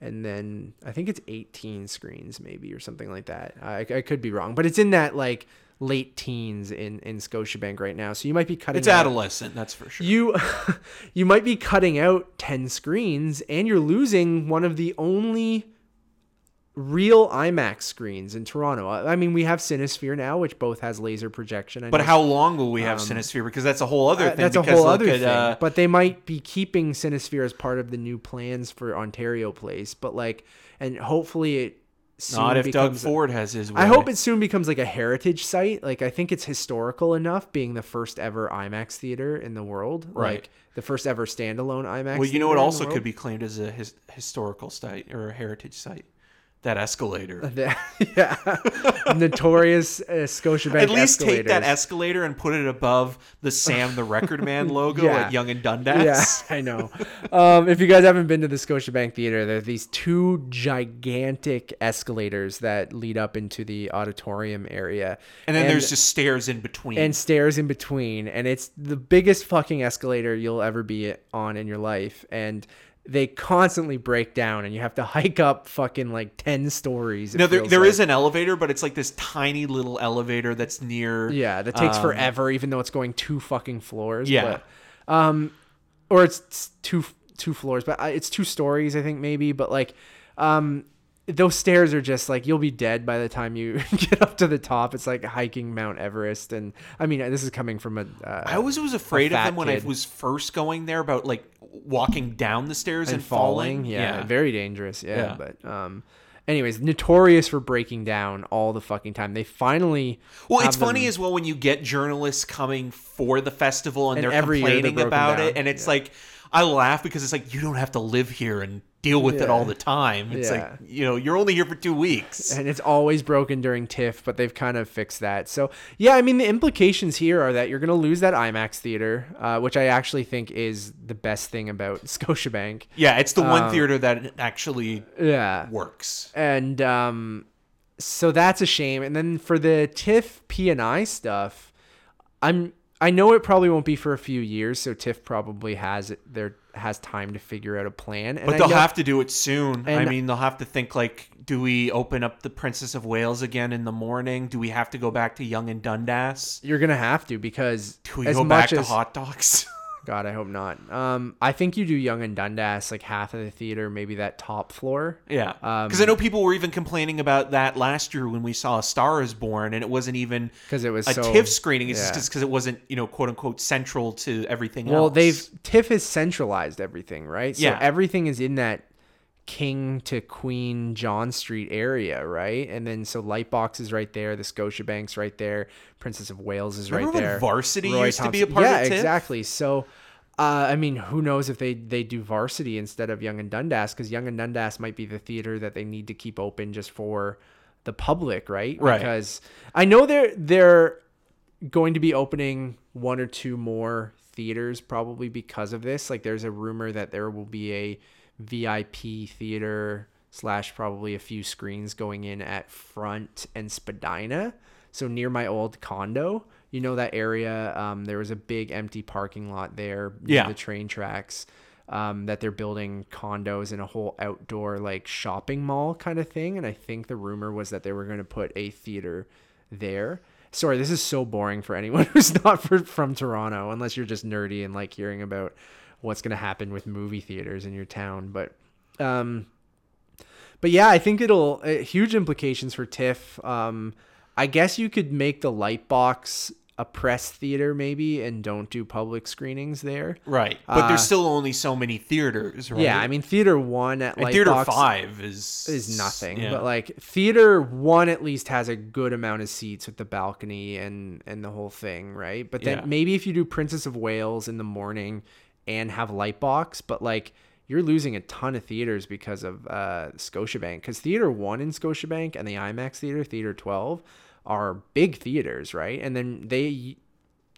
and then I think it's 18 screens maybe or something like that. I, I could be wrong, but it's in that like late teens in in Scotiabank right now. So you might be cutting. it's out- adolescent that's for sure you you might be cutting out 10 screens and you're losing one of the only real IMAX screens in Toronto. I I mean, we have Cinesphere now, which both has laser projection. I But know- how long will we have Cinesphere? Because that's a whole other uh, thing. that's a whole other at, thing. uh, but they might be keeping Cinesphere as part of the new plans for Ontario Place. But like, and hopefully it soon Not if Doug. Ford has his way. I hope it soon becomes like a heritage site. Like I think it's historical enough, being the first ever IMAX theater in the world. Right. Like the first ever standalone IMAX. Well, you know what also could be claimed as a his, historical site or a heritage site? That escalator. Yeah, notorious uh, Scotiabank. At least take that escalator and put it above the Sam the Record Man logo Yeah. at Yonge and Dundas. Yeah, I know. Um, if you guys haven't been to the Scotiabank Theater, there are these two gigantic escalators that lead up into the auditorium area. And then there's just stairs in between. and stairs in between, and it's the biggest fucking escalator you'll ever be on in your life. And they constantly break down, and you have to hike up fucking like ten stories. no, there, there like. is an elevator, but it's like this tiny little elevator that's near. Yeah, that takes um, forever, even though it's going two fucking floors. Yeah. But, um, or it's two two floors, but it's two stories, I think maybe. But like, um, those stairs are just like you'll be dead by the time you get up to the top. It's like hiking Mount Everest, and I mean, this is coming from a. Uh, I always was afraid of them when I was first going there about like walking down the stairs and, and falling. Yeah, Yeah. very dangerous. Yeah, Yeah. but um, anyways, notorious for breaking down all the fucking time. They finally. Well, it's funny as well when you get journalists coming for the festival and, And they're year they're complaining about down. it, and it's like I laugh because it's like you don't have to live here and deal with it all the time. It's Yeah. like you know you're only here for two weeks. and it's always broken during TIFF, but they've kind of fixed that. So yeah, I mean the implications here are that you're going to lose that IMAX theater, uh, which I actually think is the best thing about Scotiabank. Yeah, it's the one Um, theater that actually Yeah, works. and um, so that's a shame. And then for the TIFF P and I stuff, I'm I know it probably won't be for a few years, so TIFF probably has it there has time to figure out a plan. And But I they'll know- have to do it soon. I mean, they'll have to think like, do we open up the Princess of Wales again in the morning? Do we have to go back to Yonge and Dundas? you're gonna have to because Do we as go much back to as, hot dogs? God, I hope not. Um, I think you do Yonge and Dundas, like half of the theater, maybe that top floor. Yeah, Um, because I know people were even complaining about that last year when we saw A Star Is Born, and it wasn't even because it was a so- TIFF screening. It's yeah. just because it wasn't, you know, quote unquote, central to everything Well, else. they've TIFF has centralized everything, right? So Yeah. everything is in that King to Queen John Street area, right? And then so Lightbox is right there, the Scotiabank's right there, Princess of Wales is Remember right there. Varsity used to be a Thompson- part of yeah, exactly. So. Uh, I mean, who knows if they, they do varsity instead of Yonge and Dundas? Because Yonge and Dundas might be the theater that they need to keep open just for the public, right? Right. Because I know they're they're going to be opening one or two more theaters probably because of this. Like there's a rumor that there will be a VIP theater slash probably a few screens going in at Front and Spadina. So near my old condo, you know that area. Um, there was a big empty parking lot there near Yeah. the train tracks. Um, that they're building condos and a whole outdoor like shopping mall kind of thing. And I think the rumor was that they were going to put a theater there. Sorry, this is so boring for anyone who's not for, from Toronto, unless you're just nerdy and like hearing about what's going to happen with movie theaters in your town. But, um, but yeah, I think it'll uh, huge implications for TIFF. Um, I guess you could make the Lightbox a press theater maybe, and don't do public screenings there. right, but Uh, there's still only so many theaters, right? Yeah, I mean Theater One at And Lightbox theater five is is nothing. yeah. But like theater one at least has a good amount of seats with the balcony and and the whole thing, right? But then Yeah. maybe if you do Princess of Wales in the morning and have Lightbox, but like you're losing a ton of theaters because of uh, Scotiabank. Because Theater One in Scotiabank and the IMAX Theater, Theater Twelve, are big theaters, right? And then they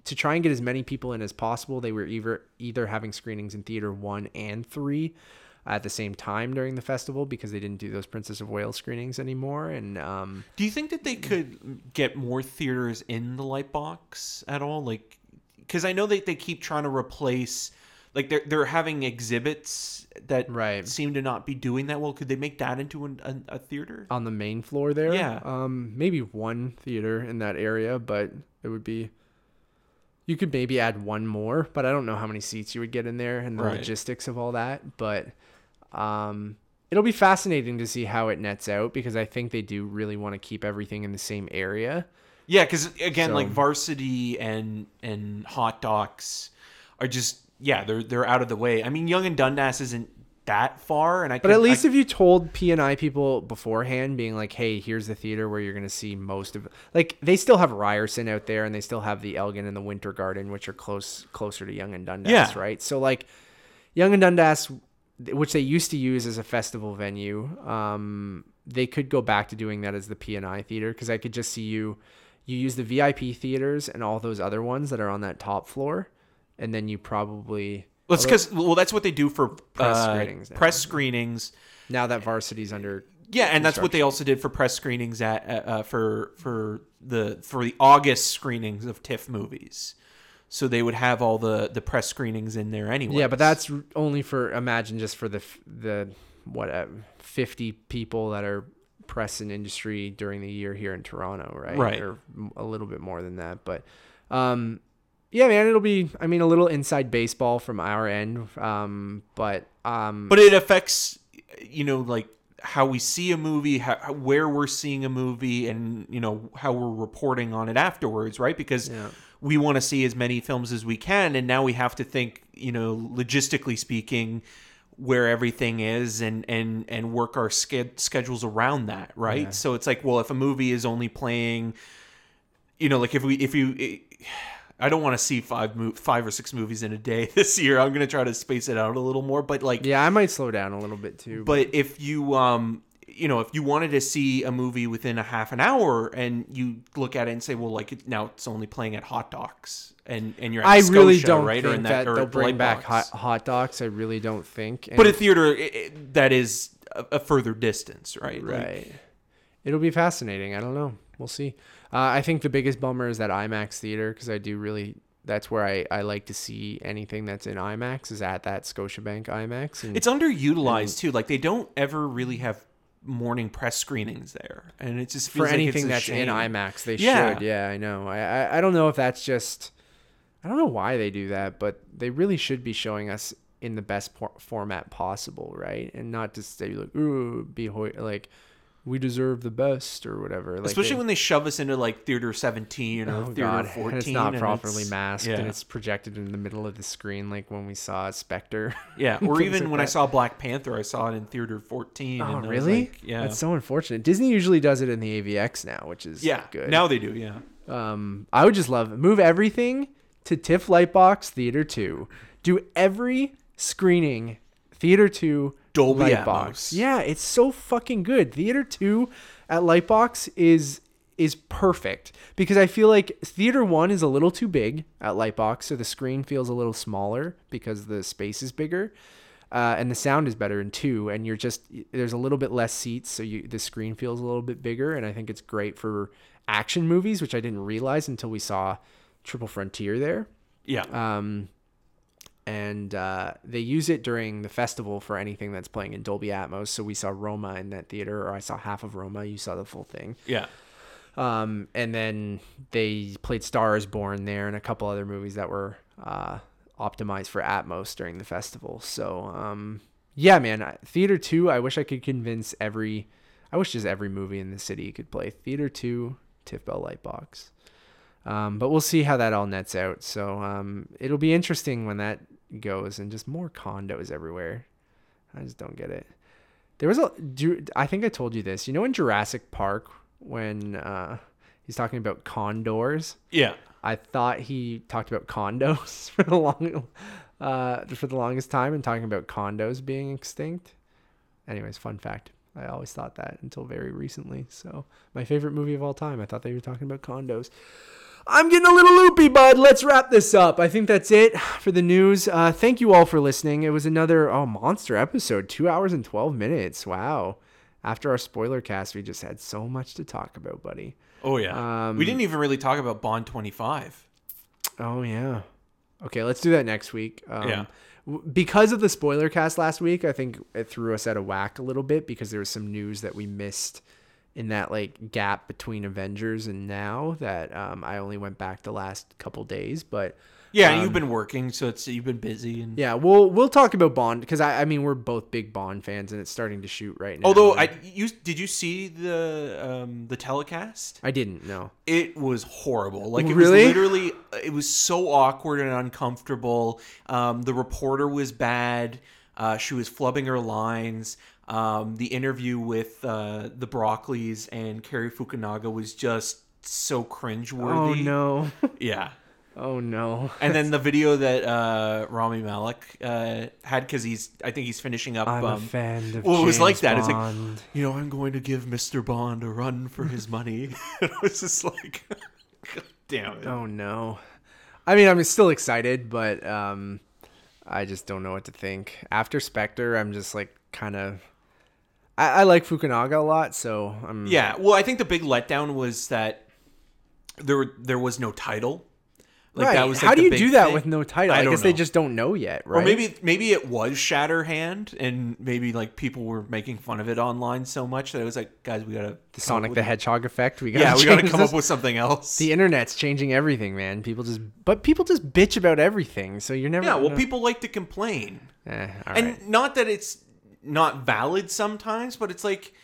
to try and get as many people in as possible, they were either either having screenings in theater one and three at the same time during the festival because they didn't do those Princess of Wales screenings anymore. And um, Do you think that they could get more theaters in the Lightbox at all? Like, because I know that they keep trying to replace, like they're they're having exhibits that Right. seem to not be doing that well. Could they make that into an, a, a theater? on the main floor there, Yeah. um, maybe one theater in that area, but it would be. You could maybe add one more, but I don't know how many seats you would get in there and the Right. logistics of all that. But um, it'll be fascinating to see how it nets out because I think they do really want to keep everything in the same area. Yeah, because again, So- like varsity and and hot docs are just yeah they're they're out of the way. I mean, Yonge and Dundas isn't that far. And I But can, at least I, if you told P and I people beforehand, being like, "Hey, here's the theater where you're gonna see most of," like they still have Ryerson out there, and they still have the Elgin and the Winter Garden, which are close closer to Yonge and Dundas, Yeah. right? So like, Yonge and Dundas, which they used to use as a festival venue, um, they could go back to doing that as the P and I theater because I could just see you, you use the VIP theaters and all those other ones that are on that top floor, and then you probably. well, it's because well, that's what they do for Press uh, screenings now. Press screenings. Now that varsity's under Yeah, and that's what they also did for press screenings at uh, uh, for for the for the August screenings of TIFF movies. So they would have all the the press screenings in there anyway. Yeah, but that's only for imagine just for the the what uh, fifty people that are press and industry during the year here in Toronto, right? Right. Or a little bit more than that, but um, yeah, man, it'll be. I mean, a little inside baseball from our end, um, but um, but it affects you know like how we see a movie how, where we're seeing a movie and you know how we're reporting on it afterwards right because Yeah. we want to see as many films as we can and now we have to think you know logistically speaking where everything is and and and work our ske- schedules around that right Yeah. so it's like well if a movie is only playing you know like if we if you I don't want to see five mo- five or six movies in a day this year. I'm gonna try to space it out a little more, but like yeah, I might slow down a little bit too. but if you um you know if you wanted to see a movie within a half an hour and you look at it and say well like it- now it's only playing at hot docs and and you're at I really don't right think or in that, or they'll bring back hot, hot dogs. I really don't think. but a theater i i that is a, a further distance right Like, Right. It'll be fascinating. I don't know. We'll see. Uh, I think the biggest bummer is that IMAX theater because I do really. That's where I, I like to see anything that's in IMAX is at that Scotiabank IMAX. And it's underutilized too like they don't ever really have morning press screenings there and it just for feels like it's anything that's in. IMAX, they Yeah. should. Yeah, I know. I, I I don't know if that's just. I don't know why they do that, but they really should be showing us in the best por- format possible, right? And not just say like, "Ooh, be hoi-, like." We deserve the best, or whatever. Like especially they- when they shove us into like theater 17 or Oh theater god, 14 and it's not and properly it's- masked yeah. and it's projected in the middle of the screen, like when we saw Spectre. Yeah, or even like when I saw Black Panther, I saw it in theater 14. Oh and really? like, yeah. that's so unfortunate. Disney usually does it in the AVX now, which is yeah. good. Now they do, yeah. um, I would just love move everything to TIFF Lightbox Theater Two. Do every screening Theater Two Dolby Lightbox. Atmos. Yeah, it's so fucking good. Theater Two at Lightbox is is perfect because I feel like Theater One is a little too big at Lightbox, so the screen feels a little smaller because the space is bigger. Uh, and the sound is better in two, and you're just there's a little bit less seats, so you the screen feels a little bit bigger, and I think it's great for action movies, which I didn't realize until we saw Triple Frontier there. Yeah. Um, and uh, they use it during the festival for anything that's playing in Dolby Atmos. So we saw Roma in that theater, or I saw half of Roma. You saw the full thing. yeah. Um, and then they played Stars Born there and a couple other movies that were uh, optimized for Atmos during the festival. So um, yeah, man, Theater Two. I wish I could convince every. I wish just every movie in the city could play Theater Two, Tiff Bell Lightbox. Um, but we'll see how that all nets out. So um, it'll be interesting when that goes and just more condos everywhere. I just don't get it. There was a. Do, I think I told you this. You know, in Jurassic Park, when uh, he's talking about condors, Yeah. I thought he talked about condos for the long, uh, for the longest time, and talking about condos being extinct. Anyways, fun fact. I always thought that until very recently. So my favorite movie of all time. I thought they were talking about condos. I'm getting a little loopy, bud. Let's wrap this up. I think that's it for the news. Uh, thank you all for listening. It was another oh monster episode, two hours and twelve minutes. Wow. After our spoiler cast, we just had so much to talk about, buddy. Oh yeah. Um, we didn't even really talk about Bond 25. Oh yeah. Okay, let's do that next week. Um, Yeah. Because of the spoiler cast last week, I think it threw us out of whack a little bit because there was some news that we missed in that like gap between Avengers and now that um, I only went back the last couple days, but Yeah, Um, you've been working, so it's you've been busy and yeah, we'll we'll talk about Bond because I, I mean we're both big Bond fans and it's starting to shoot right now. Although I you did you see the um the telecast? I didn't know. It was horrible. Like it Really? was literally it was so awkward and uncomfortable. Um the reporter was bad. Uh, she was flubbing her lines. Um, the interview with uh, the Broccoli's and Cary Fukunaga was just so cringeworthy. Oh no. Yeah. Oh no. And then the video that uh, Rami Malek uh, had because he's, I think he's finishing up. I'm um, a fan of well, it was like that. It's like, you know, I'm going to give Mr. Bond a run for his money. it was just like, God damn it. Oh no. I mean, I'm still excited, but um, I just don't know what to think. After Spectre, I'm just like kind of. I, I like Fukunaga a lot, so I'm. Yeah, well, I think the big letdown was that there there was no title. Like right. that was How do you do that thing. with no title? I I, guess they just don't know yet, right? Or maybe maybe it was Shatterhand, and maybe like people were making fun of it online so much that it was like, guys, we gotta the Sonic the Hedgehog effect. We gotta yeah, we gotta come this. up with something else. The internet's changing everything, man. People just, but people just bitch about everything. So you're never. yeah, well, people like to complain, Eh, all and right. not that it's not valid sometimes, but it's like,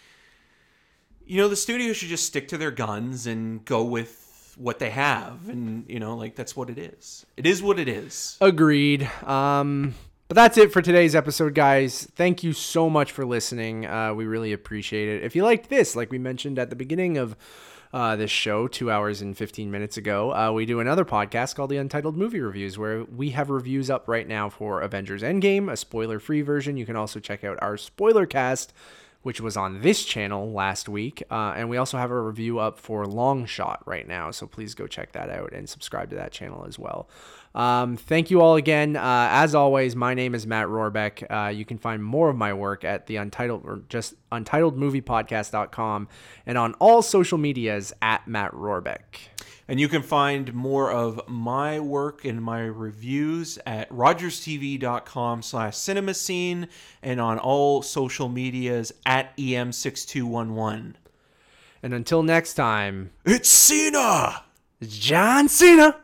you know, the studio should just stick to their guns and go with what they have, and you know, like that's what it is. It is what it is. Agreed. Um, but that's it for today's episode, guys. Thank you so much for listening. Uh, we really appreciate it. If you liked this, like we mentioned at the beginning of uh, this show, two hours and 15 minutes ago, uh, we do another podcast called the Untitled Movie Reviews, where we have reviews up right now for Avengers Endgame, a spoiler free version. You can also check out our spoiler cast which was on this channel last week. Uh, and we also have a review up for Long Shot right now. So please go check that out and subscribe to that channel as well. Um, thank you all again. Uh, as always, my name is Matt Rohrbeck. Uh, you can find more of my work at the Untitled or just untitledmoviepodcast.com and on all social medias at Matt Rohrbeck. And you can find more of my work and my reviews at rogerstv.com slash cinema scene and on all social medias at E em6211. And until next time, It's Cena! it's John Cena.